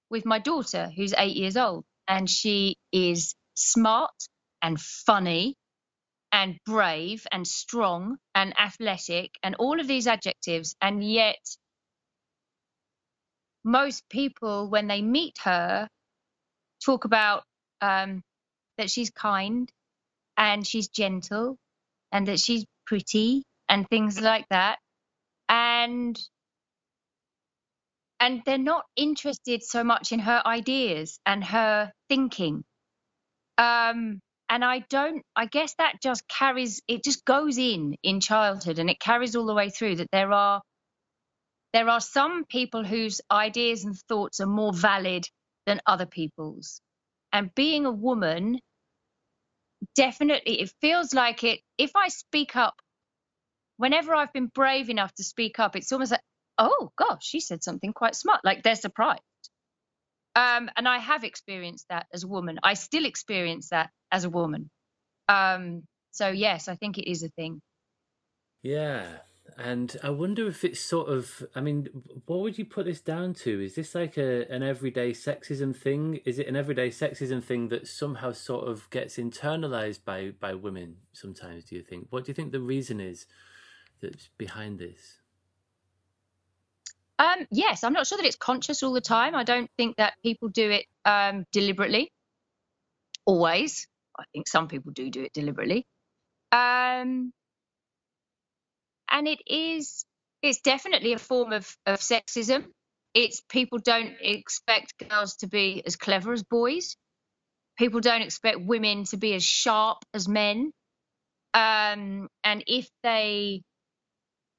with my daughter, who's eight years old, and she is smart and funny and brave and strong and athletic and all of these adjectives, and yet most people, when they meet her, talk about um, that she's kind and she's gentle and that she's pretty and things like that. And and they're not interested so much in her ideas and her thinking. Um, and I don't, I guess that just carries, it just goes in in childhood and it carries all the way through that there are there are some people whose ideas and thoughts are more valid than other people's. And being a woman, definitely, it feels like it. If I speak up, whenever I've been brave enough to speak up, it's almost like, oh gosh, she said something quite smart. Like they're surprised. Um, and I have experienced that as a woman. I still experience that as a woman. Um, so yes, I think it is a thing. Yeah, and I wonder if it's sort of, I mean, what would you put this down to? Is this like a, an everyday sexism thing? Is it an everyday sexism thing that somehow sort of gets internalized by, by women sometimes, do you think? What do you think the reason is that's behind this? Um, yes, I'm not sure that it's conscious all the time. I don't think that people do it um, deliberately, always. I think some people do do it deliberately. Um, and it is it's definitely a form of, of sexism. It's people don't expect girls to be as clever as boys. People don't expect women to be as sharp as men. Um, and if they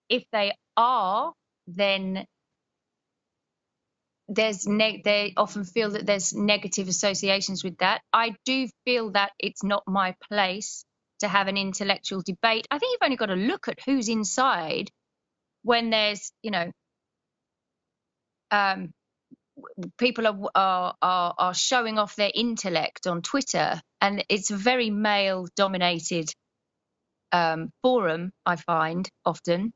if they are, then there's neg- they often feel that there's negative associations with that. I do feel that it's not my place to have an intellectual debate. I think you've only got to look at who's inside when there's, you know, um, people are, are, are are showing off their intellect on Twitter, and it's a very male-dominated um, forum. I find often,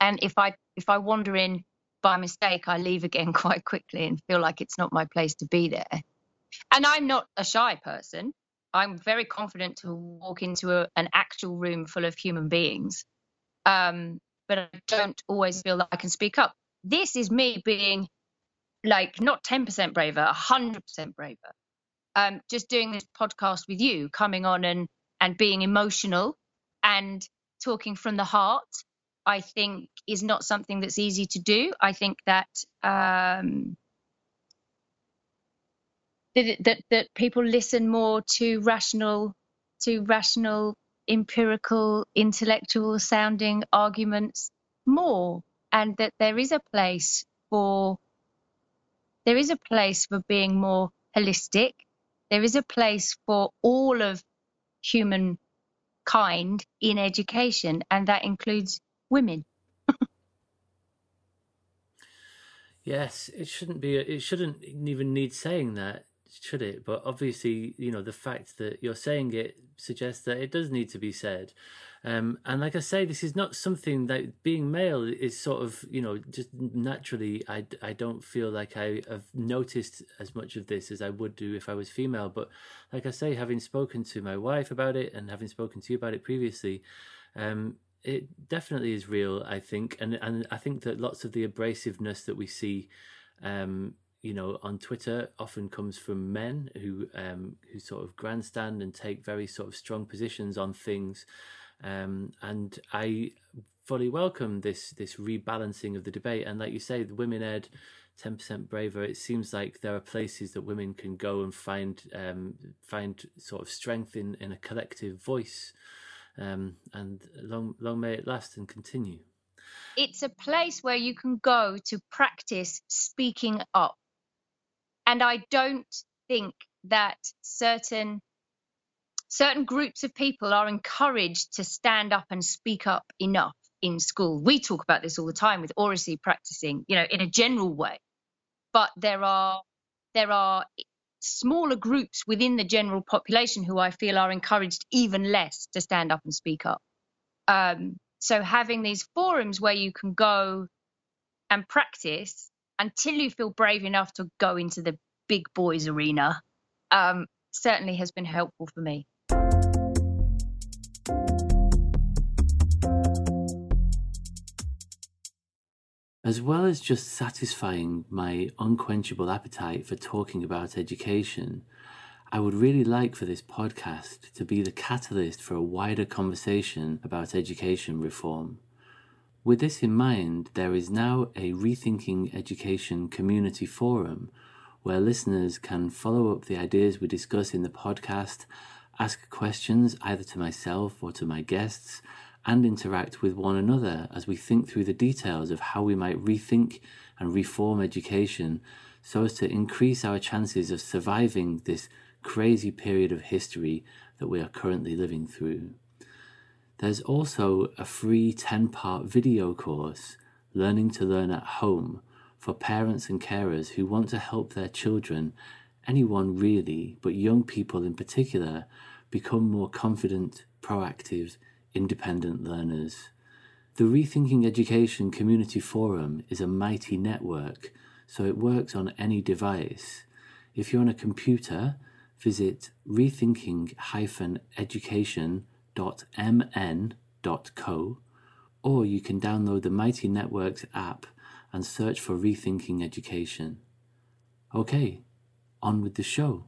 and if I if I wander in by mistake, I leave again quite quickly and feel like it's not my place to be there. And I'm not a shy person. I'm very confident to walk into a, an actual room full of human beings, um, but I don't always feel that I can speak up. This is me being like not 10% braver, 100% braver. Um, just doing this podcast with you, coming on and and being emotional and talking from the heart, I think is not something that's easy to do. I think that um, that, that that people listen more to rational to rational empirical intellectual sounding arguments more and that there is a place for there is a place for being more holistic. There is a place for all of human kind in education and that includes women. Yes it shouldn't be it shouldn't even need saying that should it? But obviously, you know, the fact that you're saying it suggests that it does need to be said. Um, and like I say, this is not something that being male is sort of, you know, just naturally, I, I don't feel like I have noticed as much of this as I would do if I was female. But like I say, having spoken to my wife about it and having spoken to you about it previously, um, it definitely is real, I think. And, and I think that lots of the abrasiveness that we see um, you know on Twitter often comes from men who um, who sort of grandstand and take very sort of strong positions on things, um, and I fully welcome this this rebalancing of the debate. And like you say, the WomenEd. 10% braver it seems like there are places that women can go and find um, find sort of strength in, in a collective voice um, and long long may it last and continue it's a place where you can go to practice speaking up and I don't think that certain certain groups of people are encouraged to stand up and speak up enough in school. We talk about this all the time with oracy practicing, you know, in a general way. But there are there are smaller groups within the general population who I feel are encouraged even less to stand up and speak up. Um, so having these forums where you can go and practice until you feel brave enough to go into the big boys arena um, certainly has been helpful for me. As well as just satisfying my unquenchable appetite for talking about education, I would really like for this podcast to be the catalyst for a wider conversation about education reform. With this in mind, there is now a Rethinking Education community forum where listeners can follow up the ideas we discuss in the podcast, ask questions either to myself or to my guests, and interact with one another as we think through the details of how we might rethink and reform education so as to increase our chances of surviving this crazy period of history that we are currently living through. There's also a free 10 part video course, Learning to Learn at Home, for parents and carers who want to help their children, anyone really, but young people in particular, become more confident, proactive, independent learners. The Rethinking Education Community Forum is a mighty network, so it works on any device. If you're on a computer, visit rethinking-education.mn.co or you can download the Mighty Networks app and search for Rethinking Education. Okay, on with the show.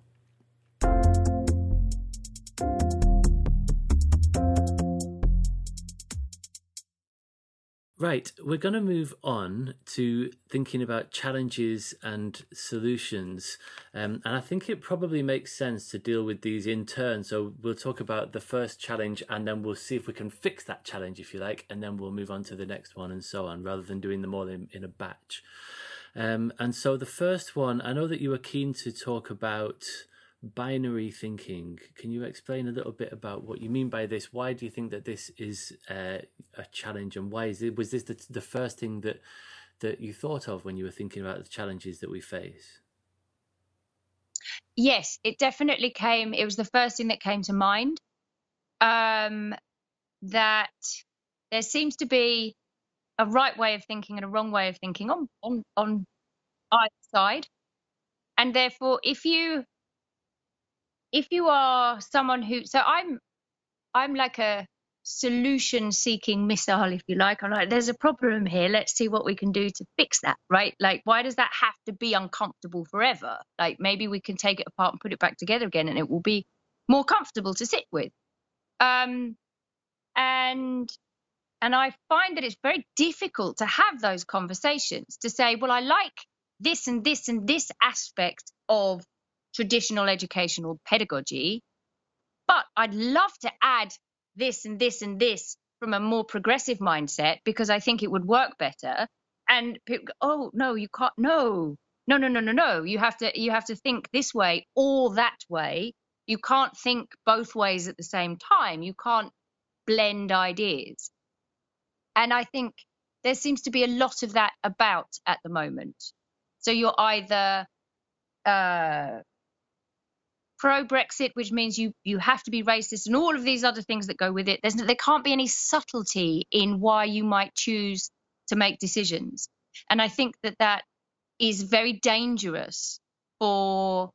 Right, we're going to move on to thinking about challenges and solutions. Um, and I think it probably makes sense to deal with these in turn. So we'll talk about the first challenge and then we'll see if we can fix that challenge, if you like, and then we'll move on to the next one and so on, rather than doing them all in, in a batch. Um, and so the first one, I know that you were keen to talk about binary thinking. Can you explain a little bit about what you mean by this? Why do you think that this is uh, a challenge, and why is it? Was this the, the first thing that that you thought of when you were thinking about the challenges that we face? Yes, it definitely came. It was the first thing that came to mind. Um, that there seems to be a right way of thinking and a wrong way of thinking on on on either side, and therefore, if you if you are someone who so i'm i'm like a solution seeking missile if you like. I'm like there's a problem here. Let's see what we can do to fix that right? Like why does that have to be uncomfortable forever? Like maybe we can take it apart and put it back together again and it will be more comfortable to sit with. Um and and i find that it's very difficult to have those conversations to say well i like this and this and this aspect of traditional educational pedagogy. But I'd love to add this and this and this from a more progressive mindset because I think it would work better. And people go, oh no, you can't. No, no, no, no, no, no. You have to you have to think this way or that way. You can't think both ways at the same time. You can't blend ideas. And I think there seems to be a lot of that about at the moment. So you're either uh, pro Brexit, which means you you have to be racist, and all of these other things that go with it. There's there can't be any subtlety in why you might choose to make decisions, and I think that that is very dangerous for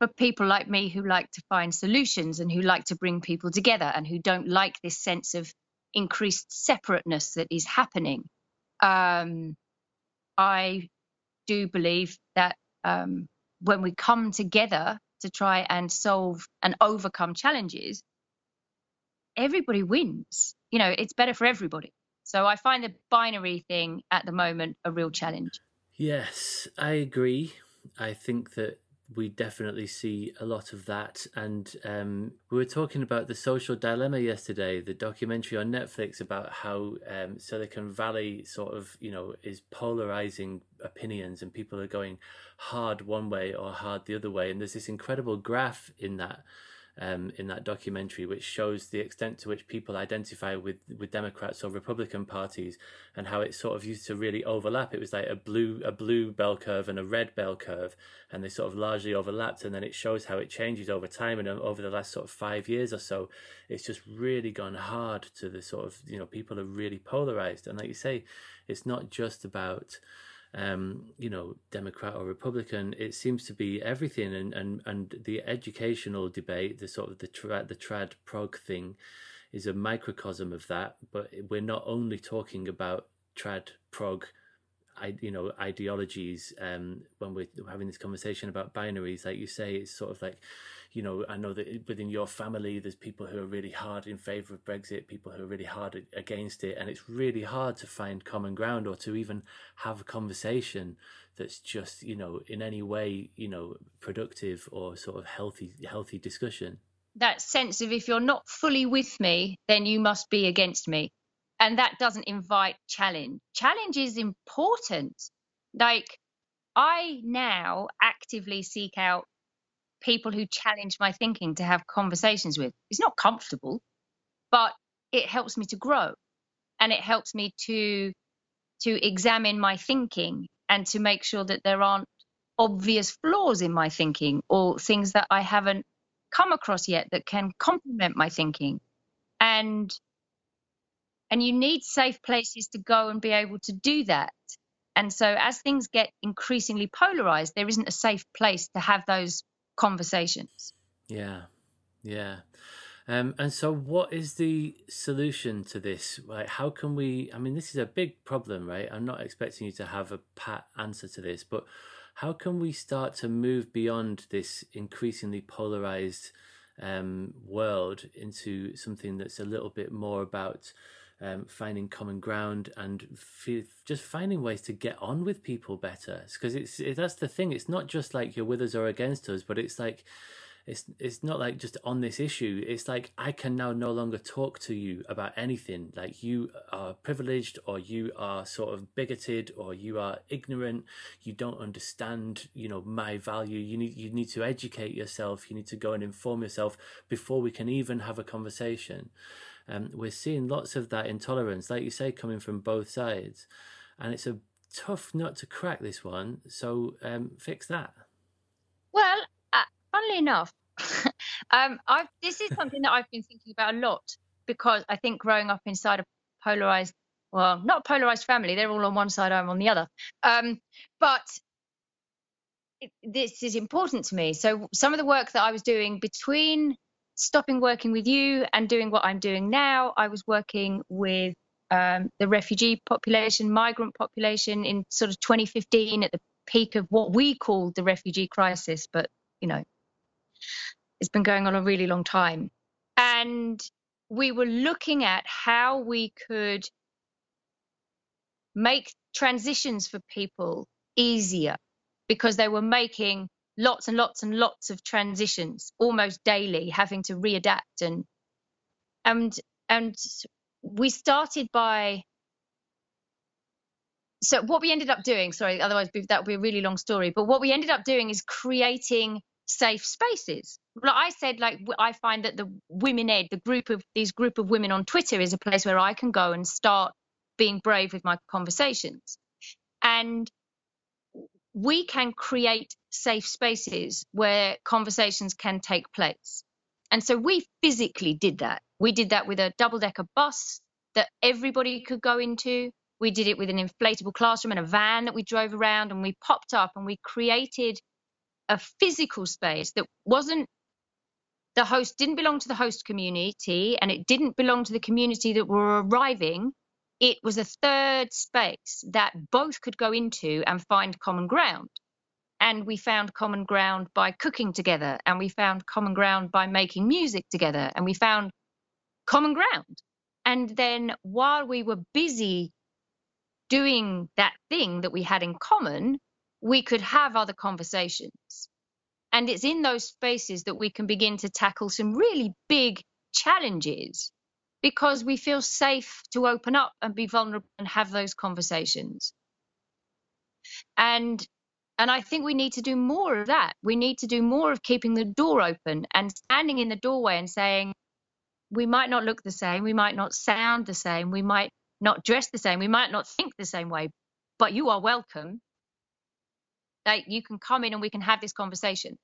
for people like me who like to find solutions and who like to bring people together and who don't like this sense of increased separateness that is happening. Um, I do believe that um, when we come together to try and solve and overcome challenges, everybody wins. You know, it's better for everybody. So I find the binary thing at the moment a real challenge. Yes, I agree. I think that we definitely see a lot of that. And um, we were talking about the social dilemma yesterday, the documentary on Netflix about how um, Silicon Valley sort of, you know, is polarizing opinions and people are going hard one way or hard the other way. And there's this incredible graph in that um, in that documentary, which shows the extent to which people identify with with Democrats or Republican parties, and how it sort of used to really overlap. It was like a blue a blue bell curve and a red bell curve, and they sort of largely overlapped. And then it shows how it changes over time, and over the last sort of five years or so, it's just really gone hard to the sort of you know people are really polarized, and like you say, it's not just about um, you know, Democrat or Republican. It seems to be everything, and and and the educational debate, the sort of the trad the trad prog thing, is a microcosm of that. But we're not only talking about trad prog. I, you know ideologies um, when we're having this conversation about binaries like you say it's sort of like you know, I know that within your family, there's people who are really hard in favour of Brexit, people who are really hard against it, and it's really hard to find common ground or to even have a conversation that's just, you know, in any way, you know, productive or sort of healthy, healthy discussion. That sense of if you're not fully with me, then you must be against me, and that doesn't invite challenge. Challenge is important. Like I now actively seek out people who challenge my thinking to have conversations with. It's not comfortable, but it helps me to grow and it helps me to to examine my thinking and to make sure that there aren't obvious flaws in my thinking or things that I haven't come across yet that can complement my thinking. And and you need safe places to go and be able to do that. And so as things get increasingly polarized, there isn't a safe place to have those conversations. Yeah, yeah. Um, and so, what is the solution to this? Right? How can we? I mean, this is a big problem, right? I'm not expecting you to have a pat answer to this, but how can we start to move beyond this increasingly polarized um, world into something that's a little bit more about um, finding common ground and f- just finding ways to get on with people better. Because it's it, that's the thing. It's not just like you're with us or against us, but it's like it's it's not like just on this issue. It's like I can now no longer talk to you about anything. Like you are privileged, or you are sort of bigoted, or you are ignorant. You don't understand, you know, my value. You need you need to educate yourself. You need to go and inform yourself before we can even have a conversation. Um, we're seeing lots of that intolerance, like you say, coming from both sides, and it's a tough nut to crack. This one, so um, fix that. Well, uh, funnily enough, um, this is something that I've been thinking about a lot because I think growing up inside a polarized, well, not polarized family, they're all on one side, I'm on the other. Um, but this is important to me. So some of the work that I was doing between stopping working with you and doing what I'm doing now, I was working with um, the refugee population, migrant population in sort of 2015 at the peak of what we called the refugee crisis, but you know, it's been going on a really long time. And we were looking at how we could make transitions for people easier because they were making lots and lots and lots of transitions almost daily having to readapt and and and we started by so what we ended up doing sorry otherwise that would be a really long story but what we ended up doing is creating safe spaces. Like i said like i find that the WomenEd the group of these group of women on twitter is a place where i can go and start being brave with my conversations. And we can create safe spaces where conversations can take place. And so we physically did that. We did that with a double decker bus that everybody could go into. We did it with an inflatable classroom and a van that we drove around and we popped up and we created a physical space that wasn't the host didn't belong to the host community and it didn't belong to the community that were arriving it was a third space that both could go into and find common ground. And we found common ground by cooking together, and we found common ground by making music together, and we found common ground. And then while we were busy doing that thing that we had in common, we could have other conversations. And it's in those spaces that we can begin to tackle some really big challenges because we feel safe to open up and be vulnerable and have those conversations. And and I think we need to do more of that. We need to do more of keeping the door open and standing in the doorway and saying, we might not look the same, we might not sound the same, we might not dress the same, we might not think the same way, but you are welcome. Like you can come in and we can have this conversation.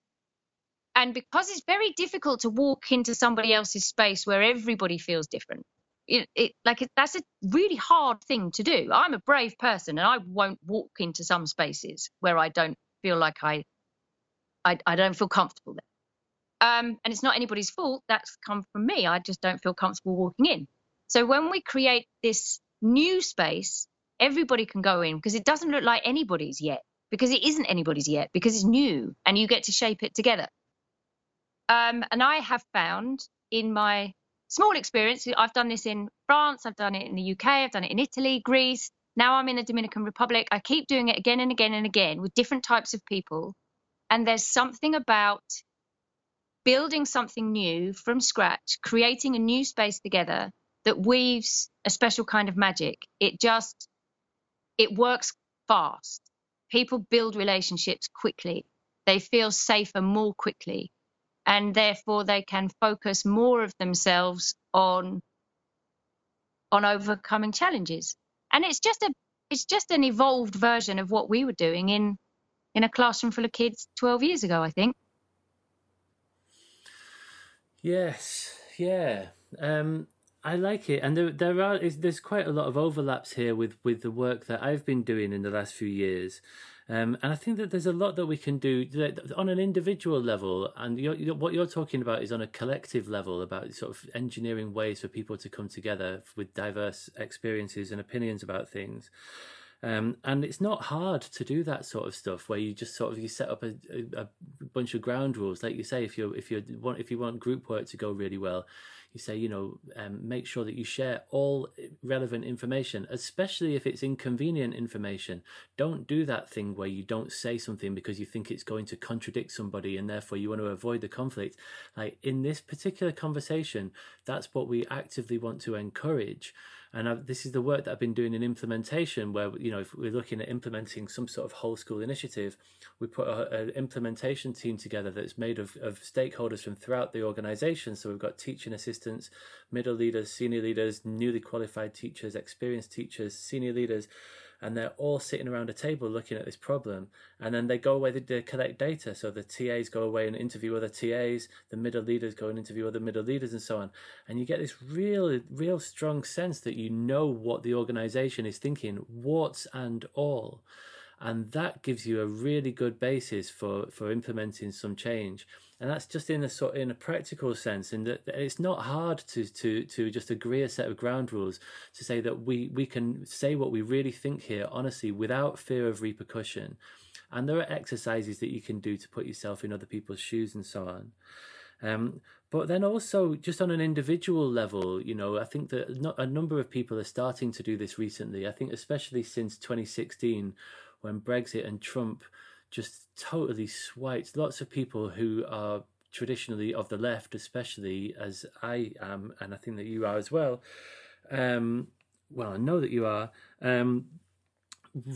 And because it's very difficult to walk into somebody else's space where everybody feels different, it, it like it, that's a really hard thing to do. I'm a brave person and I won't walk into some spaces where I don't feel like I, I, I don't feel comfortable there. Um, and it's not anybody's fault. That's come from me. I just don't feel comfortable walking in. So when we create this new space, everybody can go in because it doesn't look like anybody's yet, because it isn't anybody's yet, because it's new and you get to shape it together. Um, and I have found in my small experience, I've done this in France, I've done it in the UK, I've done it in Italy, Greece. Now I'm in the Dominican Republic. I keep doing it again and again and again with different types of people. And there's something about building something new from scratch, creating a new space together that weaves a special kind of magic. It just it works fast. People build relationships quickly. They feel safer more quickly. And therefore they can focus more of themselves on on overcoming challenges. And it's just a it's just an evolved version of what we were doing in in a classroom full of kids 12 years ago, I think. Yes, yeah. Um, I like it, and there there are there's quite a lot of overlaps here with with the work that I've been doing in the last few years, um, and I think that there's a lot that we can do on an individual level, and you're, what you're talking about is on a collective level about sort of engineering ways for people to come together with diverse experiences and opinions about things. Um, and it's not hard to do that sort of stuff where you just sort of you set up a, a, a bunch of ground rules, like you say, if you if you want if you want group work to go really well, you say you know um, make sure that you share all relevant information, especially if it's inconvenient information. Don't do that thing where you don't say something because you think it's going to contradict somebody and therefore you want to avoid the conflict. Like in this particular conversation, that's what we actively want to encourage and I've, this is the work that I've been doing in implementation, where you know if we're looking at implementing some sort of whole school initiative, we put an implementation team together that's made of, of stakeholders from throughout the organisation. So we've got teaching assistants, middle leaders, senior leaders, newly qualified teachers, experienced teachers, senior leaders, and they're all sitting around a table looking at this problem and then they go away they collect data. So the tas go away and interview other tas the middle leaders go and interview other middle leaders and so on. And you get this real real strong sense that you know what the organization is thinking warts and all. And that gives you a really good basis for for implementing some change and that's just in a sort in a practical sense in that it's not hard to to to just agree a set of ground rules to say that we we can say what we really think here honestly without fear of repercussion. And there are exercises that you can do to put yourself in other people's shoes and so on. Um, but then also just on an individual level you know i think that a number of people are starting to do this recently. I think especially since 2016 when brexit and trump just totally swiped lots of people who are traditionally of the left, especially as I am, and I think that you are as well. Um, well, I know that you are. Um,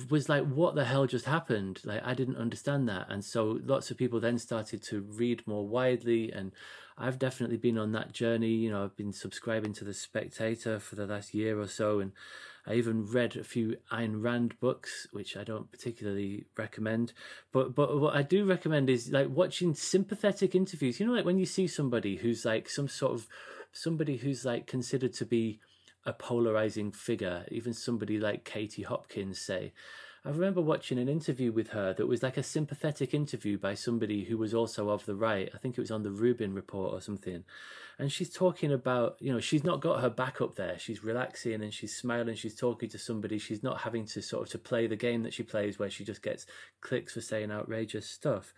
was like, what the hell just happened? Like, I didn't understand that. And so lots of people then started to read more widely. And I've definitely been on that journey. You know, I've been subscribing to The Spectator for the last year or so. And I even read a few Ayn Rand books, which I don't particularly recommend. But but what I do recommend is like watching sympathetic interviews. You know, like when you see somebody who's like some sort of somebody who's like considered to be a polarizing figure, even somebody like Katie Hopkins, say. I remember watching an interview with her that was like a sympathetic interview by somebody who was also of the right. I think it was on the Rubin report or something. And she's talking about, you know, she's not got her back up there. She's relaxing and she's smiling. She's talking to somebody. She's not having to sort of to play the game that she plays where she just gets clicks for saying outrageous stuff.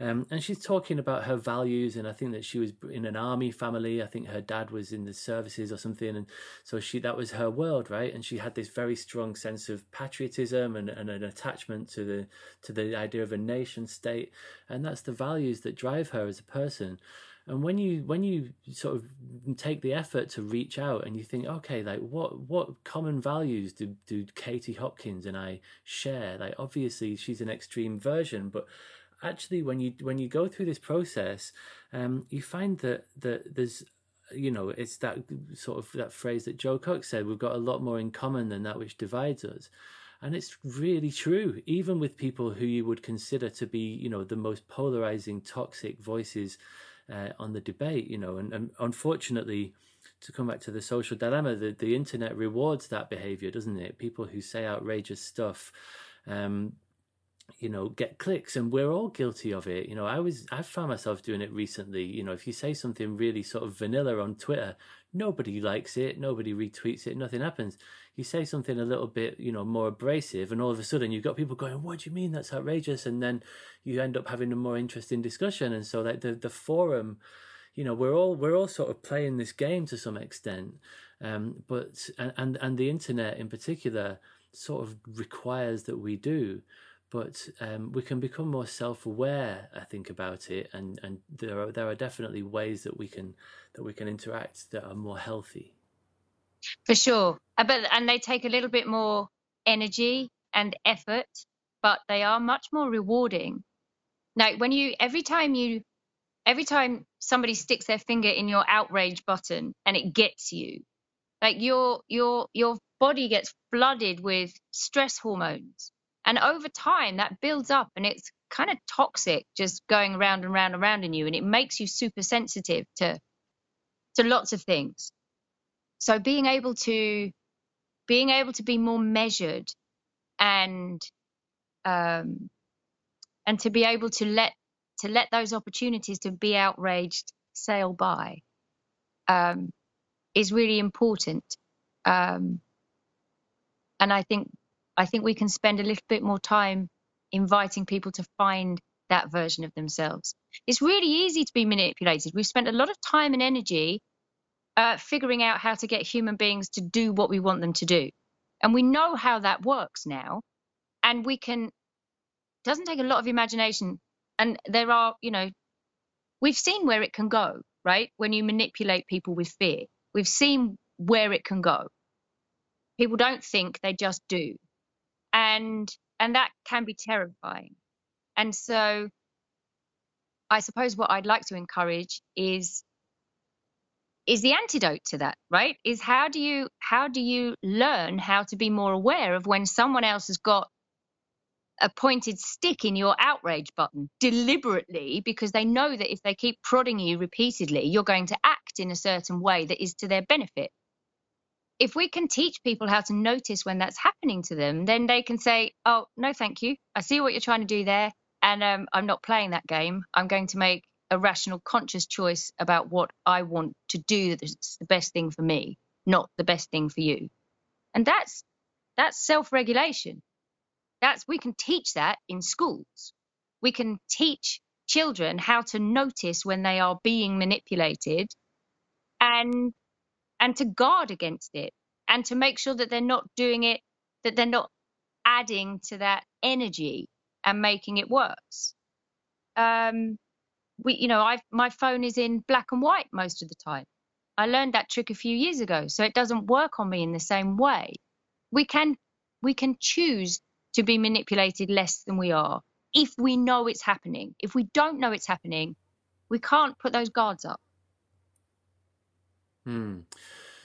Um, and she's talking about her values, and I think that she was in an army family. I think her dad was in the services or something, and so she that was her world, right? And she had this very strong sense of patriotism and, and an attachment to the to the idea of a nation state, and that's the values that drive her as a person. And when you when you sort of take the effort to reach out and you think, okay, like what what common values do do Katie Hopkins and I share? Like obviously she's an extreme version, but actually when you when you go through this process, um, you find that that there's you know it's that sort of that phrase that Jo Cox said we've got a lot more in common than that which divides us. And it's really true even with people who you would consider to be you know the most polarizing toxic voices uh, on the debate you know. And, and unfortunately to come back to the social dilemma the, the internet rewards that behavior doesn't it? People who say outrageous stuff um, you know get clicks and we're all guilty of it. You know i was i found myself doing it recently. You know if you say something really sort of vanilla on twitter nobody likes it nobody retweets it nothing happens. You say something a little bit you know more abrasive and all of a sudden you've got people going what do you mean that's outrageous? And then you end up having a more interesting discussion. And so like the the forum you know we're all we're all sort of playing this game to some extent. Um but and and, and the internet in particular sort of requires that we do but um, we can become more self-aware i think about it and and there are there are definitely ways that we can that we can interact that are more healthy. For sure. Uh, but and they take a little bit more energy and effort but they are much more rewarding. Now when you every time you every time somebody sticks their finger in your outrage button and it gets you like your your your body gets flooded with stress hormones and over time, that builds up and it's kind of toxic just going around and round and round in you. And it makes you super sensitive to, to lots of things. So being able to, being able to be more measured and, um, and to be able to let, to let those opportunities to be outraged sail by, um, is really important. Um, and I think I think we can spend a little bit more time inviting people to find that version of themselves. It's really easy to be manipulated. We've spent a lot of time and energy uh, figuring out how to get human beings to do what we want them to do. And we know how that works now. And we can, it doesn't take a lot of imagination. And there are, you know, we've seen where it can go, right? When you manipulate people with fear, we've seen where it can go. People don't think, they just do and and that can be terrifying. And so i suppose what i'd like to encourage is is the antidote to that right? Is how do you how do you learn how to be more aware of when someone else has got a pointed stick in your outrage button deliberately because they know that if they keep prodding you repeatedly you're going to act in a certain way that is to their benefit if we can teach people how to notice when that's happening to them, then they can say, "Oh, no, thank you. I see what you're trying to do there, and um, I'm not playing that game. I'm going to make a rational, conscious choice about what I want to do that's the best thing for me, not the best thing for you." And that's that's self-regulation. That's we can teach that in schools. We can teach children how to notice when they are being manipulated and and to guard against it and to make sure that they're not doing it, that they're not adding to that energy and making it worse. Um, we, you know, I've, my phone is in black and white most of the time. I learned that trick a few years ago, so it doesn't work on me in the same way. We can, we can choose to be manipulated less than we are if we know it's happening. If we don't know it's happening, we can't put those guards up. Hmm.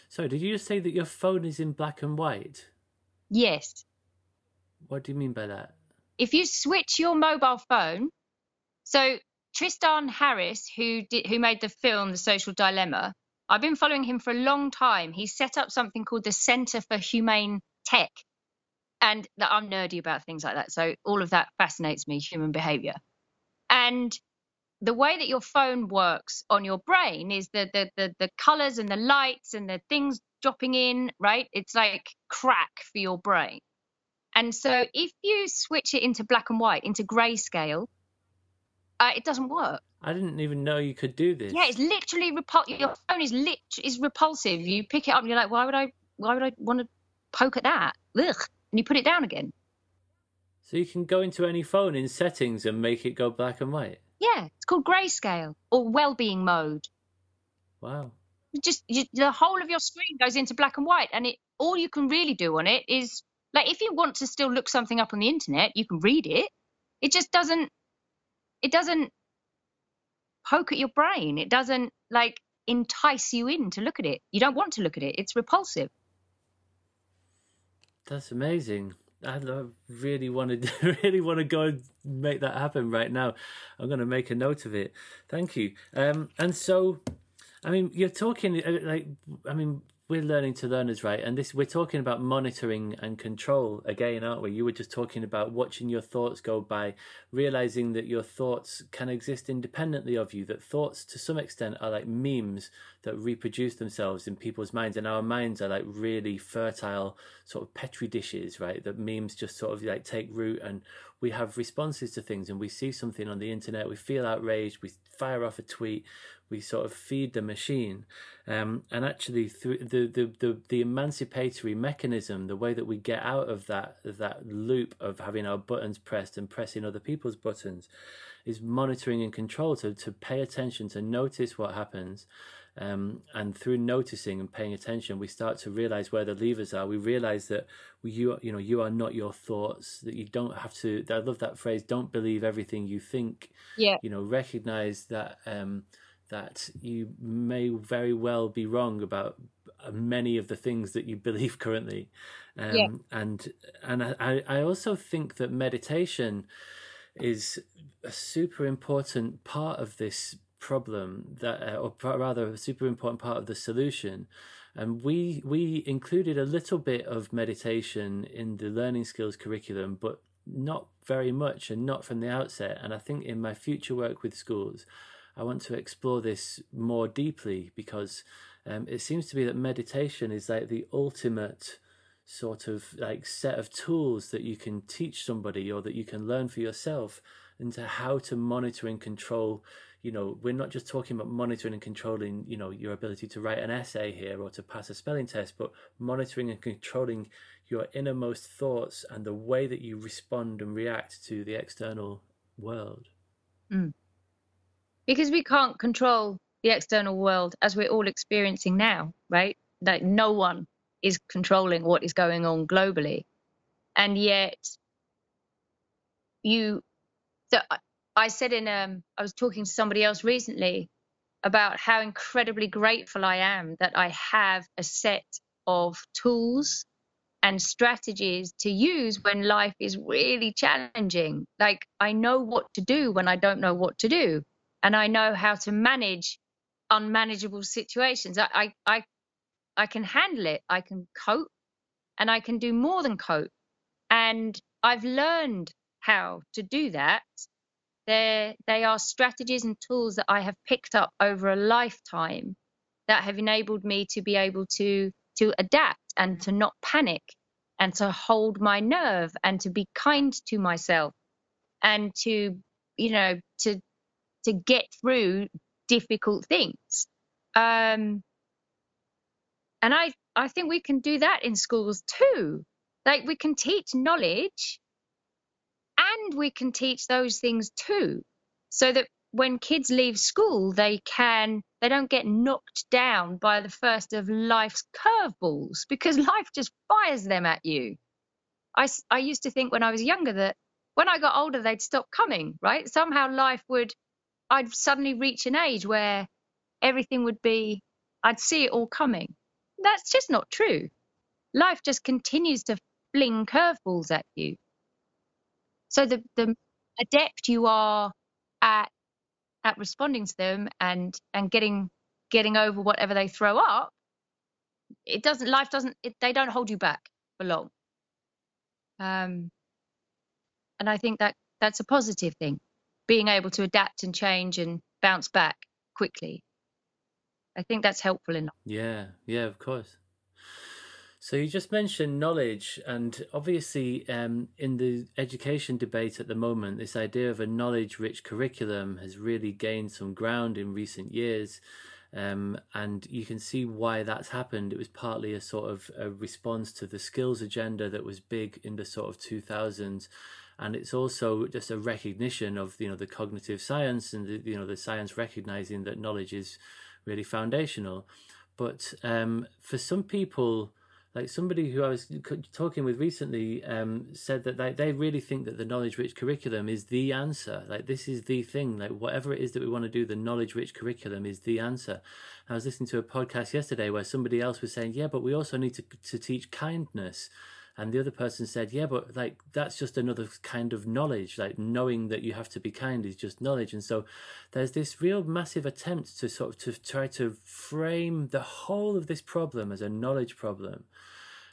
So, did you just say that your phone is in black and white? Yes. What do you mean by that? If you switch your mobile phone, so Tristan Harris, who did, who made the film The Social Dilemma, I've been following him for a long time. He set up something called the Center for Humane Tech, and I'm nerdy about things like that. So all of that fascinates me, human behavior. And the way that your phone works on your brain is the the the, the colors and the lights and the things dropping in, right? It's like crack for your brain. And so if you switch it into black and white, into grayscale, uh, it doesn't work. I didn't even know you could do this. Yeah, it's literally repul- Your phone is lit is repulsive. You pick it up and you're like, why would I? Why would I want to poke at that? Ugh. And you put it down again. So you can go into any phone in settings and make it go black and white. Yeah, it's called grayscale or well-being mode. Wow. Just you, the whole of your screen goes into black and white, and it all you can really do on it is like if you want to still look something up on the internet, you can read it. It just doesn't. It doesn't poke at your brain. It doesn't like entice you in to look at it. You don't want to look at it. It's repulsive. That's amazing. I really want to really want to go and make that happen right now. I'm going to make a note of it. Thank you. Um, and so, I mean, you're talking uh, like, I mean, we're learning to learners, right? And this we're talking about monitoring and control again, aren't we? You were just talking about watching your thoughts go by, realizing that your thoughts can exist independently of you. That thoughts, to some extent, are like memes that reproduce themselves in people's minds, and our minds are like really fertile sort of petri dishes, right? That memes just sort of like take root, and we have responses to things, and we see something on the internet, we feel outraged, we fire off a tweet, we sort of feed the machine. Um, and actually through the, the, the, the emancipatory mechanism the way that we get out of that that loop of having our buttons pressed and pressing other people's buttons is monitoring and control to, to pay attention to notice what happens um, and through noticing and paying attention, we start to realize where the levers are. We realize that you, you know, you are not your thoughts. That you don't have to. I love that phrase. Don't believe everything you think. Yeah. You know, recognize that um, that you may very well be wrong about many of the things that you believe currently. Um, yeah. And and I, I also think that meditation is a super important part of this problem that uh, or rather a super important part of the solution. And we we included a little bit of meditation in the learning skills curriculum but not very much and not from the outset. And i think in my future work with schools I want to explore this more deeply because um, it seems to be that meditation is like the ultimate sort of like set of tools that you can teach somebody or that you can learn for yourself into how to monitor and control you know we're not just talking about monitoring and controlling you know your ability to write an essay here or to pass a spelling test but monitoring and controlling your innermost thoughts and the way that you respond and react to the external world mm because we can't control the external world as we're all experiencing now, right? Like no one is controlling what is going on globally. And yet you so I said in um I was talking to somebody else recently about how incredibly grateful I am that I have a set of tools and strategies to use when life is really challenging. Like I know what to do when I don't know what to do and I know how to manage unmanageable situations. I, I, I, I can handle it. I can cope and I can do more than cope. And I've learned how to do that. They're, they are strategies and tools that I have picked up over a lifetime that have enabled me to be able to to adapt and to not panic and to hold my nerve and to be kind to myself and to you know to to get through difficult things. Um, and I, I think we can do that in schools too. Like we can teach knowledge and we can teach those things too. So that when kids leave school, they can, they don't get knocked down by the first of life's curveballs because life just fires them at you. I, I used to think when I was younger that when I got older, they'd stop coming, right? Somehow life would I'd suddenly reach an age where everything would be, I'd see it all coming. That's just not true. Life just continues to fling curveballs at you. So the, the adept you are at at responding to them and and getting getting over whatever they throw up, it doesn't life doesn't it, they don't hold you back for long. Um, and I think that that's a positive thing, being able to adapt and change and bounce back quickly. I think that's helpful enough. Yeah, yeah, of course. So you just mentioned knowledge, and obviously, um, in the education debate at the moment, this idea of a knowledge-rich curriculum has really gained some ground in recent years. Um, and you can see why that's happened. It was partly a sort of a response to the skills agenda that was big in the sort of 2000s, and it's also just a recognition of you know the cognitive science and the, you know the science recognizing that knowledge is really foundational. But um, for some people, like somebody who I was talking with recently um, said that they, they really think that the knowledge rich curriculum is the answer. Like this is the thing. Like whatever it is that we want to do, the knowledge rich curriculum is the answer. I was listening to a podcast yesterday where somebody else was saying, yeah, but we also need to to teach kindness and the other person said yeah but like that's just another kind of knowledge like knowing that you have to be kind is just knowledge. And so there's this real massive attempt to sort of to try to frame the whole of this problem as a knowledge problem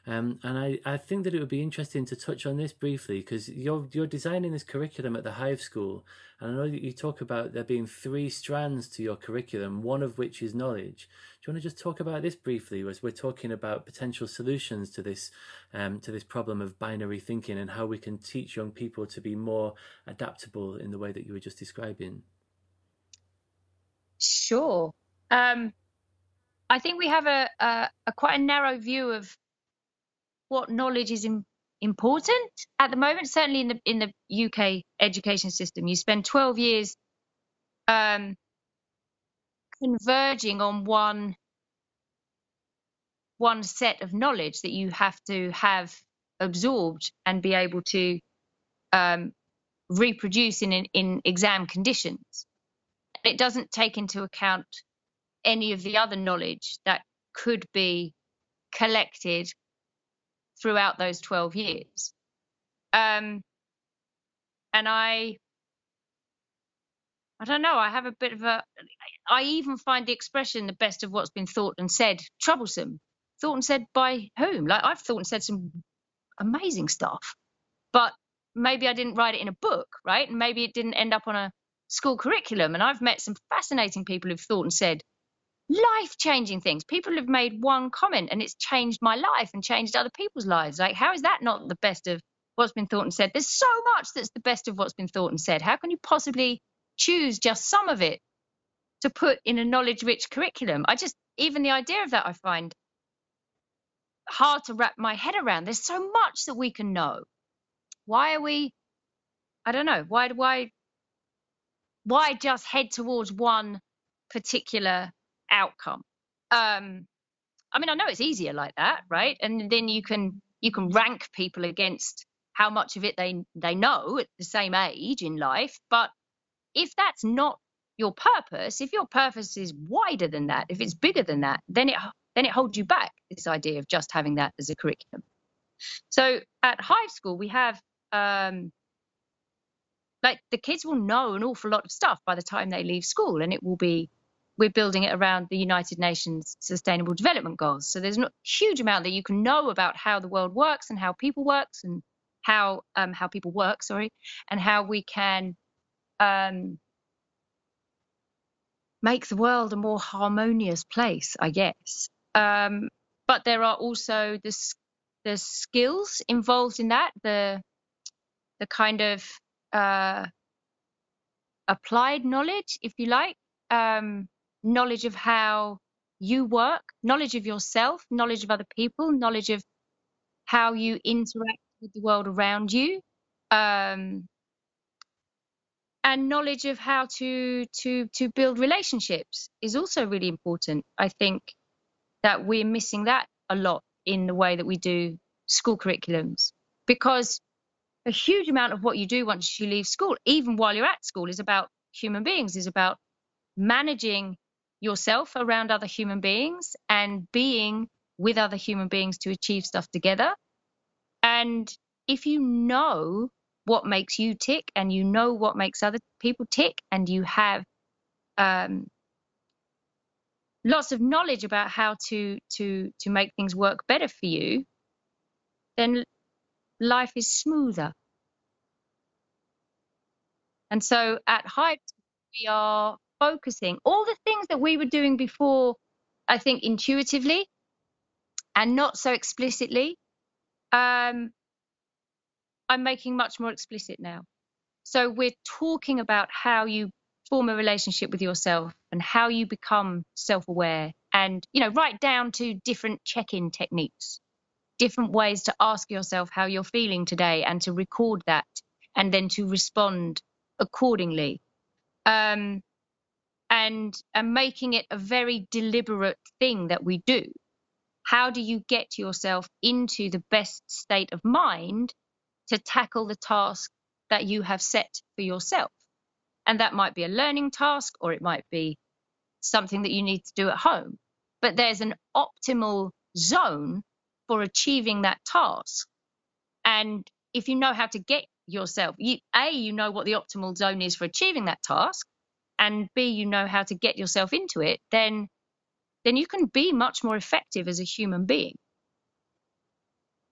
um, and I, I think that it would be interesting to touch on this briefly because you're you're designing this curriculum at the Hive School, and I know that you talk about there being three strands to your curriculum, one of which is knowledge. Do you want to just talk about this briefly, as we're talking about potential solutions to this um, to this problem of binary thinking and how we can teach young people to be more adaptable in the way that you were just describing? Sure. Um, I think we have a, a, a quite a narrow view of what knowledge is in, important at the moment. Certainly in the in the UK education system, you spend 12 years um, converging on one one set of knowledge that you have to have absorbed and be able to um, reproduce in in exam conditions. It doesn't take into account any of the other knowledge that could be collected throughout those 12 years. Um, and I, I don't know, I have a bit of a, I even find the expression the best of what's been thought and said troublesome. Thought and said by whom? Like I've thought and said some amazing stuff, but maybe I didn't write it in a book, right? And maybe it didn't end up on a school curriculum. And I've met some fascinating people who've thought and said life changing things. People have made one comment and it's changed my life and changed other people's lives. Like, how is that not the best of what's been thought and said? There's so much that's the best of what's been thought and said. How can you possibly choose just some of it to put in a knowledge rich curriculum? I just, even the idea of that, I find hard to wrap my head around. There's so much that we can know. Why are we, I don't know, why, do why, why just head towards one particular outcome. Um, I mean, I know it's easier like that, right? And then you can you can rank people against how much of it they they know at the same age in life. But if that's not your purpose, if your purpose is wider than that, if it's bigger than that, then it then it holds you back. This idea of just having that as a curriculum. So at Hive School, we have um, like the kids will know an awful lot of stuff by the time they leave school, and it will be we're building it around the United Nations Sustainable Development Goals. So there's a huge amount that you can know about how the world works and how people works and how um, how people work, sorry, and how we can um, make the world a more harmonious place, I guess. Um, but there are also the the skills involved in that, the the kind of uh, applied knowledge, if you like, um, knowledge of how you work, knowledge of yourself, knowledge of other people, knowledge of how you interact with the world around you, um, and knowledge of how to to to build relationships is also really important. I think that we're missing that a lot in the way that we do school curriculums because a huge amount of what you do once you leave school, even while you're at school, is about human beings, is about managing yourself around other human beings and being with other human beings to achieve stuff together. And if you know what makes you tick and you know what makes other people tick and you have um, lots of knowledge about how to to to make things work better for you then life is smoother. And so at Hive, we are focusing all the things that we were doing before, I think intuitively and not so explicitly. Um, I'm making much more explicit now. So we're talking about how you form a relationship with yourself and how you become self-aware and you know right down to different check-in techniques different ways to ask yourself how you're feeling today and to record that and then to respond accordingly um, and and making it a very deliberate thing that we do how do you get yourself into the best state of mind to tackle the task that you have set for yourself and that might be a learning task or it might be something that you need to do at home. But there's an optimal zone for achieving that task. And if you know how to get yourself, you, A, you know what the optimal zone is for achieving that task, and B, you know how to get yourself into it, then then you can be much more effective as a human being.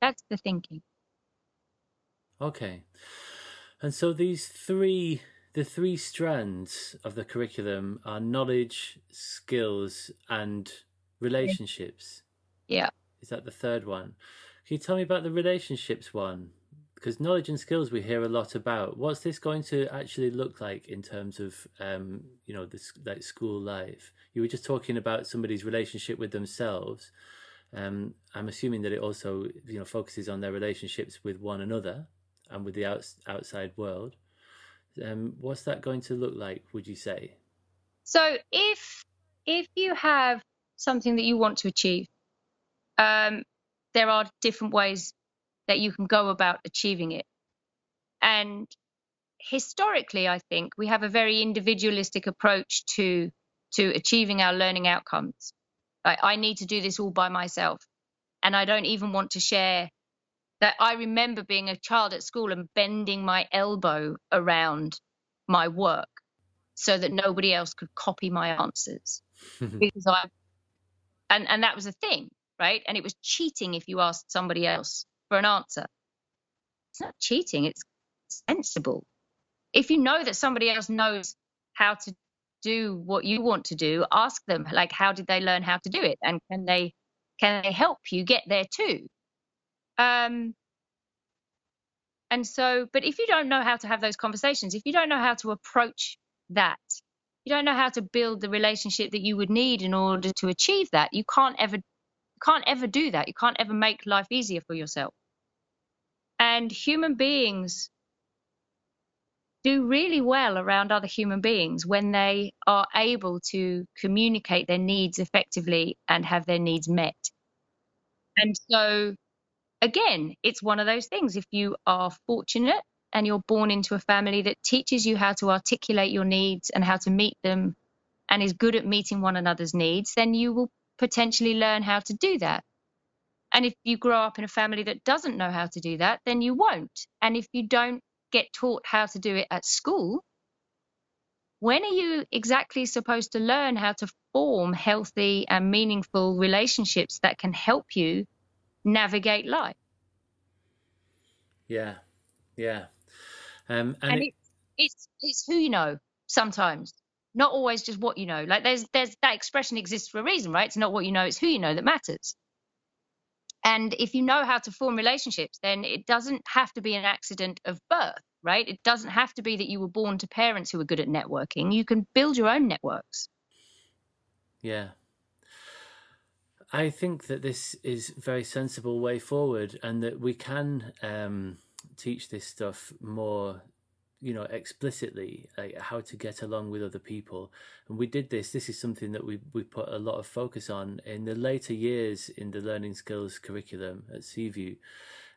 That's the thinking. Okay. And so these three the three strands of the curriculum are knowledge, skills, and relationships. Yeah. Is that the third one? Can you tell me about the relationships one? Because knowledge and skills we hear a lot about. What's this going to actually look like in terms of, um, you know, this like school life? You were just talking about somebody's relationship with themselves. Um, I'm assuming that it also, you know, focuses on their relationships with one another and with the outs- outside world. Um, what's that going to look like? Would you say? So if if you have something that you want to achieve, um, there are different ways that you can go about achieving it. And historically, I think we have a very individualistic approach to to achieving our learning outcomes. Like, I need to do this all by myself, and I don't even want to share that I remember being a child at school and bending my elbow around my work so that nobody else could copy my answers because I and and that was a thing right and it was cheating if you asked somebody else for an answer it's not cheating it's sensible if you know that somebody else knows how to do what you want to do ask them like how did they learn how to do it and can they can they help you get there too um, and so, but if you don't know how to have those conversations, if you don't know how to approach that, you don't know how to build the relationship that you would need in order to achieve that, you can't ever can't ever do that. You can't ever make life easier for yourself. And human beings do really well around other human beings when they are able to communicate their needs effectively and have their needs met. And so again, it's one of those things. If you are fortunate and you're born into a family that teaches you how to articulate your needs and how to meet them and is good at meeting one another's needs, then you will potentially learn how to do that. And if you grow up in a family that doesn't know how to do that, then you won't. And if you don't get taught how to do it at school, when are you exactly supposed to learn how to form healthy and meaningful relationships that can help you navigate life. Yeah, yeah. Um, and, and it, it's it's who you know sometimes, not always just what you know. Like there's there's that expression exists for a reason, right? It's not what you know, it's who you know that matters. And if you know how to form relationships, then it doesn't have to be an accident of birth, right? It doesn't have to be that you were born to parents who were good at networking. You can build your own networks. Yeah, I think that this is very sensible way forward, and that we can um, teach this stuff more, you know, explicitly, like how to get along with other people. And we did this. This is something that we we put a lot of focus on in the later years in the learning skills curriculum at Seaview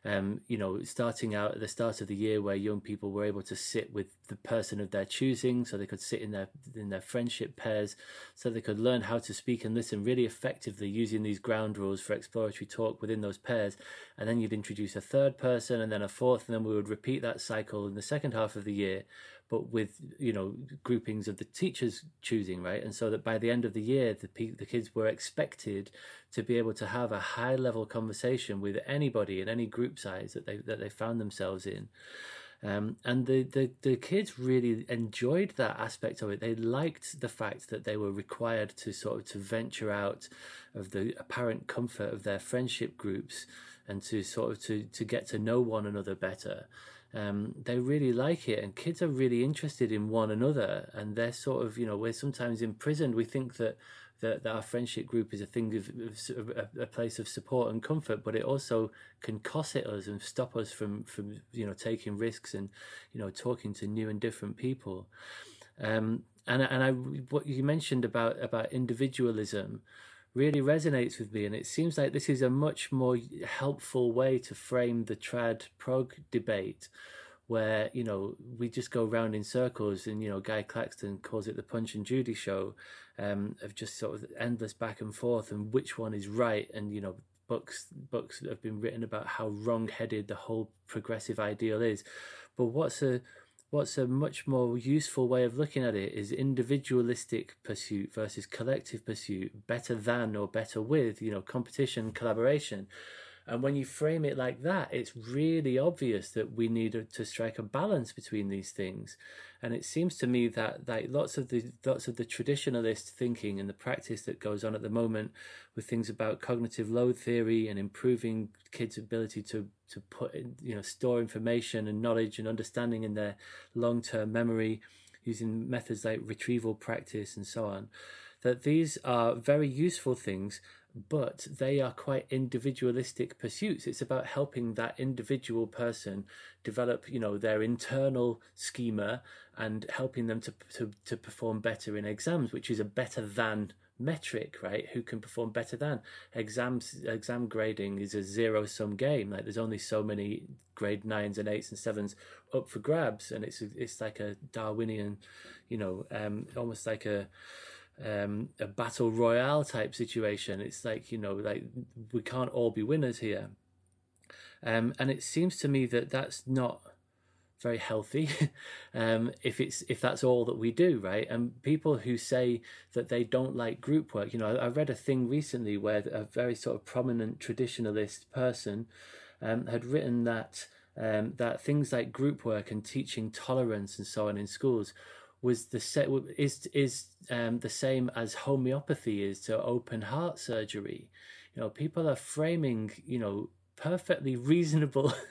um, you know, starting out at the start of the year where young people were able to sit with the person of their choosing, so they could sit in their in their friendship pairs, so they could learn how to speak and listen really effectively using these ground rules for exploratory talk within those pairs. And then you'd introduce a third person and then a fourth, and then we would repeat that cycle in the second half of the year but with you know groupings of the teachers choosing right and so that by the end of the year the the kids were expected to be able to have a high level conversation with anybody in any group size that they that they found themselves in um, and the, the, the kids really enjoyed that aspect of it. They liked the fact that they were required to sort of to venture out of the apparent comfort of their friendship groups and to sort of to, to get to know one another better. Um, they really like it, and kids are really interested in one another. And they're sort of, you know, we're sometimes imprisoned. We think that that, that our friendship group is a thing of, of a, a, place of support and comfort, but it also can corset us and stop us from from you know taking risks and you know talking to new and different people. Um, and and I what you mentioned about about individualism really resonates with me, and it seems like this is a much more helpful way to frame the trad prog debate where you know we just go round in circles and you know guy claxton calls it the punch and judy show um, of just sort of endless back and forth and which one is right and you know books books have been written about how wrong-headed the whole progressive ideal is. But what's a what's a much more useful way of looking at it is individualistic pursuit versus collective pursuit better than or better with you know competition collaboration and when you frame it like that, it's really obvious that we need to strike a balance between these things. And it seems to me that like lots of the lots of the traditionalist thinking and the practice that goes on at the moment with things about cognitive load theory and improving kids' ability to to put in, you know store information and knowledge and understanding in their long term memory using methods like retrieval practice and so on that these are very useful things but they are quite individualistic pursuits. It's about helping that individual person develop you know their internal schema and helping them to to, to perform better in exams which is a better than metric right? Who can perform better than? Exams exam grading is a zero sum game. Like there's only so many grade nines and eights and sevens up for grabs and it's it's like a darwinian you know um almost like a um, a battle royale type situation. It's like you know, like we can't all be winners here, um, and it seems to me that that's not very healthy um, if it's if that's all that we do right and people who say that they don't like group work you know I, I read a thing recently where a very sort of prominent traditionalist person um, had written that um, that things like group work and teaching tolerance and so on in schools was the set is is um, the same as homeopathy is to open heart surgery. You know, people are framing you know perfectly reasonable.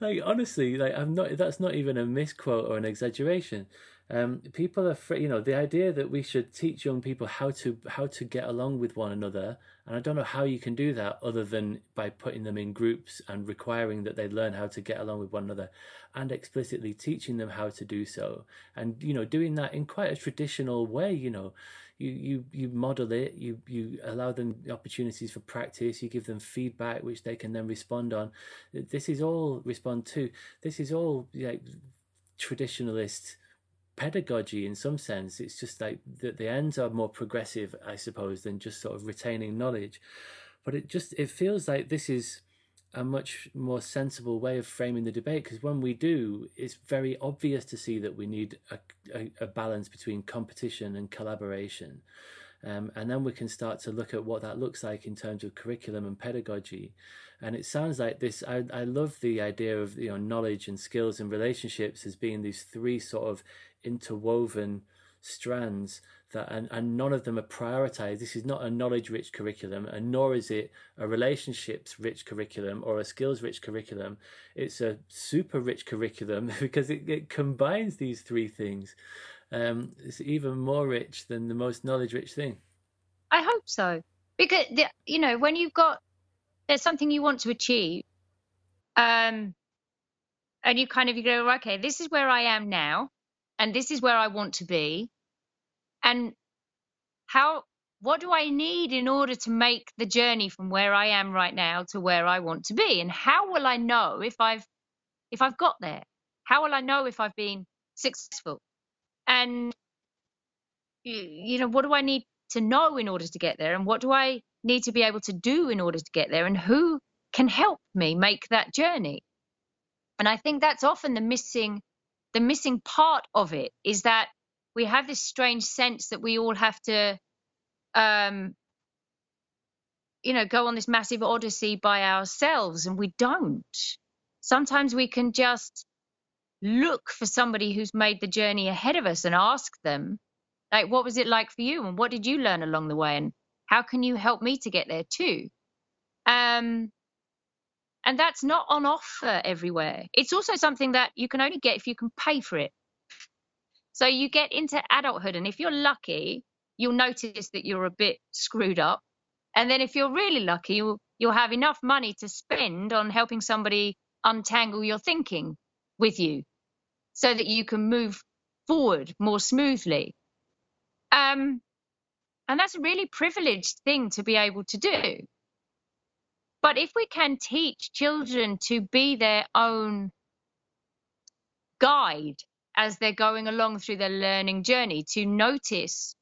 Like honestly like i'm not that's not even a misquote or an exaggeration. Um, people are free, you know the idea that we should teach young people how to how to get along with one another and i don't know how you can do that other than by putting them in groups and requiring that they learn how to get along with one another and explicitly teaching them how to do so. And you know doing that in quite a traditional way you know you you you model it you you allow them opportunities for practice you give them feedback which they can then respond on this is all respond to this is all like traditionalist pedagogy in some sense. It's just like that the ends are more progressive, I suppose, than just sort of retaining knowledge. But it just it feels like this is a much more sensible way of framing the debate because when we do, it's very obvious to see that we need a, a, a balance between competition and collaboration. Um, and then we can start to look at what that looks like in terms of curriculum and pedagogy. And it sounds like this. I, I love the idea of you know knowledge and skills and relationships as being these three sort of interwoven strands that and, and none of them are prioritized. This is not a knowledge rich curriculum and nor is it a relationships rich curriculum or a skills rich curriculum. It's a super rich curriculum because it, it combines these three things. Um, it's even more rich than the most knowledge rich thing. I hope so. Because the, you know when you've got there's something you want to achieve um and you kind of you go okay this is where i am now and this is where I want to be. And how, what do I need in order to make the journey from where I am right now to where I want to be? And how will I know if I've, if I've got there? How will I know if I've been successful? And, you know, what do I need to know in order to get there? And what do I need to be able to do in order to get there? And who can help me make that journey? And I think that's often the missing the missing part of it is that we have this strange sense that we all have to um you know go on this massive odyssey by ourselves and we don't. Sometimes we can just look for somebody who's made the journey ahead of us and ask them like what was it like for you and what did you learn along the way and how can you help me to get there too? Um and that's not on offer everywhere. It's also something that you can only get if you can pay for it so you get into adulthood and if you're lucky you'll notice that you're a bit screwed up. And then if you're really lucky you'll you'll have enough money to spend on helping somebody untangle your thinking with you so that you can move forward more smoothly. Um and that's a really privileged thing to be able to do. But if we can teach children to be their own guide as they're going along through their learning journey to notice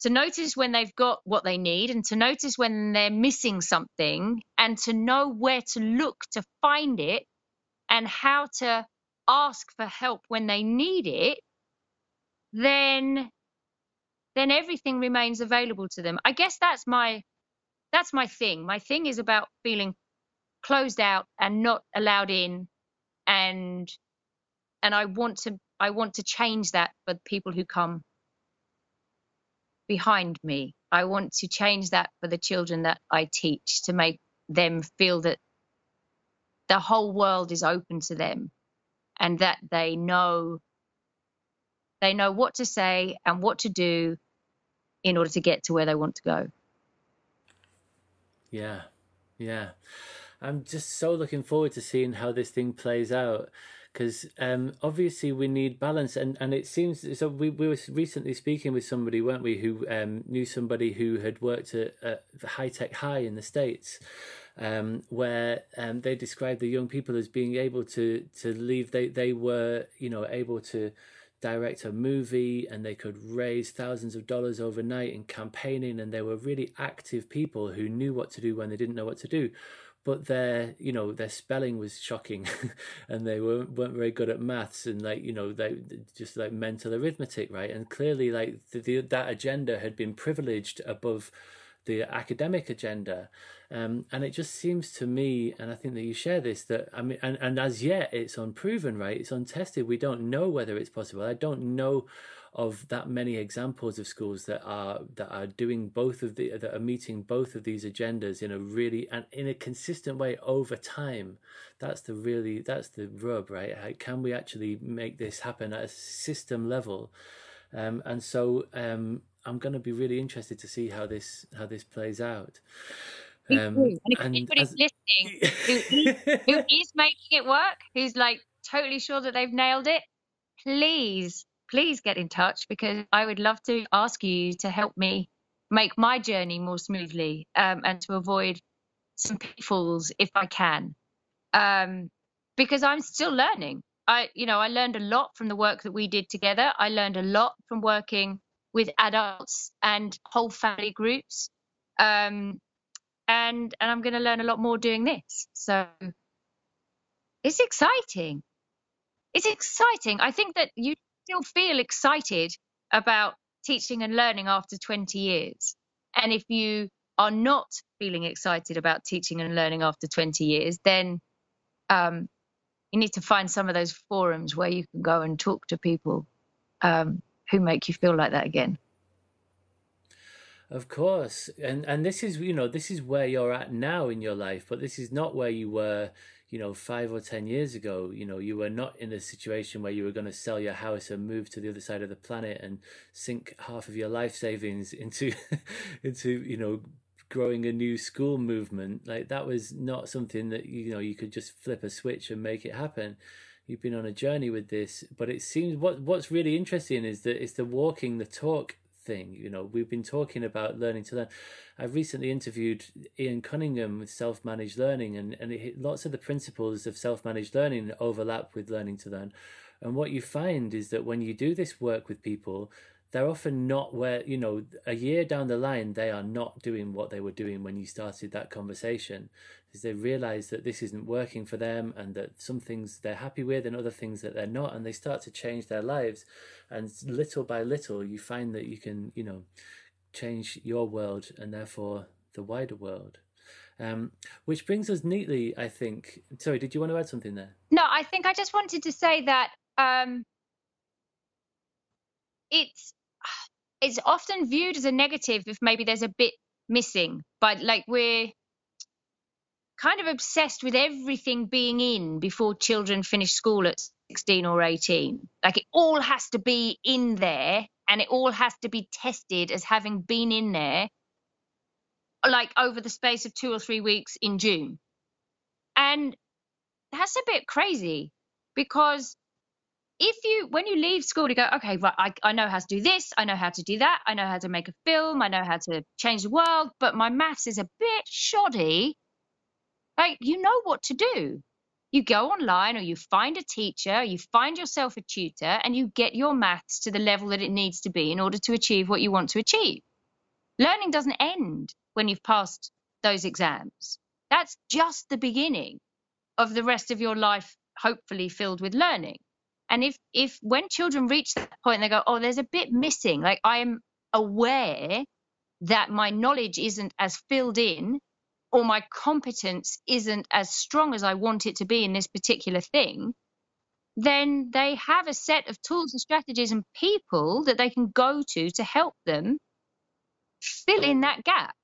to notice when they've got what they need and to notice when they're missing something and to know where to look to find it and how to ask for help when they need it then then everything remains available to them. I guess that's my that's my thing. My thing is about feeling closed out and not allowed in and and i want to i want to change that for people who come behind me. I want to change that for the children that I teach to make them feel that the whole world is open to them and that they know they know what to say and what to do in order to get to where they want to go. Yeah. Yeah. I'm just so looking forward to seeing how this thing plays out because um, obviously we need balance and, and it seems so we, we were recently speaking with somebody weren't we who um, knew somebody who had worked at, at high tech high in the states um, where um, they described the young people as being able to to leave. They they were you know able to direct a movie and they could raise thousands of dollars overnight in campaigning and they were really active people who knew what to do when they didn't know what to do but their you know their spelling was shocking and they weren't, weren't very good at maths and like you know they just like mental arithmetic right? And clearly like the, the, that agenda had been privileged above the academic agenda. Um, and it just seems to me and i think that you share this that i mean and, and as yet it's unproven right? It's untested. We don't know whether it's possible. I don't know of that many examples of schools that are that are doing both of the that are meeting both of these agendas in a really and in a consistent way over time. That's the really that's the rub right? How can we actually make this happen at a system level? Um, and so um, i'm going to be really interested to see how this how this plays out. Um, and if anybody's as... listening who is, who is making it work who's like totally sure that they've nailed it please please get in touch because I would love to ask you to help me make my journey more smoothly um, and to avoid some pitfalls if I can. Um, because I'm still learning. I, you know, I learned a lot from the work that we did together. I learned a lot from working with adults and whole family groups. Um, and and I'm going to learn a lot more doing this. So it's exciting. It's exciting. I think that you still feel excited about teaching and learning after 20 years. And if you are not feeling excited about teaching and learning after 20 years, then um, you need to find some of those forums where you can go and talk to people um, who make you feel like that again. Of course, and and this is you know this is where you're at now in your life, but this is not where you were you know, five or ten years ago, you know, you were not in a situation where you were going to sell your house and move to the other side of the planet and sink half of your life savings into, into you know, growing a new school movement. Like that was not something that you know you could just flip a switch and make it happen. You've been on a journey with this, but it seems what what's really interesting is that it's the walking the talk thing. You know, we've been talking about learning to learn. I've recently interviewed Ian Cunningham with self managed learning, and, and it, lots of the principles of self managed learning overlap with learning to learn. And what you find is that when you do this work with people, they're often not where you know a year down the line they are not doing what they were doing when you started that conversation because they realize that this isn't working for them and that some things they're happy with and other things that they're not and they start to change their lives and little by little you find that you can you know change your world and therefore the wider world um, which brings us neatly, I think. Sorry, did you want to add something there? No, I think I just wanted to say that um, it's it's often viewed as a negative if maybe there's a bit missing, but like we're kind of obsessed with everything being in before children finish school at 16 or 18. Like it all has to be in there and it all has to be tested as having been in there like over the space of two or three weeks in June. And that's a bit crazy because if you when you leave school to go okay right I, I know how to do this i know how to do that i know how to make a film i know how to change the world but my maths is a bit shoddy like you know what to do. You go online or you find a teacher you find yourself a tutor and you get your maths to the level that it needs to be in order to achieve what you want to achieve. Learning doesn't end when you've passed those exams. That's just the beginning of the rest of your life hopefully filled with learning and if if when children reach that point they go oh there's a bit missing like i am aware that my knowledge isn't as filled in or my competence isn't as strong as i want it to be in this particular thing then they have a set of tools and strategies and people that they can go to to help them fill in that gap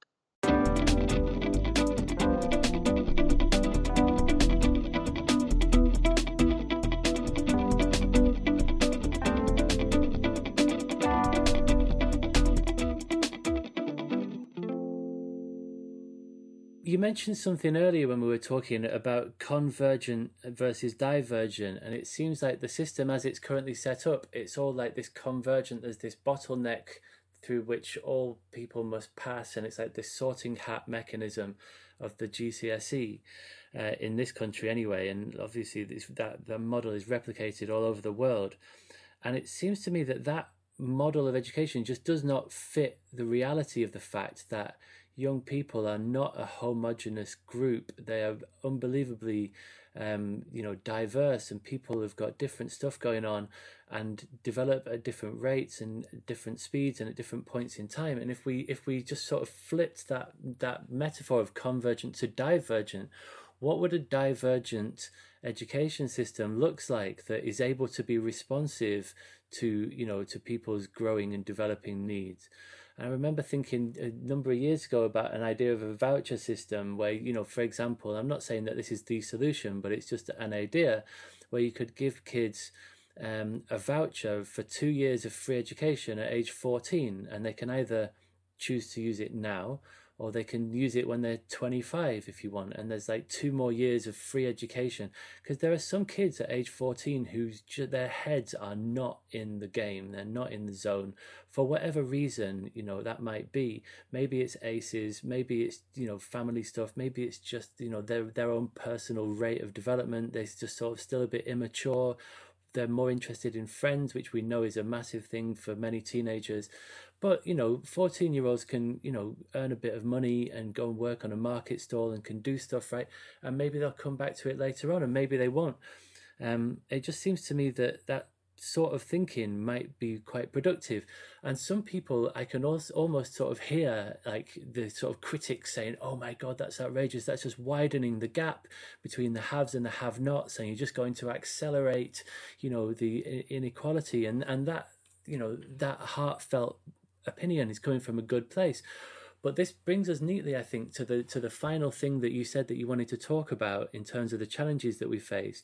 you mentioned something earlier when we were talking about convergent versus divergent, and it seems like the system as it's currently set up, it's all like this convergent. There's this bottleneck through which all people must pass, and it's like this sorting hat mechanism of the GCSE uh, in this country anyway. And obviously, this, that that model is replicated all over the world, and it seems to me that that model of education just does not fit the reality of the fact that young people are not a homogenous group. They are unbelievably, um, you know, diverse, and people have got different stuff going on, and develop at different rates and different speeds and at different points in time. And if we if we just sort of flipped that that metaphor of convergent to divergent, what would a divergent education system looks like that is able to be responsive to you know to people's growing and developing needs? And I remember thinking a number of years ago about an idea of a voucher system where, you know, for example, I'm not saying that this is the solution, but it's just an idea where you could give kids um, a voucher for two years of free education at age 14, and they can either choose to use it now or they can use it when they're 25 if you want and there's like two more years of free education. Because there are some kids at age 14 whose their heads are not in the game they're not in the zone. For whatever reason you know that might be. Maybe it's aces maybe it's you know family stuff maybe it's just you know their their own personal rate of development. They're just sort of still a bit immature. They're more interested in friends, which we know is a massive thing for many teenagers. But you know, fourteen year olds can you know earn a bit of money and go and work on a market stall and can do stuff right, and maybe they'll come back to it later on, and maybe they won't. Um, it just seems to me that that sort of thinking might be quite productive. And some people I can also almost sort of hear like the sort of critics saying, "Oh my God, that's outrageous! That's just widening the gap between the haves and the have-nots, and you're just going to accelerate, you know, the inequality." And and that you know that heartfelt opinion is coming from a good place. But this brings us neatly, I think, to the to the final thing that you said that you wanted to talk about in terms of the challenges that we face,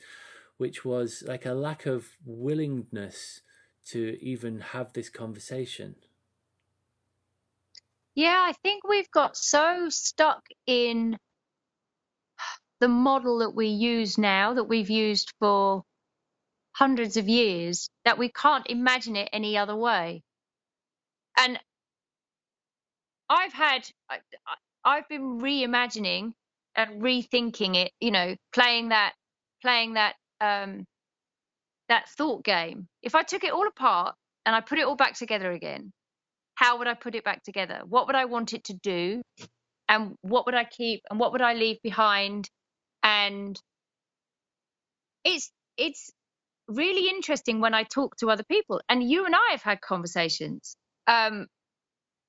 which was like a lack of willingness to even have this conversation. Yeah, I think we've got so stuck in the model that we use now, that we've used for hundreds of years, that we can't imagine it any other way and I've had I've been reimagining and rethinking it, you know, playing that playing that um that thought game. If I took it all apart and I put it all back together again, how would I put it back together? What would I want it to do? And what would I keep and what would I leave behind? And it's it's really interesting when I talk to other people. And you and I have had conversations. Um,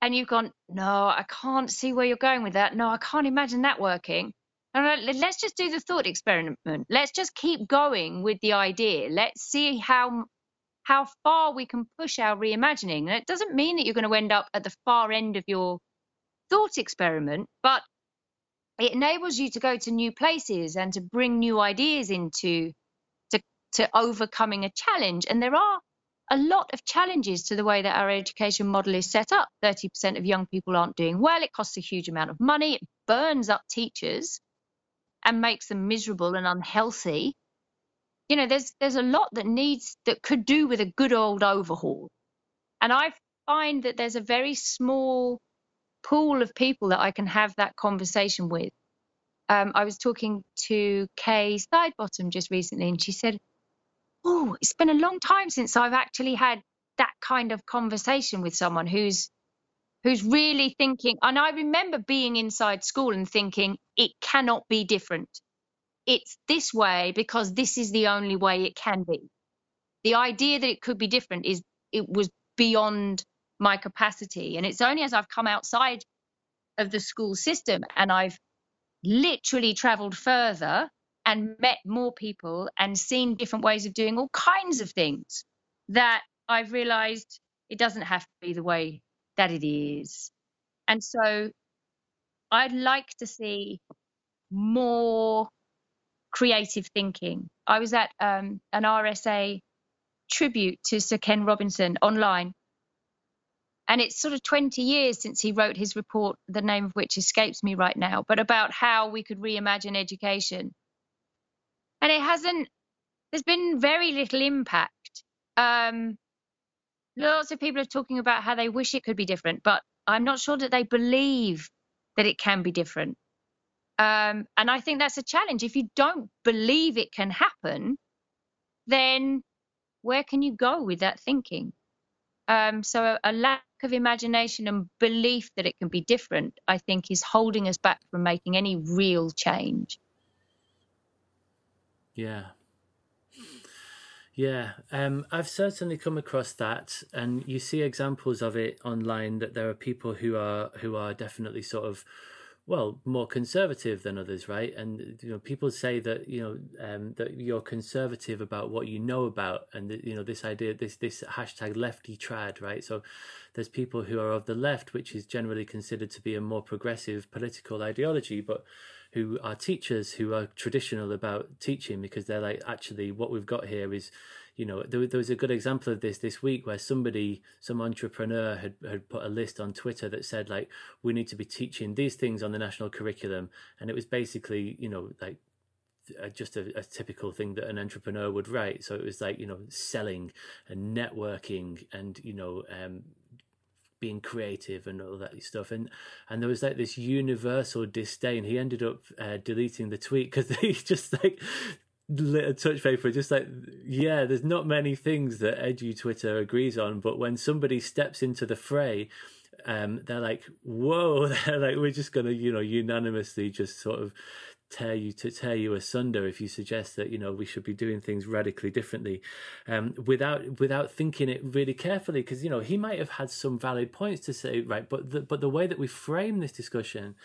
and you've gone, no, I can't see where you're going with that. No, I can't imagine that working. Let's just do the thought experiment. Let's just keep going with the idea. Let's see how how far we can push our reimagining. And it doesn't mean that you're going to end up at the far end of your thought experiment, but it enables you to go to new places and to bring new ideas into to, to overcoming a challenge. And there are a lot of challenges to the way that our education model is set up. 30% of young people aren't doing well. It costs a huge amount of money. It burns up teachers and makes them miserable and unhealthy you know there's there's a lot that needs that could do with a good old overhaul and i find that there's a very small pool of people that i can have that conversation with um, i was talking to kay sidebottom just recently and she said oh it's been a long time since i've actually had that kind of conversation with someone who's who's really thinking and i remember being inside school and thinking it cannot be different it's this way because this is the only way it can be. The idea that it could be different is it was beyond my capacity. And it's only as I've come outside of the school system and I've literally traveled further and met more people and seen different ways of doing all kinds of things that I've realized it doesn't have to be the way that it is. And so I'd like to see more creative thinking. I was at um, an RSA tribute to Sir Ken Robinson online. And it's sort of 20 years since he wrote his report, the name of which escapes me right now, but about how we could reimagine education. And it hasn't, there's been very little impact. Um, lots of people are talking about how they wish it could be different, but I'm not sure that they believe that it can be different. Um, and I think that's a challenge. If you don't believe it can happen, then where can you go with that thinking? Um, so a, a, lack of imagination and belief that it can be different, I think, is holding us back from making any real change. Yeah. Yeah, um, I've certainly come across that, and you see examples of it online. That there are people who are who are definitely sort of well more conservative than others right and you know people say that you know um, that you're conservative about what you know about and you know this idea this this hashtag lefty trad right so there's people who are of the left which is generally considered to be a more progressive political ideology but who are teachers who are traditional about teaching because they're like actually what we've got here is you know, there, there, was a good example of this this week where somebody, some entrepreneur had, had put a list on Twitter that said, like, we need to be teaching these things on the national curriculum. And it was basically, you know, like just a, a, typical thing that an entrepreneur would write. So it was like, you know, selling and networking and, you know, um, being creative and all that stuff. And and there was like this universal disdain. He ended up uh, deleting the tweet because he just like lit a touch paper just like yeah there's not many things that edu twitter agrees on but when somebody steps into the fray um they're like whoa they're like we're just gonna you know unanimously just sort of tear you to tear you asunder if you suggest that you know we should be doing things radically differently um without without thinking it really carefully because you know he might have had some valid points to say right but the, but the way that we frame this discussion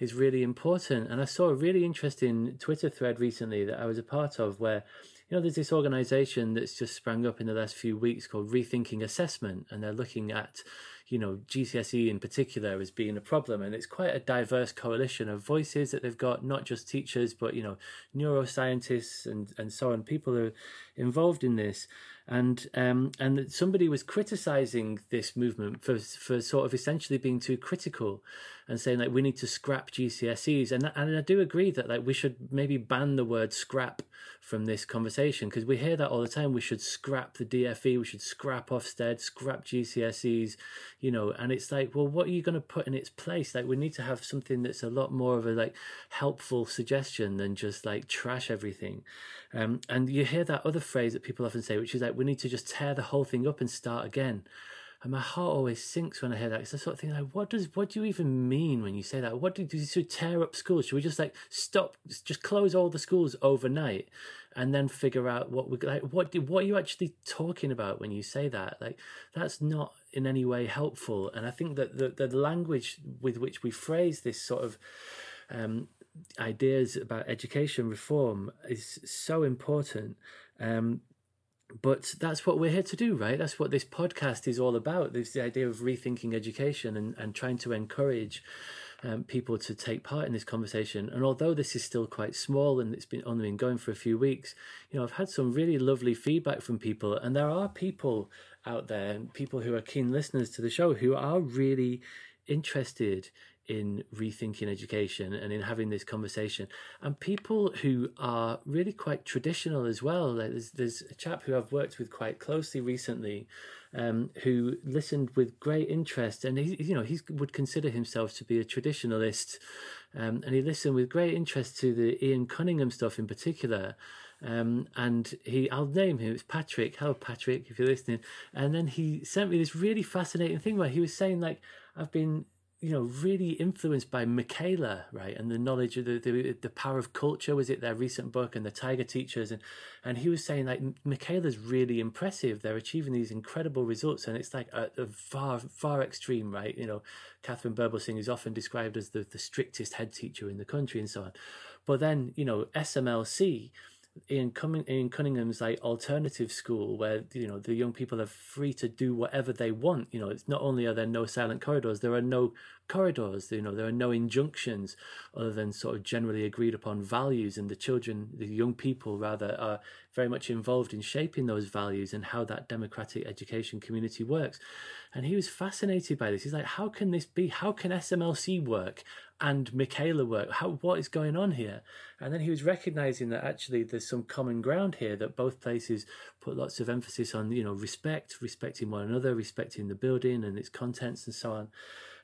is really important. And I saw a really interesting Twitter thread recently that I was a part of where, you know, there's this organization that's just sprang up in the last few weeks called Rethinking Assessment, and they're looking at, you know, GCSE in particular as being a problem. And it's quite a diverse coalition of voices that they've got, not just teachers, but, you know, neuroscientists and, and so on. People are involved in this and um, and somebody was criticizing this movement for for sort of essentially being too critical and saying like we need to scrap GCSEs and and I do agree that like we should maybe ban the word scrap from this conversation because we hear that all the time. We should scrap the DFE we should scrap Ofsted scrap GCSEs you know. And it's like well what are you going to put in its place? Like we need to have something that's a lot more of a like helpful suggestion than just like trash everything. Um, and you hear that other phrase that people often say which is like like we need to just tear the whole thing up and start again. And my heart always sinks when I hear that. It's the sort of thing like, what does what do you even mean when you say that? What do, you should tear up schools? Should we just like stop, just close all the schools overnight, and then figure out what we like? What do, what are you actually talking about when you say that? Like that's not in any way helpful. And I think that the the language with which we phrase this sort of um, ideas about education reform is so important. Um, but that's what we're here to do, right? That's what this podcast is all about. There's the idea of rethinking education and, and trying to encourage um, people to take part in this conversation. And although this is still quite small and it's been only been going for a few weeks, you know, I've had some really lovely feedback from people, and there are people out there, people who are keen listeners to the show, who are really interested in rethinking education and in having this conversation and people who are really quite traditional as well there's, there's a chap who i've worked with quite closely recently um, who listened with great interest and he you know he would consider himself to be a traditionalist um, and he listened with great interest to the ian cunningham stuff in particular um, and he, I'll name him. It's Patrick. Hello, Patrick, if you're listening. And then he sent me this really fascinating thing where he was saying, like, I've been you know, really influenced by Michaela, right, and the knowledge of the, the the power of culture. Was it their recent book and the Tiger Teachers, and and he was saying like Michaela's really impressive. They're achieving these incredible results, and it's like a, a far far extreme, right? You know, Katharine Birbalsingh is often described as the the strictest head teacher in the country and so on. But then you know SMLC Ian, Cumming, Ian Cunningham's like alternative school where you know the young people are free to do whatever they want. You know, it's not only are there no silent corridors, there are no corridors. You know, there are no injunctions other than sort of generally agreed upon values, and the children, the young people rather, are very much involved in shaping those values and how that democratic education community works. And he was fascinated by this. He's like, how can this be? How can SMLC work and Michaela work? How what is going on here? And then he was recognizing that actually there's some common ground here that both places put lots of emphasis on, you know, respect, respecting one another, respecting the building and its contents and so on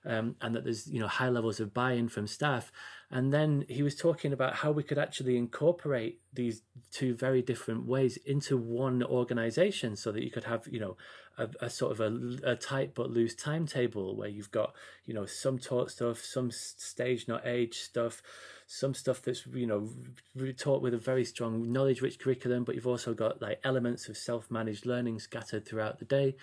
um, and that there's you know high levels of buy-in from staff. And then he was talking about how we could actually incorporate these two very different ways into one organization, so that you could have you know a, a sort of a, a, tight but loose timetable where you've got you know some taught stuff, some stage not age stuff some stuff that's you know taught with a very strong knowledge rich curriculum but you've also got like elements of self-managed learning scattered throughout the day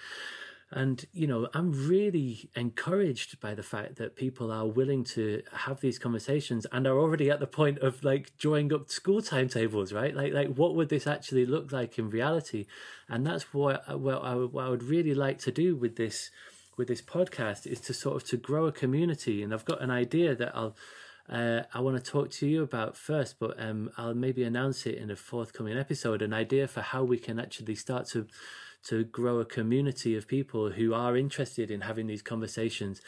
and, you know, I'm really encouraged by the fact that people are willing to have these conversations and are already at the point of like drawing up school timetables, right? Like, like what would this actually look like in reality? And that's what, what, I, what I would really like to do with this, with this podcast is to sort of to grow a community. And I've got an idea that I'll, uh, I want to talk to you about first, but um, I'll maybe announce it in a forthcoming episode. An idea for how we can actually start to to grow a community of people who are interested in having these conversations.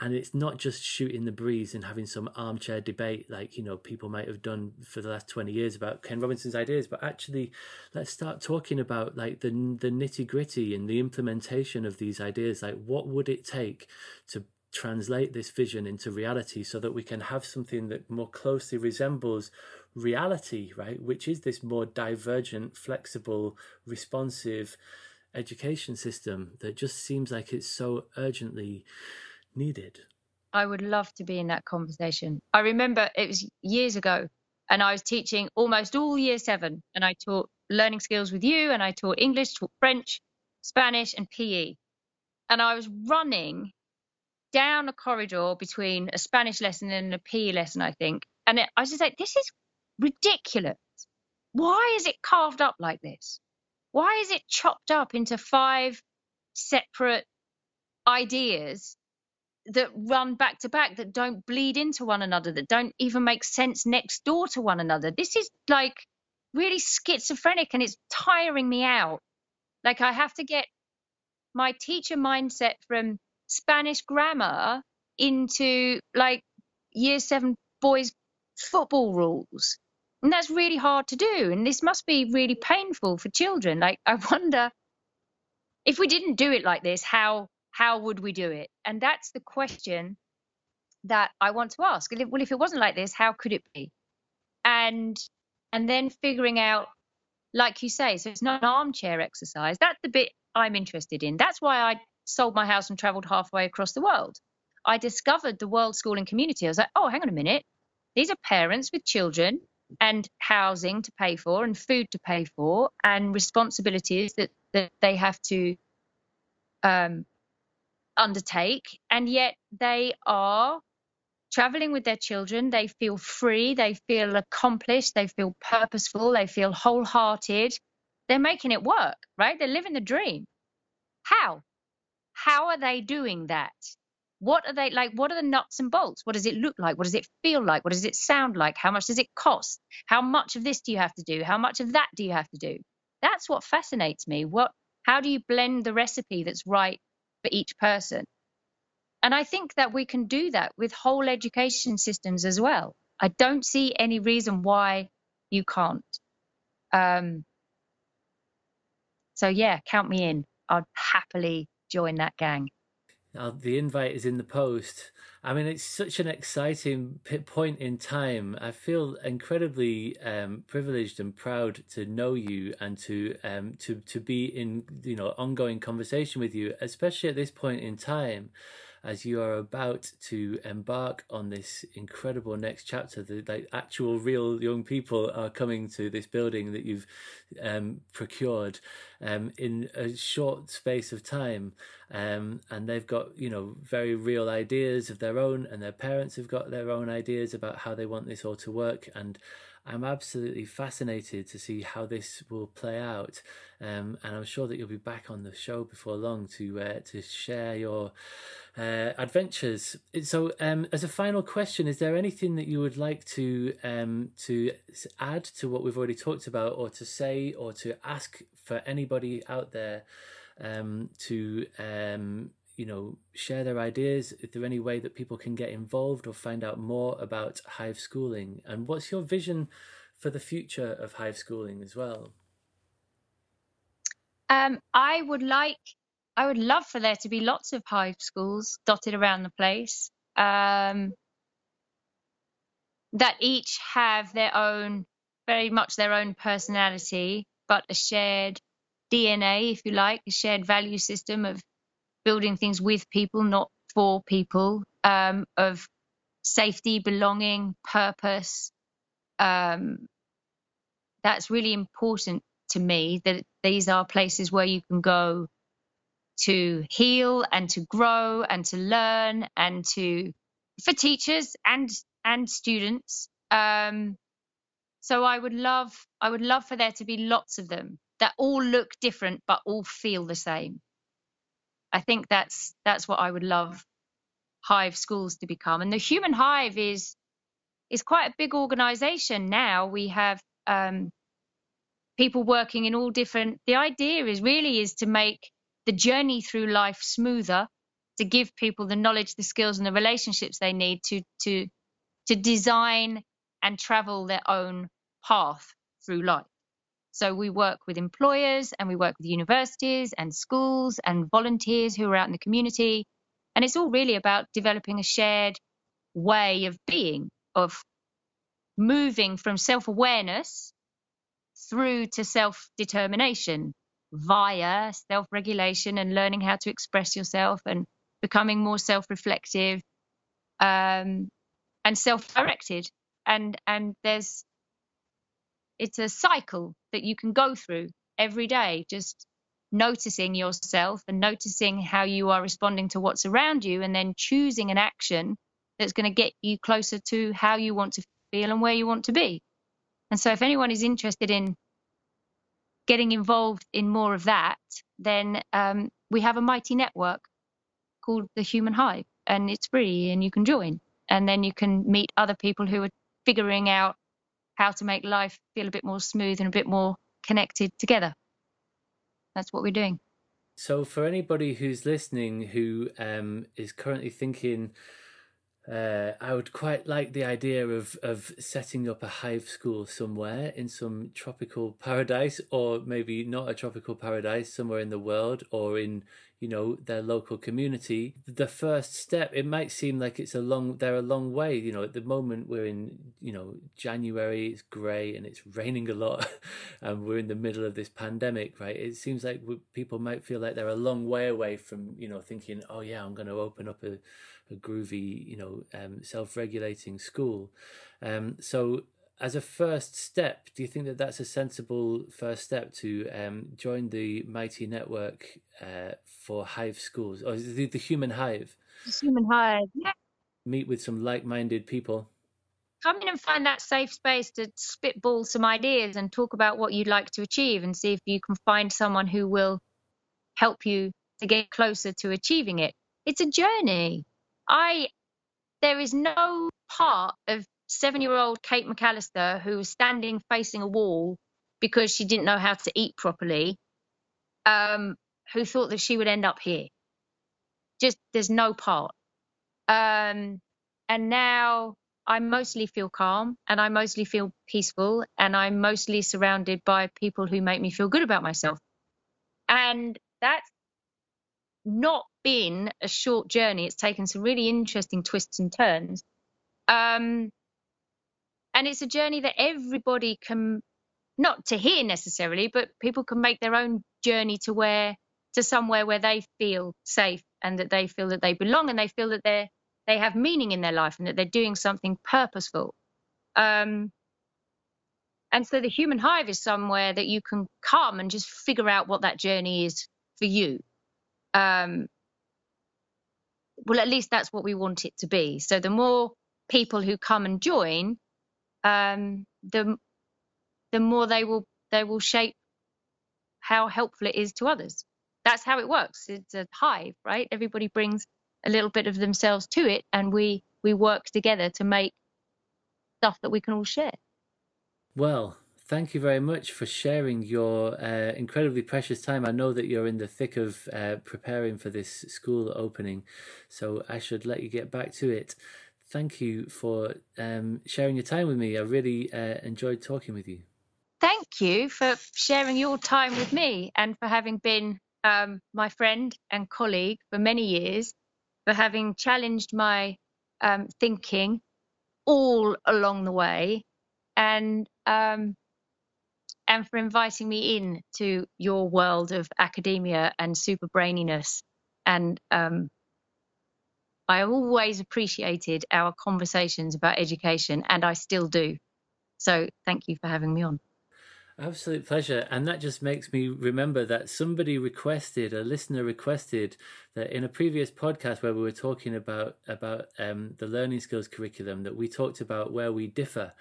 And it's not just shooting the breeze and having some armchair debate like you know people might have done for the last 20 years about ken robinson's ideas but actually let's start talking about like the the nitty gritty and the implementation of these ideas. Like what would it take to translate this vision into reality so that we can have something that more closely resembles reality right? Which is this more divergent flexible responsive education system that just seems like it's so urgently needed. I would love to be in that conversation. I remember it was years ago, and I was teaching almost all year seven, and I taught learning skills with you, and I taught English, taught French, Spanish, and PE. And I was running down a corridor between a Spanish lesson and a PE lesson, I think. And it, I was just like, this is ridiculous. Why is it carved up like this? Why is it chopped up into five separate ideas that run back to back that don't bleed into one another that don't even make sense next door to one another? This is like really schizophrenic and it's tiring me out. Like i have to get my teacher mindset from spanish grammar into like year 7 boys football rules and that's really hard to do. And this must be really painful for children. Like, I wonder if we didn't do it like this, how how would we do it? And that's the question that I want to ask. Well, if it wasn't like this, how could it be? And and then figuring out like you say, so it's not an armchair exercise. That's the bit I'm interested in. That's why I sold my house and traveled halfway across the world. I discovered the world schooling community. I was like, oh, hang on a minute. These are parents with children and housing to pay for and food to pay for and responsibilities that, that they have to um, undertake. And yet they are traveling with their children. They feel free, they feel accomplished, they feel purposeful, they feel wholehearted. They're making it work, right? They're living the dream. How? How are they doing that? What are they like? What are the nuts and bolts? What does it look like? What does it feel like? What does it sound like? How much does it cost? How much of this do you have to do? How much of that do you have to do? That's what fascinates me. What how do you blend the recipe that's right for each person? And I think that we can do that with whole education systems as well. I don't see any reason why you can't. Um, so, yeah, count me in. I'd happily join that gang. Now, the invite is in the post. I mean, it's such an exciting point in time. I feel incredibly um, privileged and proud to know you and to um, to to be in you know ongoing conversation with you, especially at this point in time as you are about to embark on this incredible next chapter. The actual real young people are coming to this building that you've um, procured um, in a short space of time, um, and they've got you know very real ideas of their own, and their parents have got their own ideas about how they want this all to work, and I'm absolutely fascinated to see how this will play out, um, and I'm sure that you'll be back on the show before long to uh, to share your uh, adventures. So, um, as a final question, is there anything that you would like to um, to add to what we've already talked about, or to say, or to ask for anybody out there um, to um, you know, share their ideas? Is there any way that people can get involved or find out more about Hive schooling? And what's your vision for the future of Hive schooling as well? Um, I would like, I would love for there to be lots of Hive schools dotted around the place um, that each have their own, very much their own personality, but a shared DNA, if you like, a shared value system of building things with people, not for people, um, of safety, belonging, purpose. Um, that's really important to me that these are places where you can go to heal and to grow and to learn and to for teachers and and students um, so i would love i would love for there to be lots of them that all look different but all feel the same I think that's that's what I would love Hive schools to become. And the Human Hive is is quite a big organization now. We have um, people working in all different. The idea is really is to make the journey through life smoother, to give people the knowledge, the skills, and the relationships they need to to to design and travel their own path through life. So we work with employers and we work with universities and schools and volunteers who are out in the community. And it's all really about developing a shared way of being, of moving from self awareness through to self determination via self regulation and learning how to express yourself and becoming more self reflective um, and self directed. And, and there's it's a cycle that you can go through every day, just noticing yourself and noticing how you are responding to what's around you, and then choosing an action that's going to get you closer to how you want to feel and where you want to be. And so, if anyone is interested in getting involved in more of that, then um, we have a mighty network called the Human Hive, and it's free, and you can join. And then you can meet other people who are figuring out how to make life feel a bit more smooth and a bit more connected together. That's what we're doing. So, for anybody who's listening who um, is currently thinking, uh, I would quite like the idea of of setting up a hive school somewhere in some tropical paradise, or maybe not a tropical paradise, somewhere in the world, or in you know their local community. The first step it might seem like it's a long they're a long way you know at the moment we're in you know january it's gray and it's raining a lot and we're in the middle of this pandemic right? It seems like people might feel like they're a long way away from you know thinking oh yeah i'm going to open up a, a groovy you know um, self-regulating school um, so as a first step, do you think that that's a sensible first step to um, join the Mighty Network uh, for Hive Schools, or the, the Human Hive? The Human Hive, yeah. Meet with some like-minded people. Come in and find that safe space to spitball some ideas and talk about what you'd like to achieve, and see if you can find someone who will help you to get closer to achieving it. It's a journey. I there is no part of seven year old Kate McAllister who was standing facing a wall because she didn't know how to eat properly, um, who thought that she would end up here. Just there's no part. Um, and now I mostly feel calm and I mostly feel peaceful and I'm mostly surrounded by people who make me feel good about myself. And that's not been a short journey. It's taken some really interesting twists and turns. Um, and it's a journey that everybody can not to here necessarily but people can make their own journey to where to somewhere where they feel safe and that they feel that they belong and they feel that they're, they have meaning in their life and that they're doing something purposeful um, and so the human hive is somewhere that you can come and just figure out what that journey is for you um, well at least that's what we want it to be so the more people who come and join um, the the more they will they will shape how helpful it is to others. That's how it works. It's a hive, right? Everybody brings a little bit of themselves to it, and we we work together to make stuff that we can all share. Well, thank you very much for sharing your uh, incredibly precious time. I know that you're in the thick of uh, preparing for this school opening, so I should let you get back to it thank you for um, sharing your time with me. I really uh, enjoyed talking with you. Thank you for sharing your time with me and for having been um, my friend and colleague for many years, for having challenged my um, thinking all along the way, and um, and for inviting me in to your world of academia and super braininess and um, I always appreciated our conversations about education, and I still do. So thank you for having me on. Absolute pleasure. And that just makes me remember that somebody requested, a listener requested that in a previous podcast where we were talking about about um, the learning skills curriculum, that we talked about where we differ.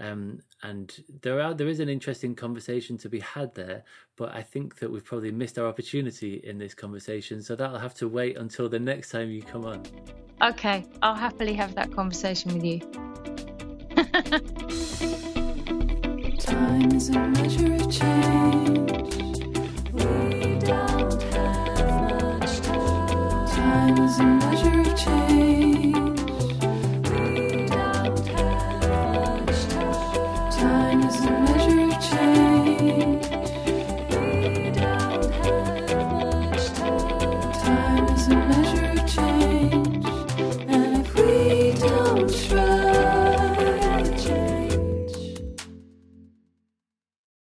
Um, and there are there is an interesting conversation to be had there, but I think that we've probably missed our opportunity in this conversation. So that'll have to wait until the next time you come on. Okay, I'll happily have that conversation with you. time is a measure of change. We don't have much time. Time is a measure of change.